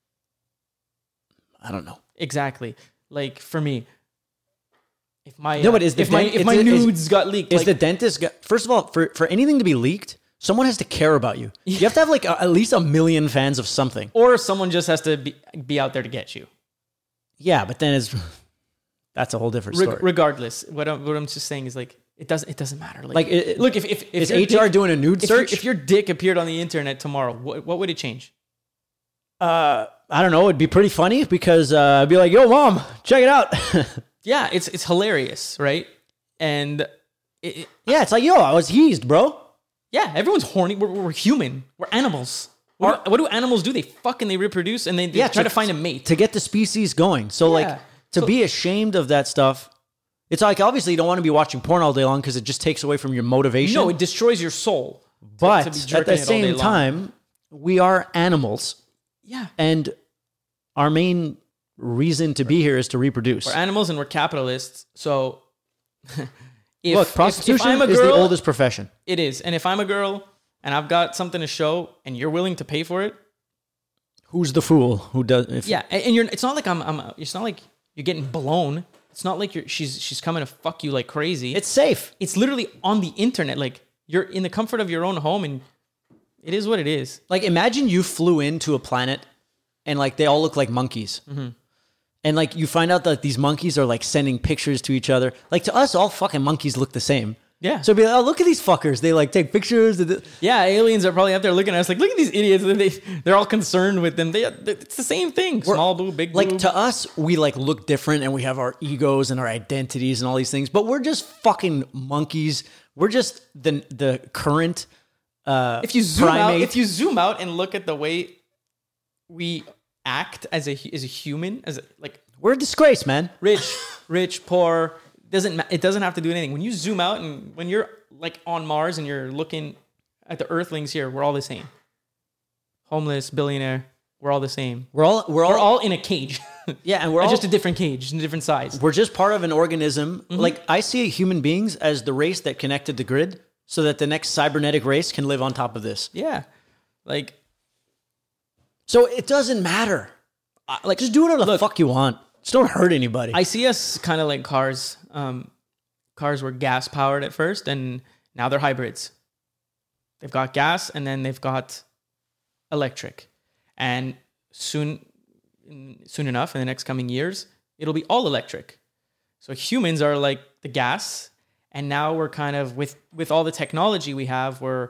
I don't know. Exactly. Like for me, if my No, uh, but is the if my dent- if my the- is- nudes got leaked, Is like, the dentist go- first of all for for anything to be leaked, someone has to care about you. You have to have like a, at least a million fans of something. or someone just has to be, be out there to get you. Yeah, but then it's that's a whole different story. regardless, what I'm what I'm just saying is like it doesn't it doesn't matter. Like, Like, it- look if if, if is HR dick- doing a nude if search? if your dick appeared on the internet tomorrow, what what would it change? Uh, I don't know. It'd be pretty funny because uh, I'd be like, "Yo, mom, check it out." Yeah, it's it's hilarious, right? And it, it- yeah, it's like, "Yo, I was heezed, bro." yeah, everyone's horny. We're, we're human. We're animals. What, do, what do animals do? They fuck and they reproduce and they, they Yeah, try to- to find a mate. to get the species going. So Yeah. like to So- be ashamed of that stuff. It's like obviously you don't want to be watching porn all day long because it just takes away from your motivation. no, it destroys your soul. but to be at the it all day same time, we are animals, Yeah. and our main reason to be here is to reproduce. We're animals and we're capitalists. So if, Look, prostitution if I'm a is the oldest profession. It is. And if I'm a girl and I've got something to show and you're willing to pay for it, Who's the fool who does? If, yeah. And and you're it's not like I'm I'm it's not like you're getting blown. It's not like you're she's she's coming to fuck you like crazy. it's safe. it's literally on the internet. Like you're in the comfort of your own home and it is what it is. Like imagine you flew into a planet and like they all look like monkeys. Mm-hmm. And like you find out that these monkeys are like sending pictures to each other. Like to us, all fucking monkeys look the same. Yeah. So be like, oh, look at these fuckers. They like take pictures. Yeah, aliens are probably up there looking at us like, look at these idiots. And they they're all concerned with them. They it's the same thing. Small boob, big Like boob. to us, we like look different and we have our egos and our identities and all these things. But we're just fucking monkeys. We're just the the current. Uh, if you zoom out, if you zoom out and look at the way we act as a as a human as a, like We're a disgrace, man. rich, rich, poor doesn't it doesn't have to do anything. When you zoom out and when you're like on Mars and you're looking at the Earthlings here, we're all the same. Homeless, billionaire, we're all the same. We're all we're all, We're all in a cage. yeah, and we're all just a different cage, a different size. we're just part of an organism. Mm-hmm. Like I see human beings as the race that connected the grid, so that the next cybernetic race can live on top of this. Yeah, like So it doesn't matter. I- like Just do whatever the fuck you want. Just don't hurt anybody. I see us kind of like cars. Um, cars were gas powered at first, and now they're hybrids. They've got gas, and then they've got electric, and soon, soon enough, in the next coming years, it'll be all electric. So humans are like the gas, and now we're kind of with with all the technology we have, we're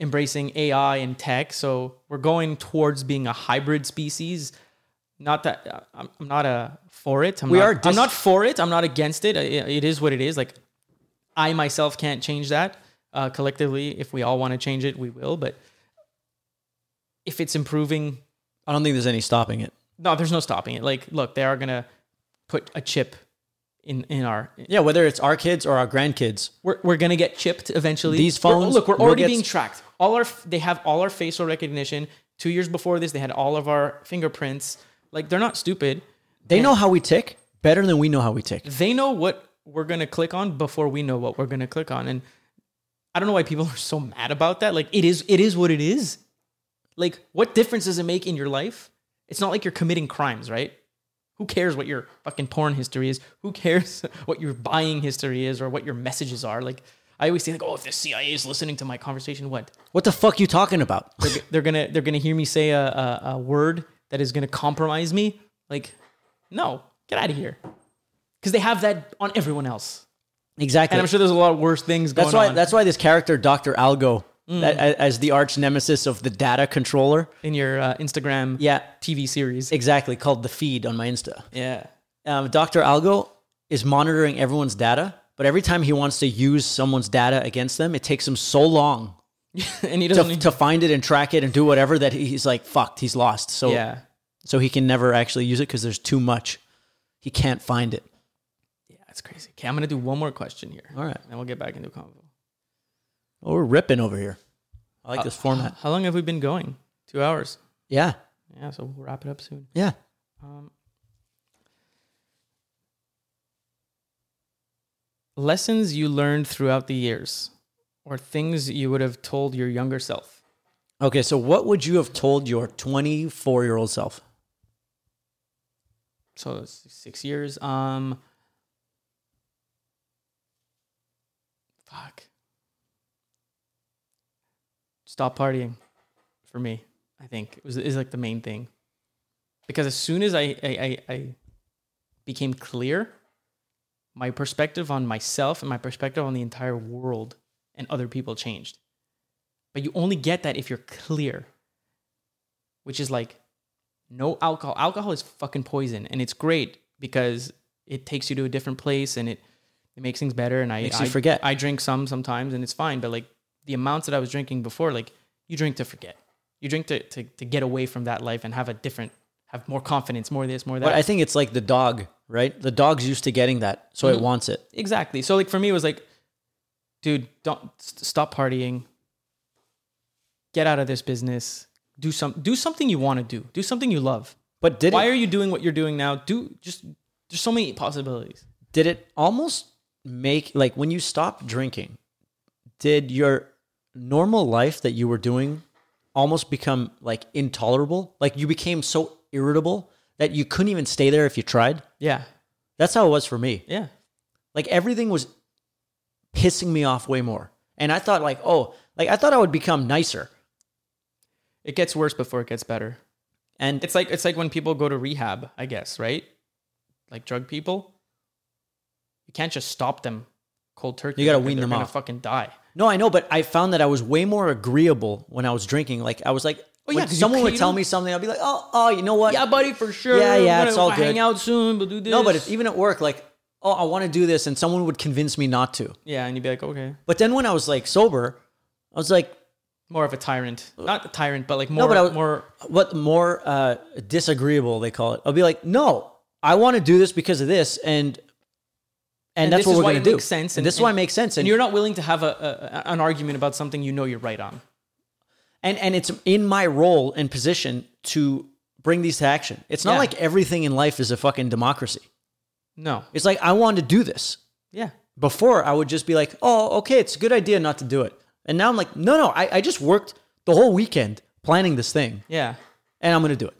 embracing AI and tech. So we're going towards being a hybrid species. Not that uh, I'm, I'm not a for it. I'm We not, are I'm not for it. I'm not against it. It it is what it is. Like I myself can't change that. Uh, collectively, if we all want to change it, we will. But if it's improving, I don't think there's any stopping it. no, there's no stopping it. Like, look, they are gonna put a chip in in our. Yeah, whether it's our kids or our grandkids. We're, we're gonna get chipped eventually. These We're- phones look, we're already being tracked. All our they have all our facial recognition. Two years before this, they had all of our fingerprints. Like, they're not stupid. They know how we tick better than we know how we tick. they know what we're gonna click on before we know what we're gonna click on and i don't know why people are so mad about that like it is it is what it is like what difference does it make in your life it's not like you're committing crimes right who cares what your fucking porn history is? Who cares what your buying history is or what your messages are? Like i always say like oh if the cia is listening to my conversation what? What the fuck you talking about? they're, they're gonna they're gonna hear me say a, a, a word that is gonna compromise me? Like no. Get out of here. Because they have that on everyone else. Exactly. and I'm sure there's a lot of worse things going that's why on. that's why this character Dr. Algo that, as the arch nemesis of the data controller. in your uh, Instagram Yeah, TV series. exactly called the feed on my Insta. yeah. Um, Dr. Algo is monitoring everyone's data, but every time he wants to use someone's data against them, it takes him so long and he doesn't to, need to find it and track it and do whatever that he's like fucked. He's lost. So Yeah. so he can never actually use it because there's too much. He can't find it. Yeah, that's crazy. Okay, I'm gonna do one more question here. All right. And we'll get back into convo. Oh, we're ripping over here. I like this format. How long have we been going? Two hours. Yeah. Yeah, so we'll wrap it up soon. Yeah. Um, lessons you learned throughout the years, or things you would have told your younger self. Okay, so what would you have told your 24 year old self? So it's six years. Um, fuck. Stop partying, for me. I think it was is like the main thing, because as soon as I I, I, I became clear, my perspective on myself and my perspective on the entire world and other people changed. But you only get that if you're clear, which is like no alcohol. Alcohol is fucking poison, and it's great because it takes you to a different place and it it makes things better. And I I, forget. I drink some sometimes, and it's fine. But like the amounts that I was drinking before, like you drink to forget. You drink to to, to get away from that life and have a different, have more confidence, more this, more that. But I think it's like the dog, right? The dog's used to getting that, so it mm-hmm. wants it. Exactly. So like for me, it was like, dude, don't stop partying. Get out of this business. Do some do something you want to do. Do something you love. But did Why it, are you doing what you're doing now? Do just there's so many possibilities. did it almost make like when you stopped drinking? Did your normal life that you were doing almost become like intolerable? Like you became so irritable that you couldn't even stay there if you tried? Yeah. That's how it was for me. Yeah. Like everything was pissing me off way more. And I thought like, oh, like I thought I would become nicer. It gets worse before it gets better. And It's like it's like when people go to rehab, I guess, right? Like drug people. You can't just stop them cold turkey. You gotta wean them gonna off. Fucking die. No, I know, but I found that I was way more agreeable when I was drinking. Like I was like, Oh, when yeah, 'cause you someone would tell me something, I'd be like, oh, oh, you know what? Yeah, buddy, for sure. Yeah, yeah, We're it's gonna all good. Hang out soon. We'll do this. No, but it's even at work, like, oh, I want to do this, and someone would convince me not to. yeah, and you'd be like, okay. But then when I was like sober, I was like, more of a tyrant, not a tyrant, but like more, but I was- more. what more uh, disagreeable they call it. I'll be like, no, I want to do this because of this, and and, that's this what we're why going it to do. makes sense, and, and- this is why it makes sense. And And you're not willing to have a, a an argument about something you know you're right on. and and it's in my role and position to bring these to action. It's not Yeah. like everything in life is a fucking democracy. No. It's like I want to do this. Yeah. Before I would just be like, oh, okay, it's a good idea not to do it. And now I'm like, no, no, I, I just worked the whole weekend planning this thing Yeah. and I'm going to do it.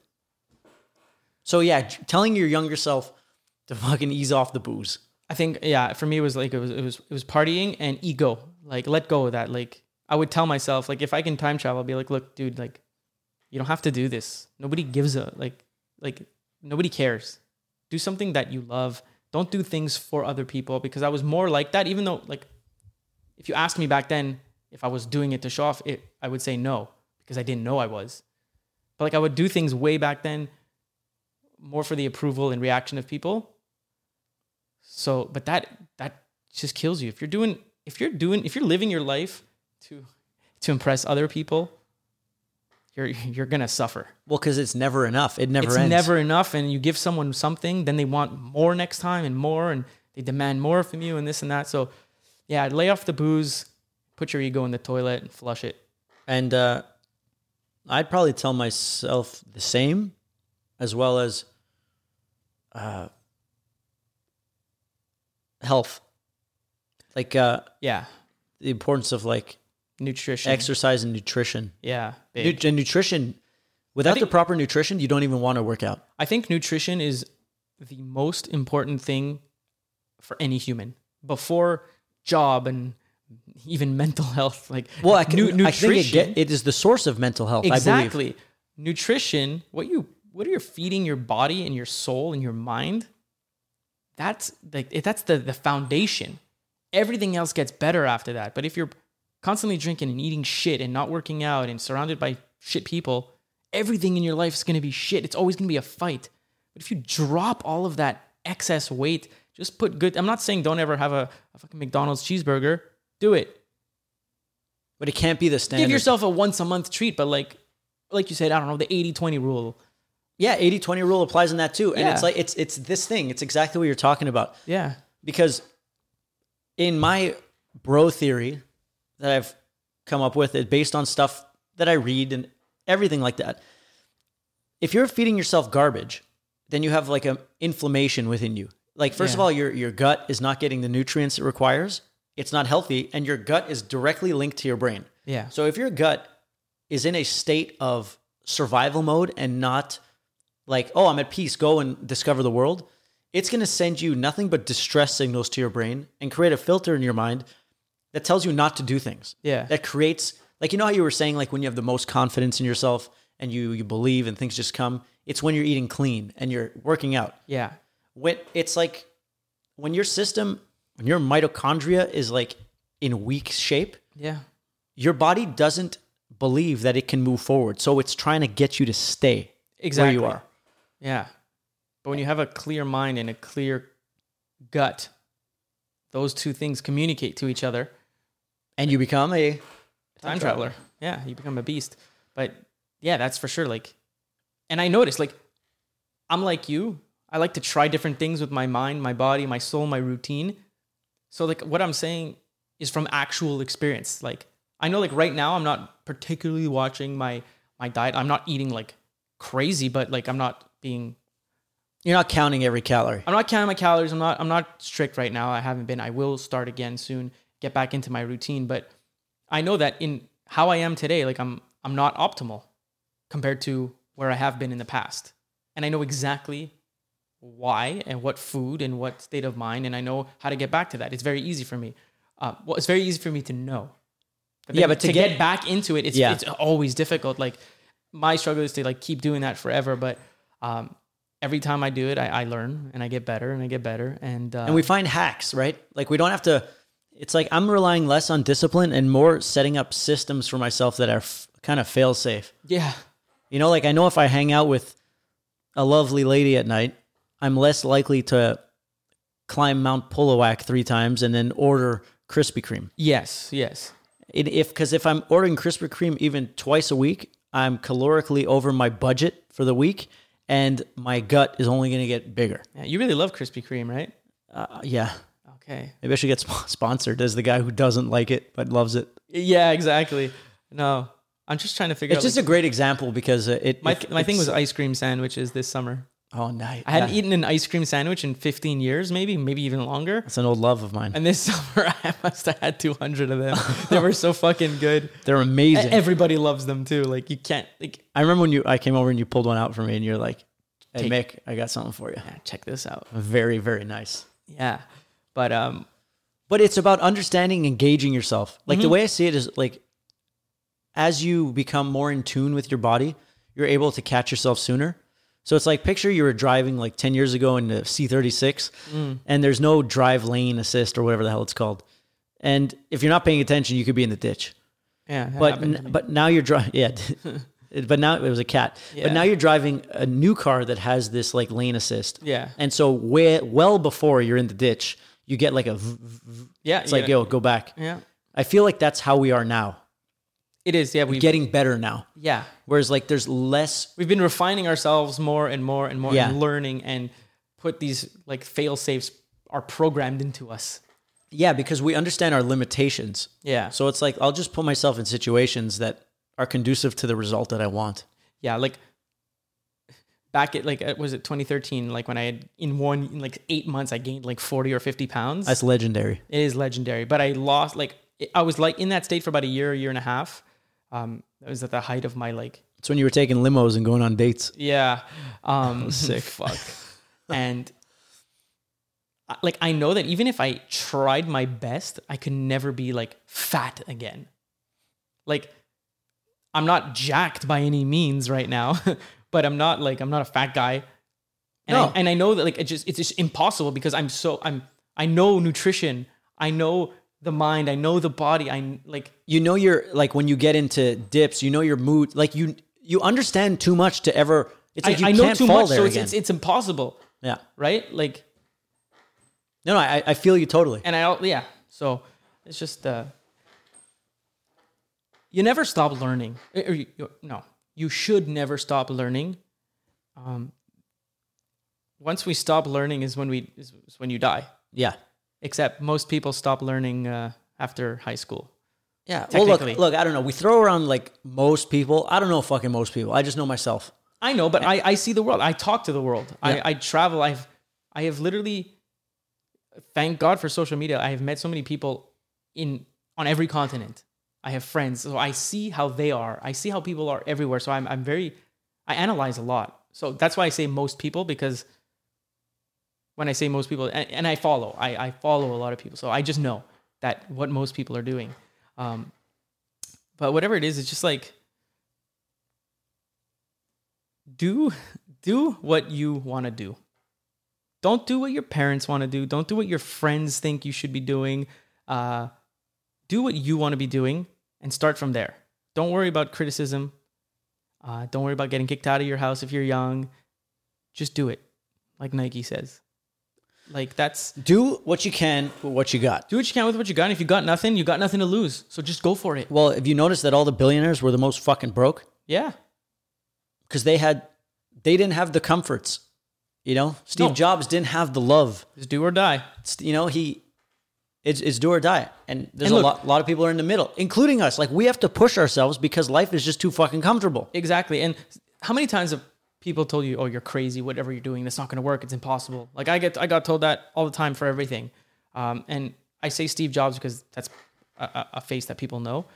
So yeah, telling your younger self to fucking ease off the booze. I think yeah, for me it was like it was it was it was partying and ego. Like let go of that. Like I would tell myself like if I can time travel, I'll be like, look, dude, like you don't have to do this. Nobody gives a like like nobody cares. Do something that you love. Don't do things for other people because I was more like that. Even though like if you asked me back then if I was doing it to show off, it I would say no because I didn't know I was. But like I would do things way back then more for the approval and reaction of people. So, but that that just kills you. If you're doing if you're doing if you're living your life to to impress other people, you're you're to suffer. Well, because it's never enough. It never it's ends. never enough and you give someone something, then they want more next time and more and they demand more from you and this and that. So, yeah, lay off the booze, put your ego in the toilet and flush it. And uh, I'd probably tell myself the same, as well as uh, health, like uh, Yeah. the importance of like Nutrition. exercise and nutrition. Yeah. And nutrition, without think- the proper nutrition, you don't even want to work out. I think nutrition is the most important thing for any human before job and even mental health. Like, Well, I, can, nu- I think it, it is the source of mental health. I believe. exactly. Nutrition, what you what are you're feeding your body and your soul and your mind, that's like that's the the foundation. Everything else gets better after that. But if you're constantly drinking and eating shit and not working out and surrounded by shit people, everything in your life is going to be shit. It's always going to be a fight. But if you drop all of that excess weight, just put good. I'm not saying don't ever have a, a fucking McDonald's cheeseburger. Do it. But it can't be the standard. Give yourself a once a month treat, but like like you said, I don't know, the 80-20 rule. Yeah, 80-20 rule applies in that too. And it's like it's it's this thing. It's exactly what you're talking about. Yeah. because in my bro theory that I've come up with it based on stuff that I read and everything like that. If you're feeding yourself garbage, then you have like a inflammation within you. Like first of all, your your gut is not getting the nutrients it requires. It's not healthy and your gut is directly linked to your brain. Yeah. So if your gut is in a state of survival mode and not like, oh, I'm at peace, go and discover the world, it's going to send you nothing but distress signals to your brain and create a filter in your mind that tells you not to do things. Yeah. That creates like you know how you were saying like when you have the most confidence in yourself and you you believe and things just come, it's when you're eating clean and you're working out. Yeah. When it's like when your system, when your mitochondria is like in weak shape, Yeah. your body doesn't believe that it can move forward. So it's trying to get you to stay Exactly. where you are. Yeah. But when you have a clear mind and a clear gut, those two things communicate to each other. And you become a Time traveler. Yeah, you become a beast. But yeah, that's for sure. Like, and I noticed, like, I'm like you. I like to try different things with my mind, my body, my soul, my routine. So, like, what I'm saying is from actual experience. Like, I know, like, right now, I'm not particularly watching my my diet. I'm not eating like crazy, but like, I'm not being You're not counting every calorie. I'm not counting my calories. I'm not I'm not strict right now. I haven't been. I will start again soon. Get back into my routine, but I know that in how I am today, like I'm I'm not optimal compared to where I have been in the past. And I know exactly why and what food and what state of mind and I know how to get back to that. It's very easy for me. Uh, well, it's very easy for me to know. Yeah, but to to get- get, back into it, it's Yeah. it's always difficult. Like my struggle is to like keep doing that forever, but um, every time I do it, I, I learn and I get better and I get better. And uh, And we find hacks, right? Like we don't have to it's like I'm relying less on discipline and more setting up systems for myself that are f- kind of fail safe. yeah, You know, like I know if I hang out with a lovely lady at night, I'm less likely to climb Mount Pulowak 3 times and then order Krispy Kreme. yes, yes, It, if because if I'm ordering Krispy Kreme even twice a week, I'm calorically over my budget for the week, and my gut is only going to get bigger. Yeah, you really love Krispy Kreme, right? Uh, yeah, Okay. maybe I should get sp- sponsored as the guy who doesn't like it but loves it. Yeah, exactly. No, I'm just trying to figure out. It's out. just like, a great example because uh, it. my it- my thing was ice cream sandwiches this summer. Oh nice. I hadn't eaten an ice cream sandwich in 15 years, maybe, maybe even longer. It's an old love of mine. And this summer, I must have had 200 of them. they were so fucking good. They're amazing. Everybody loves them too. Like you can't like I remember when you I came over and you pulled one out for me, and you're like, "Hey Mick, I got something for you." yeah, check this out. Very very nice. Yeah, but um, But it's about understanding, engaging yourself. Like the way I see it is like, as you become more in tune with your body, you're able to catch yourself sooner. So it's like picture you were driving like 10 years ago in the C36 and there's no drive lane assist or whatever the hell it's called. And if you're not paying attention, you could be in the ditch. yeah, But n- but now you're driving yeah. But now it was a cat. Yeah. But now you're driving a new car that has this like lane assist. Yeah. And so way, well before you're in the ditch, you get like a v- v- yeah, it's like yo go back. yeah, I feel like that's how we are now. It is. Yeah, We're Getting better now. yeah. Whereas like there's less We've been refining ourselves more and more and more Yeah. and learning and put these like fail safes are programmed into us. yeah, because we understand our limitations. Yeah. So it's like I'll just put myself in situations that are conducive to the result that I want. yeah, like back at like uh, was it 2013? Like when I had in one in like eight months, I gained like 40 or 50 pounds. That's legendary. It is legendary, but I lost like I was like in that state for about a year, a year and a half. Um, that was at the height of my like It's when you were taking limos and going on dates. yeah, um, sick. fuck, and like I know that even if I tried my best, I could never be like fat again. Like I'm not jacked by any means right now, but I'm not like I'm not a fat guy. And, No. I, and I know that like it just it's just impossible because I'm so I'm I know nutrition. I know the mind. I know the body. I like You know you're like when you get into dips, you know your mood like you you understand too much to ever it's like I, you I know can't too fall much, there so it's, it's it's impossible, yeah. right? Like No, no, I, I feel you totally. and I yeah. So it's just uh, you never stop learning. Eh, Or you, you- no, you should never stop learning. Um, once we stop learning is when we is, is when you die. Yeah. Except most people stop learning uh, after high school. Yeah. Well, look, look, I don't know. We throw around like most people. I don't know fucking most people. I just know myself. I know, but I, I see the world. I talk to the world. Yeah. I, I travel. I've I have literally thank God for social media. I have met so many people in on every continent. I have friends. So I see how they are. I see how people are everywhere. So I'm I'm very I analyze a lot. So that's why I say most people because when I say most people and, and I follow, I, I follow a lot of people. So I just know that what most people are doing. Um, but whatever it is, it's just like do do what you want to do. Don't do what your parents want to do. Don't do what your friends think you should be doing. Uh, do what you want to be doing and start from there. Don't worry about criticism. Uh, don't worry about getting kicked out of your house if you're young. Just do it, like Nike says. Like that's Do what you can with what you got. do what you can with what you got. And if you got nothing, you got nothing to lose. So just go for it. Well, have you noticed that all the billionaires were the most fucking broke? Yeah. Because they had, they didn't have the comforts. You know, Steve No. Jobs didn't have the love. Just do or die. It's, you know, he, it's, it's do or die. And there's And a look- lot, lot of people are in the middle, including us. Like we have to push ourselves because life is just too fucking comfortable. Exactly. And how many times have people told you, "Oh, you're crazy. Whatever you're doing, that's not going to work. It's impossible." Like I get, I got told that all the time for everything. Um, and I say Steve Jobs because that's a, a- face that people know.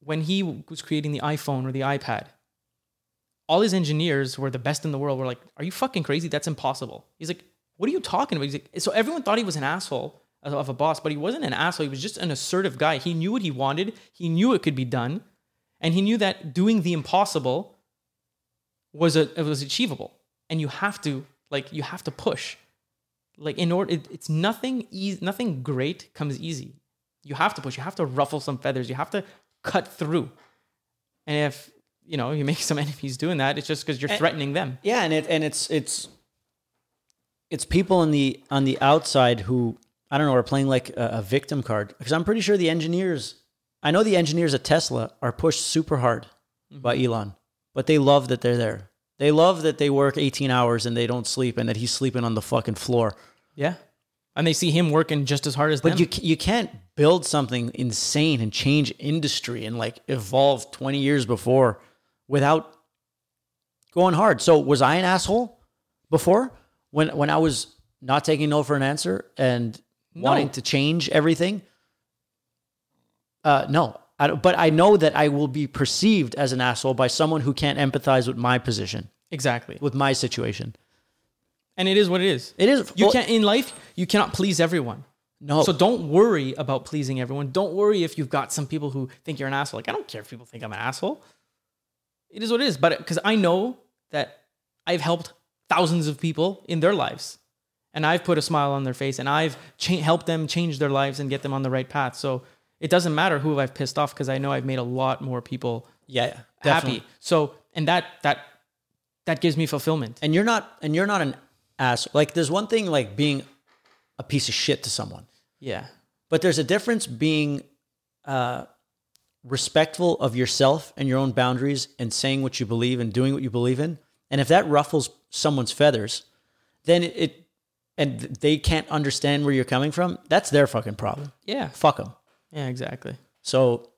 When he was creating the iPhone or the iPad, all his engineers were the best in the world. Were like, "Are you fucking crazy? That's impossible." He's like, "What are you talking about?" He's like, so everyone thought he was an asshole of of a boss, but he wasn't an asshole. He was just an assertive guy. He knew what he wanted. He knew it could be done, and he knew that doing the impossible was a it was achievable. And you have to like you have to push. Like in order, it, it's nothing easy. Nothing great comes easy. You have to push. You have to ruffle some feathers. You have to cut through. And if you know you make some enemies doing that, it's just because you're threatening them. Yeah, and it and it's it's it's people on the on the outside who I don't know, are playing like a, a victim card because I'm pretty sure the engineers, I know the engineers at Tesla are pushed super hard by mm-hmm. Elon, but they love that they're there. They love that they work 18 hours and they don't sleep and that he's sleeping on the fucking floor. Yeah. And they see him working just as hard as them. But you you can't build something insane and change industry and like evolve 20 years before without going hard. So was I an asshole before when when I was not taking no for an answer and wanting to change everything? Uh, no, I don't, but I know that I will be perceived as an asshole by someone who can't empathize with my position, exactly. with my situation. And it is what it is. It is You well, can't in life. You cannot please everyone. no. So don't worry about pleasing everyone. Don't worry if you've got some people who think you're an asshole. Like I don't care if people think I'm an asshole. It is what it is. But because I know that I've helped thousands of people in their lives, and I've put a smile on their face, and I've cha- helped them change their lives and get them on the right path. So it doesn't matter who I've pissed off because I know I've made a lot more people yeah, definitely. happy. So and that that that gives me fulfillment. and you're not and you're not an ass like there's one thing like being a piece of shit to someone Yeah. but there's a difference being uh respectful of yourself and your own boundaries and saying what you believe and doing what you believe in and if that ruffles someone's feathers then it, it and they can't understand where you're coming from that's their fucking problem Yeah. fuck them Yeah. Exactly. so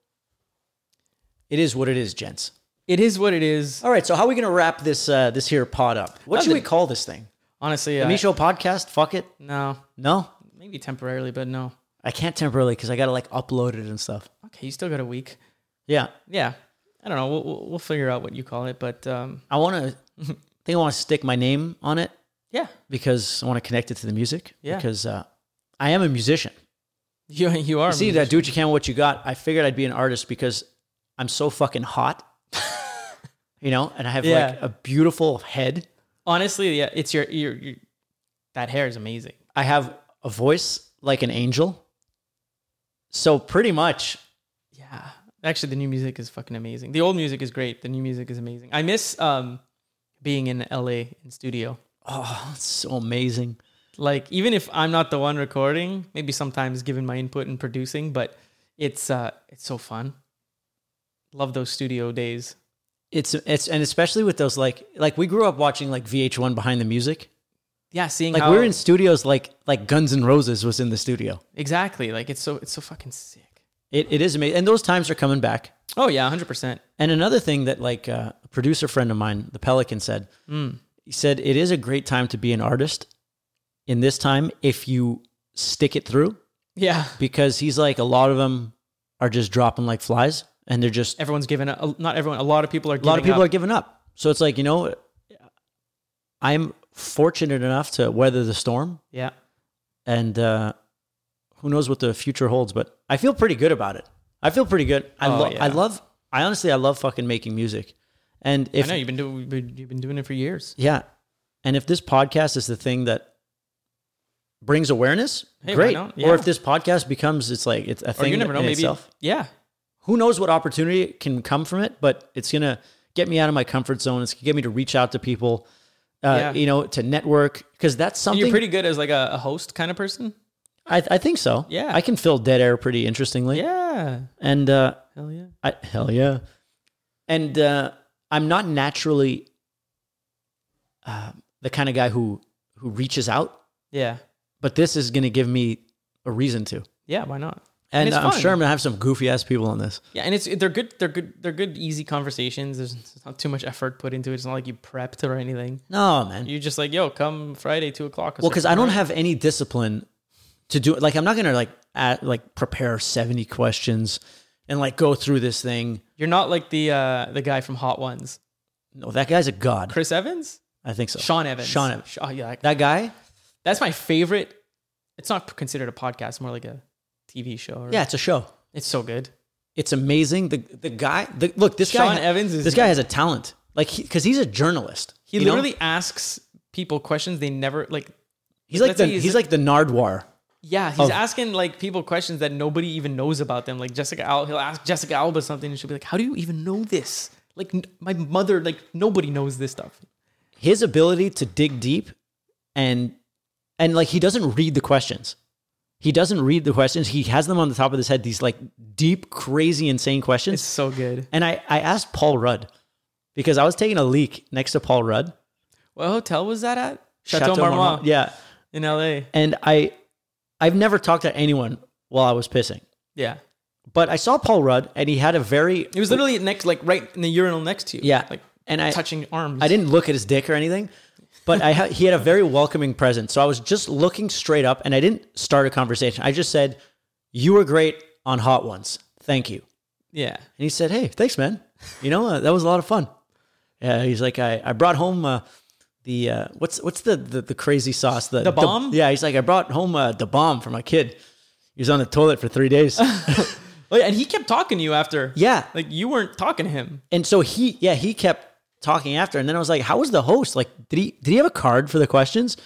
it is what it is gents It is what it is. all right so how are we gonna wrap this uh this here pod up what should we call this thing Honestly, the I, MISCHO podcast fuck it no, no maybe temporarily, but no. I can't temporarily because I gotta like upload it and stuff. Okay, you still got a week. Yeah, Yeah, I don't know. We'll we'll, we'll figure out what you call it, but um, I want to. I think I want to stick my name on it yeah, because I want to connect it to the music. Yeah. Because uh, I am a musician. you you are. a See that do what you can, with what you got. I figured I'd be an artist because I'm so fucking hot. you know, and I have like a beautiful head. Honestly, yeah, it's your your, your that hair is amazing. I have a voice like an angel. So pretty much, Yeah, actually, the new music is fucking amazing. The old music is great. The new music is amazing. I miss um being in LA in studio. oh, it's so amazing. Like even if I'm not the one recording, maybe sometimes giving my input and producing, but it's uh it's so fun. Love those studio days. It's it's and especially with those like like we grew up watching like VH1 behind the music. Yeah, seeing Like we're in studios like like Guns N' Roses was in the studio. exactly like it's so it's so fucking sick. It, it is amazing, and those times are coming back. Oh yeah, hundred percent. And another thing that like uh, a producer friend of mine, the Pelican, said, he said it is a great time to be an artist in this time if you stick it through, Yeah, because he's like a lot of them are just dropping like flies, and they're just everyone's giving a not everyone. A lot of people are. a lot of people are giving up. So it's like you know, I'm fortunate enough to weather the storm, Yeah, and uh, who knows what the future holds. But I feel pretty good about it. I feel pretty good. I, Oh, lo- yeah. I love. I honestly, I love fucking making music. And if I know you've been doing you've been doing it for years. yeah, and if this podcast is the thing that brings awareness, Hey, great. not? Or if this podcast becomes, it's like it's a Or thing you never know. in Maybe itself. yeah, Who knows what opportunity can come from it? But it's gonna get me out of my comfort zone. It's gonna get me to reach out to people. Uh, Yeah. You know, to network because that's something. you're pretty good as like a, a host kind of person. I, I think so. Yeah. I can fill dead air pretty interestingly. Yeah, And uh, hell yeah. I, hell yeah. And uh, I'm not naturally uh, the kind of guy who who reaches out, Yeah, but this is going to give me a reason to. yeah. Why not? And, it's I'm fun. sure I'm going to have some goofy ass people on this. Yeah, and it's they're good. They're good. They're good, easy conversations. There's not too much effort put into it. It's not like you prepped or anything. No, man. You're just like, yo, come Friday, two o'clock. Well, because I don't have any discipline to do it. Like, I'm not going to like at, like prepare 70 questions and like go through this thing. You're not like the uh the guy from Hot Ones, No, that guy's a god. Chris Evans, I think so. Sean Evans, Sean Evans. Sha- yeah, That guy. That's my favorite. It's not considered a podcast, more like a TV show. Or, Yeah, it's a show. it's so good. It's amazing. The the guy. The, look, this Sean guy. Evans is this guy has a talent. Like, because he's a journalist. He you know? literally asks people questions they never like. He's like the he's- he's like the Nardwuar. Yeah, he's Of- asking like people questions that nobody even knows about them. Like Jessica Alba, he'll ask Jessica Alba something, and she'll be like, "How do you even know this?" Like n- my mother, like nobody knows this stuff. His ability to dig deep and and like he doesn't read the questions. He doesn't read the questions. He has them on the top of his head. These like deep, crazy, insane questions. It's so good. and I I asked Paul Rudd because I was taking a leak next to Paul Rudd. What hotel was that at? Chateau, Marmont. Yeah, in LA. and I I've never talked to anyone while I was pissing. Yeah. But I saw Paul Rudd, and he had a very It was literally next, like right in the urinal next to you. yeah, Like and I touching arms. I didn't look at his dick or anything, but I ha- he had a very welcoming presence. So I was just looking straight up, and I didn't start a conversation. I just said, "You were great on Hot Ones. Thank you." Yeah. And he said, "Hey, thanks, man. You know uh, that was a lot of fun." Yeah, he's like, "I, I brought home uh, the uh, what's what's the, the the crazy sauce the The bomb? yeah, he's like, "I brought home uh, the bomb for my kid. He was on the toilet for three days." Oh, yeah, and he kept talking to you after. yeah, Like you weren't talking to him. and so he yeah he kept talking after. And then i was like how was the host? Like did he did he have a card for the questions?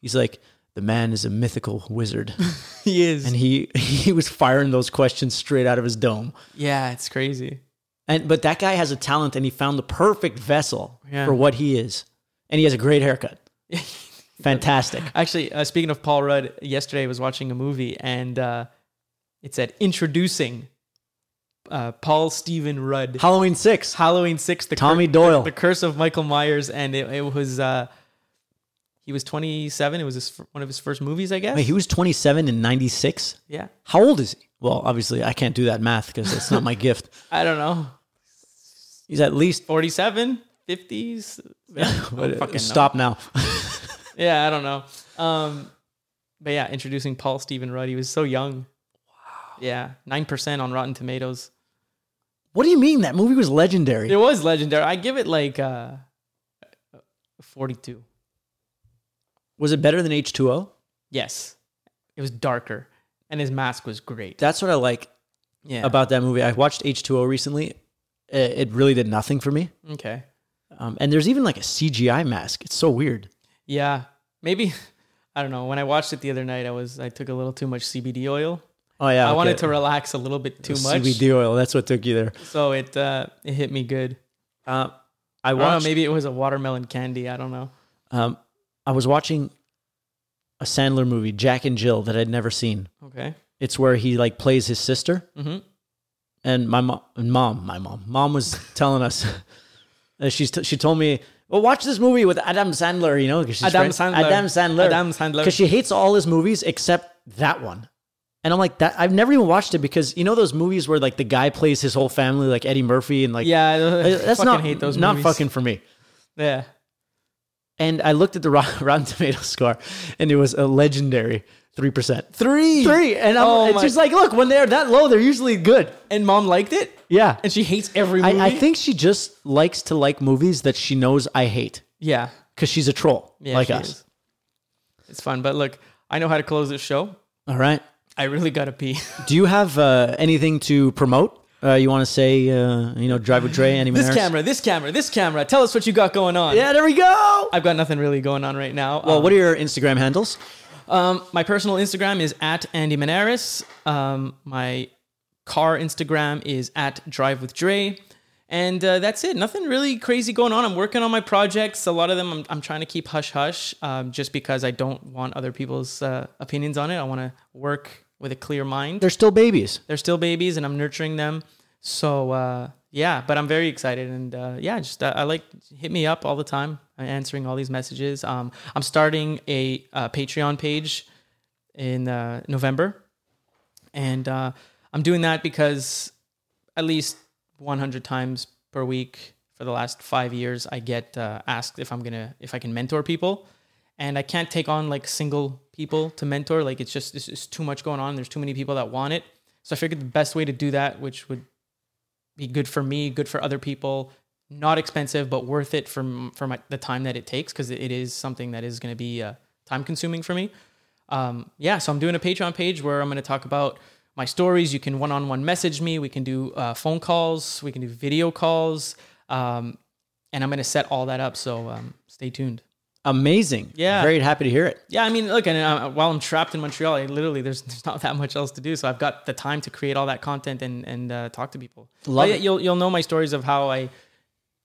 He's like the man is a mythical wizard. He is. and he he was firing those questions straight out of his dome. Yeah, it's crazy. and but that guy has a talent and he found the perfect vessel Yeah. for what he is. And he has a great haircut. Fantastic. Actually, uh, speaking of Paul Rudd, yesterday I was watching a movie and uh, it said introducing uh, Paul Stephen Rudd. halloween 6 Halloween Six, the Tommy Cur- Doyle. the, the Curse of Michael Myers, and it, it was uh, he was 27. It was his, one of his first movies, I guess. Wait, he was 27 in 96 yeah, how old is he well obviously i can't do that math because it's not my gift I don't know, he's at least 47, 50s. Yeah, I fucking know. stop now Yeah, I don't know. Um, but yeah, introducing Paul Stephen Rudd. He was so young. Wow. Yeah, nine percent on Rotten Tomatoes. What do you mean that movie was legendary It was legendary. I give it like uh, forty-two. was it better than h2o Yes, it was darker, and his mask was great. That's what I like Yeah. about that movie. I watched H2O recently. It it really did nothing for me. okay. Um, and there's even like a CGI mask. It's so weird. Yeah, maybe. I don't know. When I watched it the other night, I was I took a little too much CBD oil. Oh yeah, I wanted to relax a little bit too much, CBD oil. That's what took you there. so it uh, it hit me good. Uh, I I watched. Maybe it was a watermelon candy. I don't know. um, I was watching a Sandler movie, Jack and Jill, that I'd never seen. Okay. It's where he like plays his sister, Mm-hmm. and my mom, mom, my mom, mom was telling us. she's t- she told me, well, watch this movie with Adam Sandler. You know, 'cause she's Adam Sandler. Adam Sandler. Adam Sandler. because she hates all his movies except that one. And I'm like that. I've never even watched it because you know those movies where like the guy plays his whole family, like Eddie Murphy, and like Yeah, that's not hate those not movies. fucking for me. Yeah. And I looked at the Rot- Rotten Tomato score, and it was a legendary three percent, Three. three. And I'm, Oh it's just like, look, when they're that low, they're usually good. And mom liked it, Yeah, and she hates every movie. I, I think she just likes to like movies that she knows I hate Yeah. because she's a troll Yeah. like us. is. It's fun, but look, I know how to close this show. All right. I really gotta pee. Do you have uh, anything to promote? Uh, you want to say, uh, you know, Drive with Dray, Andy this camera, this camera, this camera. Tell us what you got going on. Yeah, there we go. I've got nothing really going on right now. Well, Um, what are your Instagram handles? Um, my personal Instagram is at Andy Manaras. Um, my car Instagram is at Drive with Dray. And uh, that's it. Nothing really crazy going on. I'm working on my projects. A lot of them I'm, I'm trying to keep hush hush um, just because I don't want other people's uh, opinions on it. I want to work with a clear mind. They're still babies. They're still babies and I'm nurturing them. So, uh, yeah, but I'm very excited. And uh, yeah, just uh, I like hit me up all the time. I'm answering all these messages. Um, I'm starting a uh, Patreon page in uh, November. And uh, I'm doing that because at least 100 times per week for the last five years, I get uh, asked if I'm gonna if I can mentor people, and I can't take on like single people to mentor. Like it's just it's too much going on. There's too many people that want it. So I figured the best way to do that, which would be good for me, good for other people, not expensive but worth it for for my, the time that it takes because it is something that is going to be uh, time consuming for me. Um, yeah, so I'm doing a Patreon page where I'm going to talk about my stories. You can one on one message me. We can do uh, phone calls. We can do video calls. Um, and I'm going to set all that up. So um, stay tuned. Amazing. Yeah. Very happy to hear it. Yeah, I mean, look, and uh, while I'm trapped in Montreal, I literally there's there's not that much else to do, so I've got the time to create all that content and and uh, talk to people. Love But it. You'll you'll know my stories of how I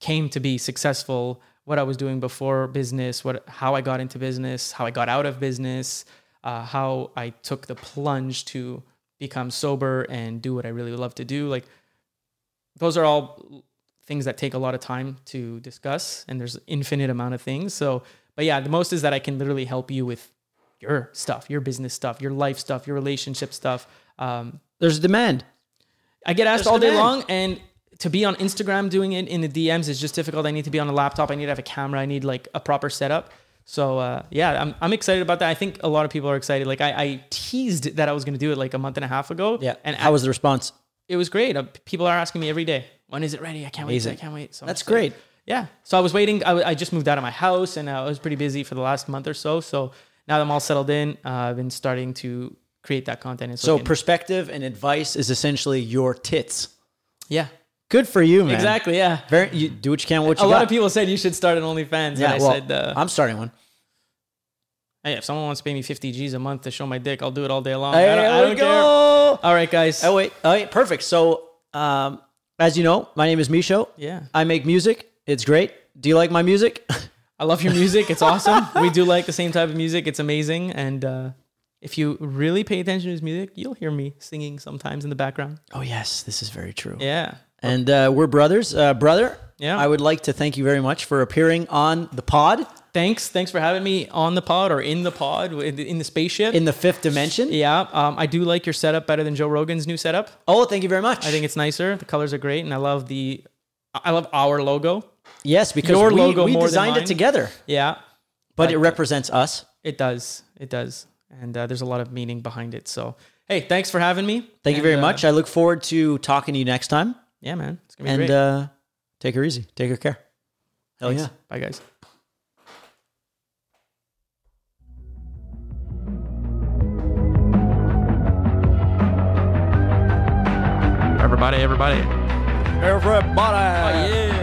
came to be successful, what I was doing before business, what how I got into business, how I got out of business, uh, how I took the plunge to become sober and do what I really love to do. Like those are all things that take a lot of time to discuss, and there's infinite amount of things. So, but yeah, the most is that I can literally help you with your stuff, your business stuff, your life stuff, your relationship stuff. Um, There's demand. I get asked There's all day demand. long, and to be on Instagram doing it in the DMs is just difficult. I need to be on a laptop. I need to have a camera. I need like a proper setup. So uh, yeah, I'm I'm excited about that. I think a lot of people are excited. Like I, I teased that I was going to do it like a month and a half ago. Yeah. and how was the response? it was great. Uh, people are asking me every day, when is it ready? I can't Amazing. wait. I can't wait. So That's excited. great. Yeah. So I was waiting. I, w- I just moved out of my house and I was pretty busy for the last month or so. So now that I'm all settled in, uh, I've been starting to create that content. And So can- perspective and advice is essentially your tits. yeah, Good for you, man. exactly. Yeah. Very. You do what you can. What you A you lot of people said you should start an OnlyFans. Yeah. and I well, said, uh, I'm starting one. hey, if someone wants to pay me 50 G's a month to show my dick, I'll do it all day long. Hey, I don't, I don't care. go. All right, guys. Oh wait. Oh wait. Perfect. So, um, as you know, my name is MISCHO. Yeah. I make music. It's great. Do you like my music? I love your music. It's awesome. we do like the same type of music. It's amazing. And uh, if you really pay attention to his music, you'll hear me singing sometimes in the background. oh yes, this is very true. Yeah. And uh, we're brothers. Uh, brother. Yeah. I would like to thank you very much for appearing on the pod Thanks. Thanks for having me on the pod or in the pod in the, in the spaceship. in the fifth dimension. yeah. Um, I do like your setup better than Joe Rogan's new setup. Oh, thank you very much. I think it's nicer. The colors are great, and I love the. I love our logo. Yes, because your we, logo we more than designed it together, Yeah, but it represents us. it does. It does, and uh, there's a lot of meaning behind it. So, hey, thanks for having me. Thank you very uh, much. I look forward to talking to you next time. Yeah, man, it's gonna be And great. uh, take her easy. Take her care. Hell Thanks. yeah. Bye, guys. Everybody, everybody. Everybody. Oh, yeah.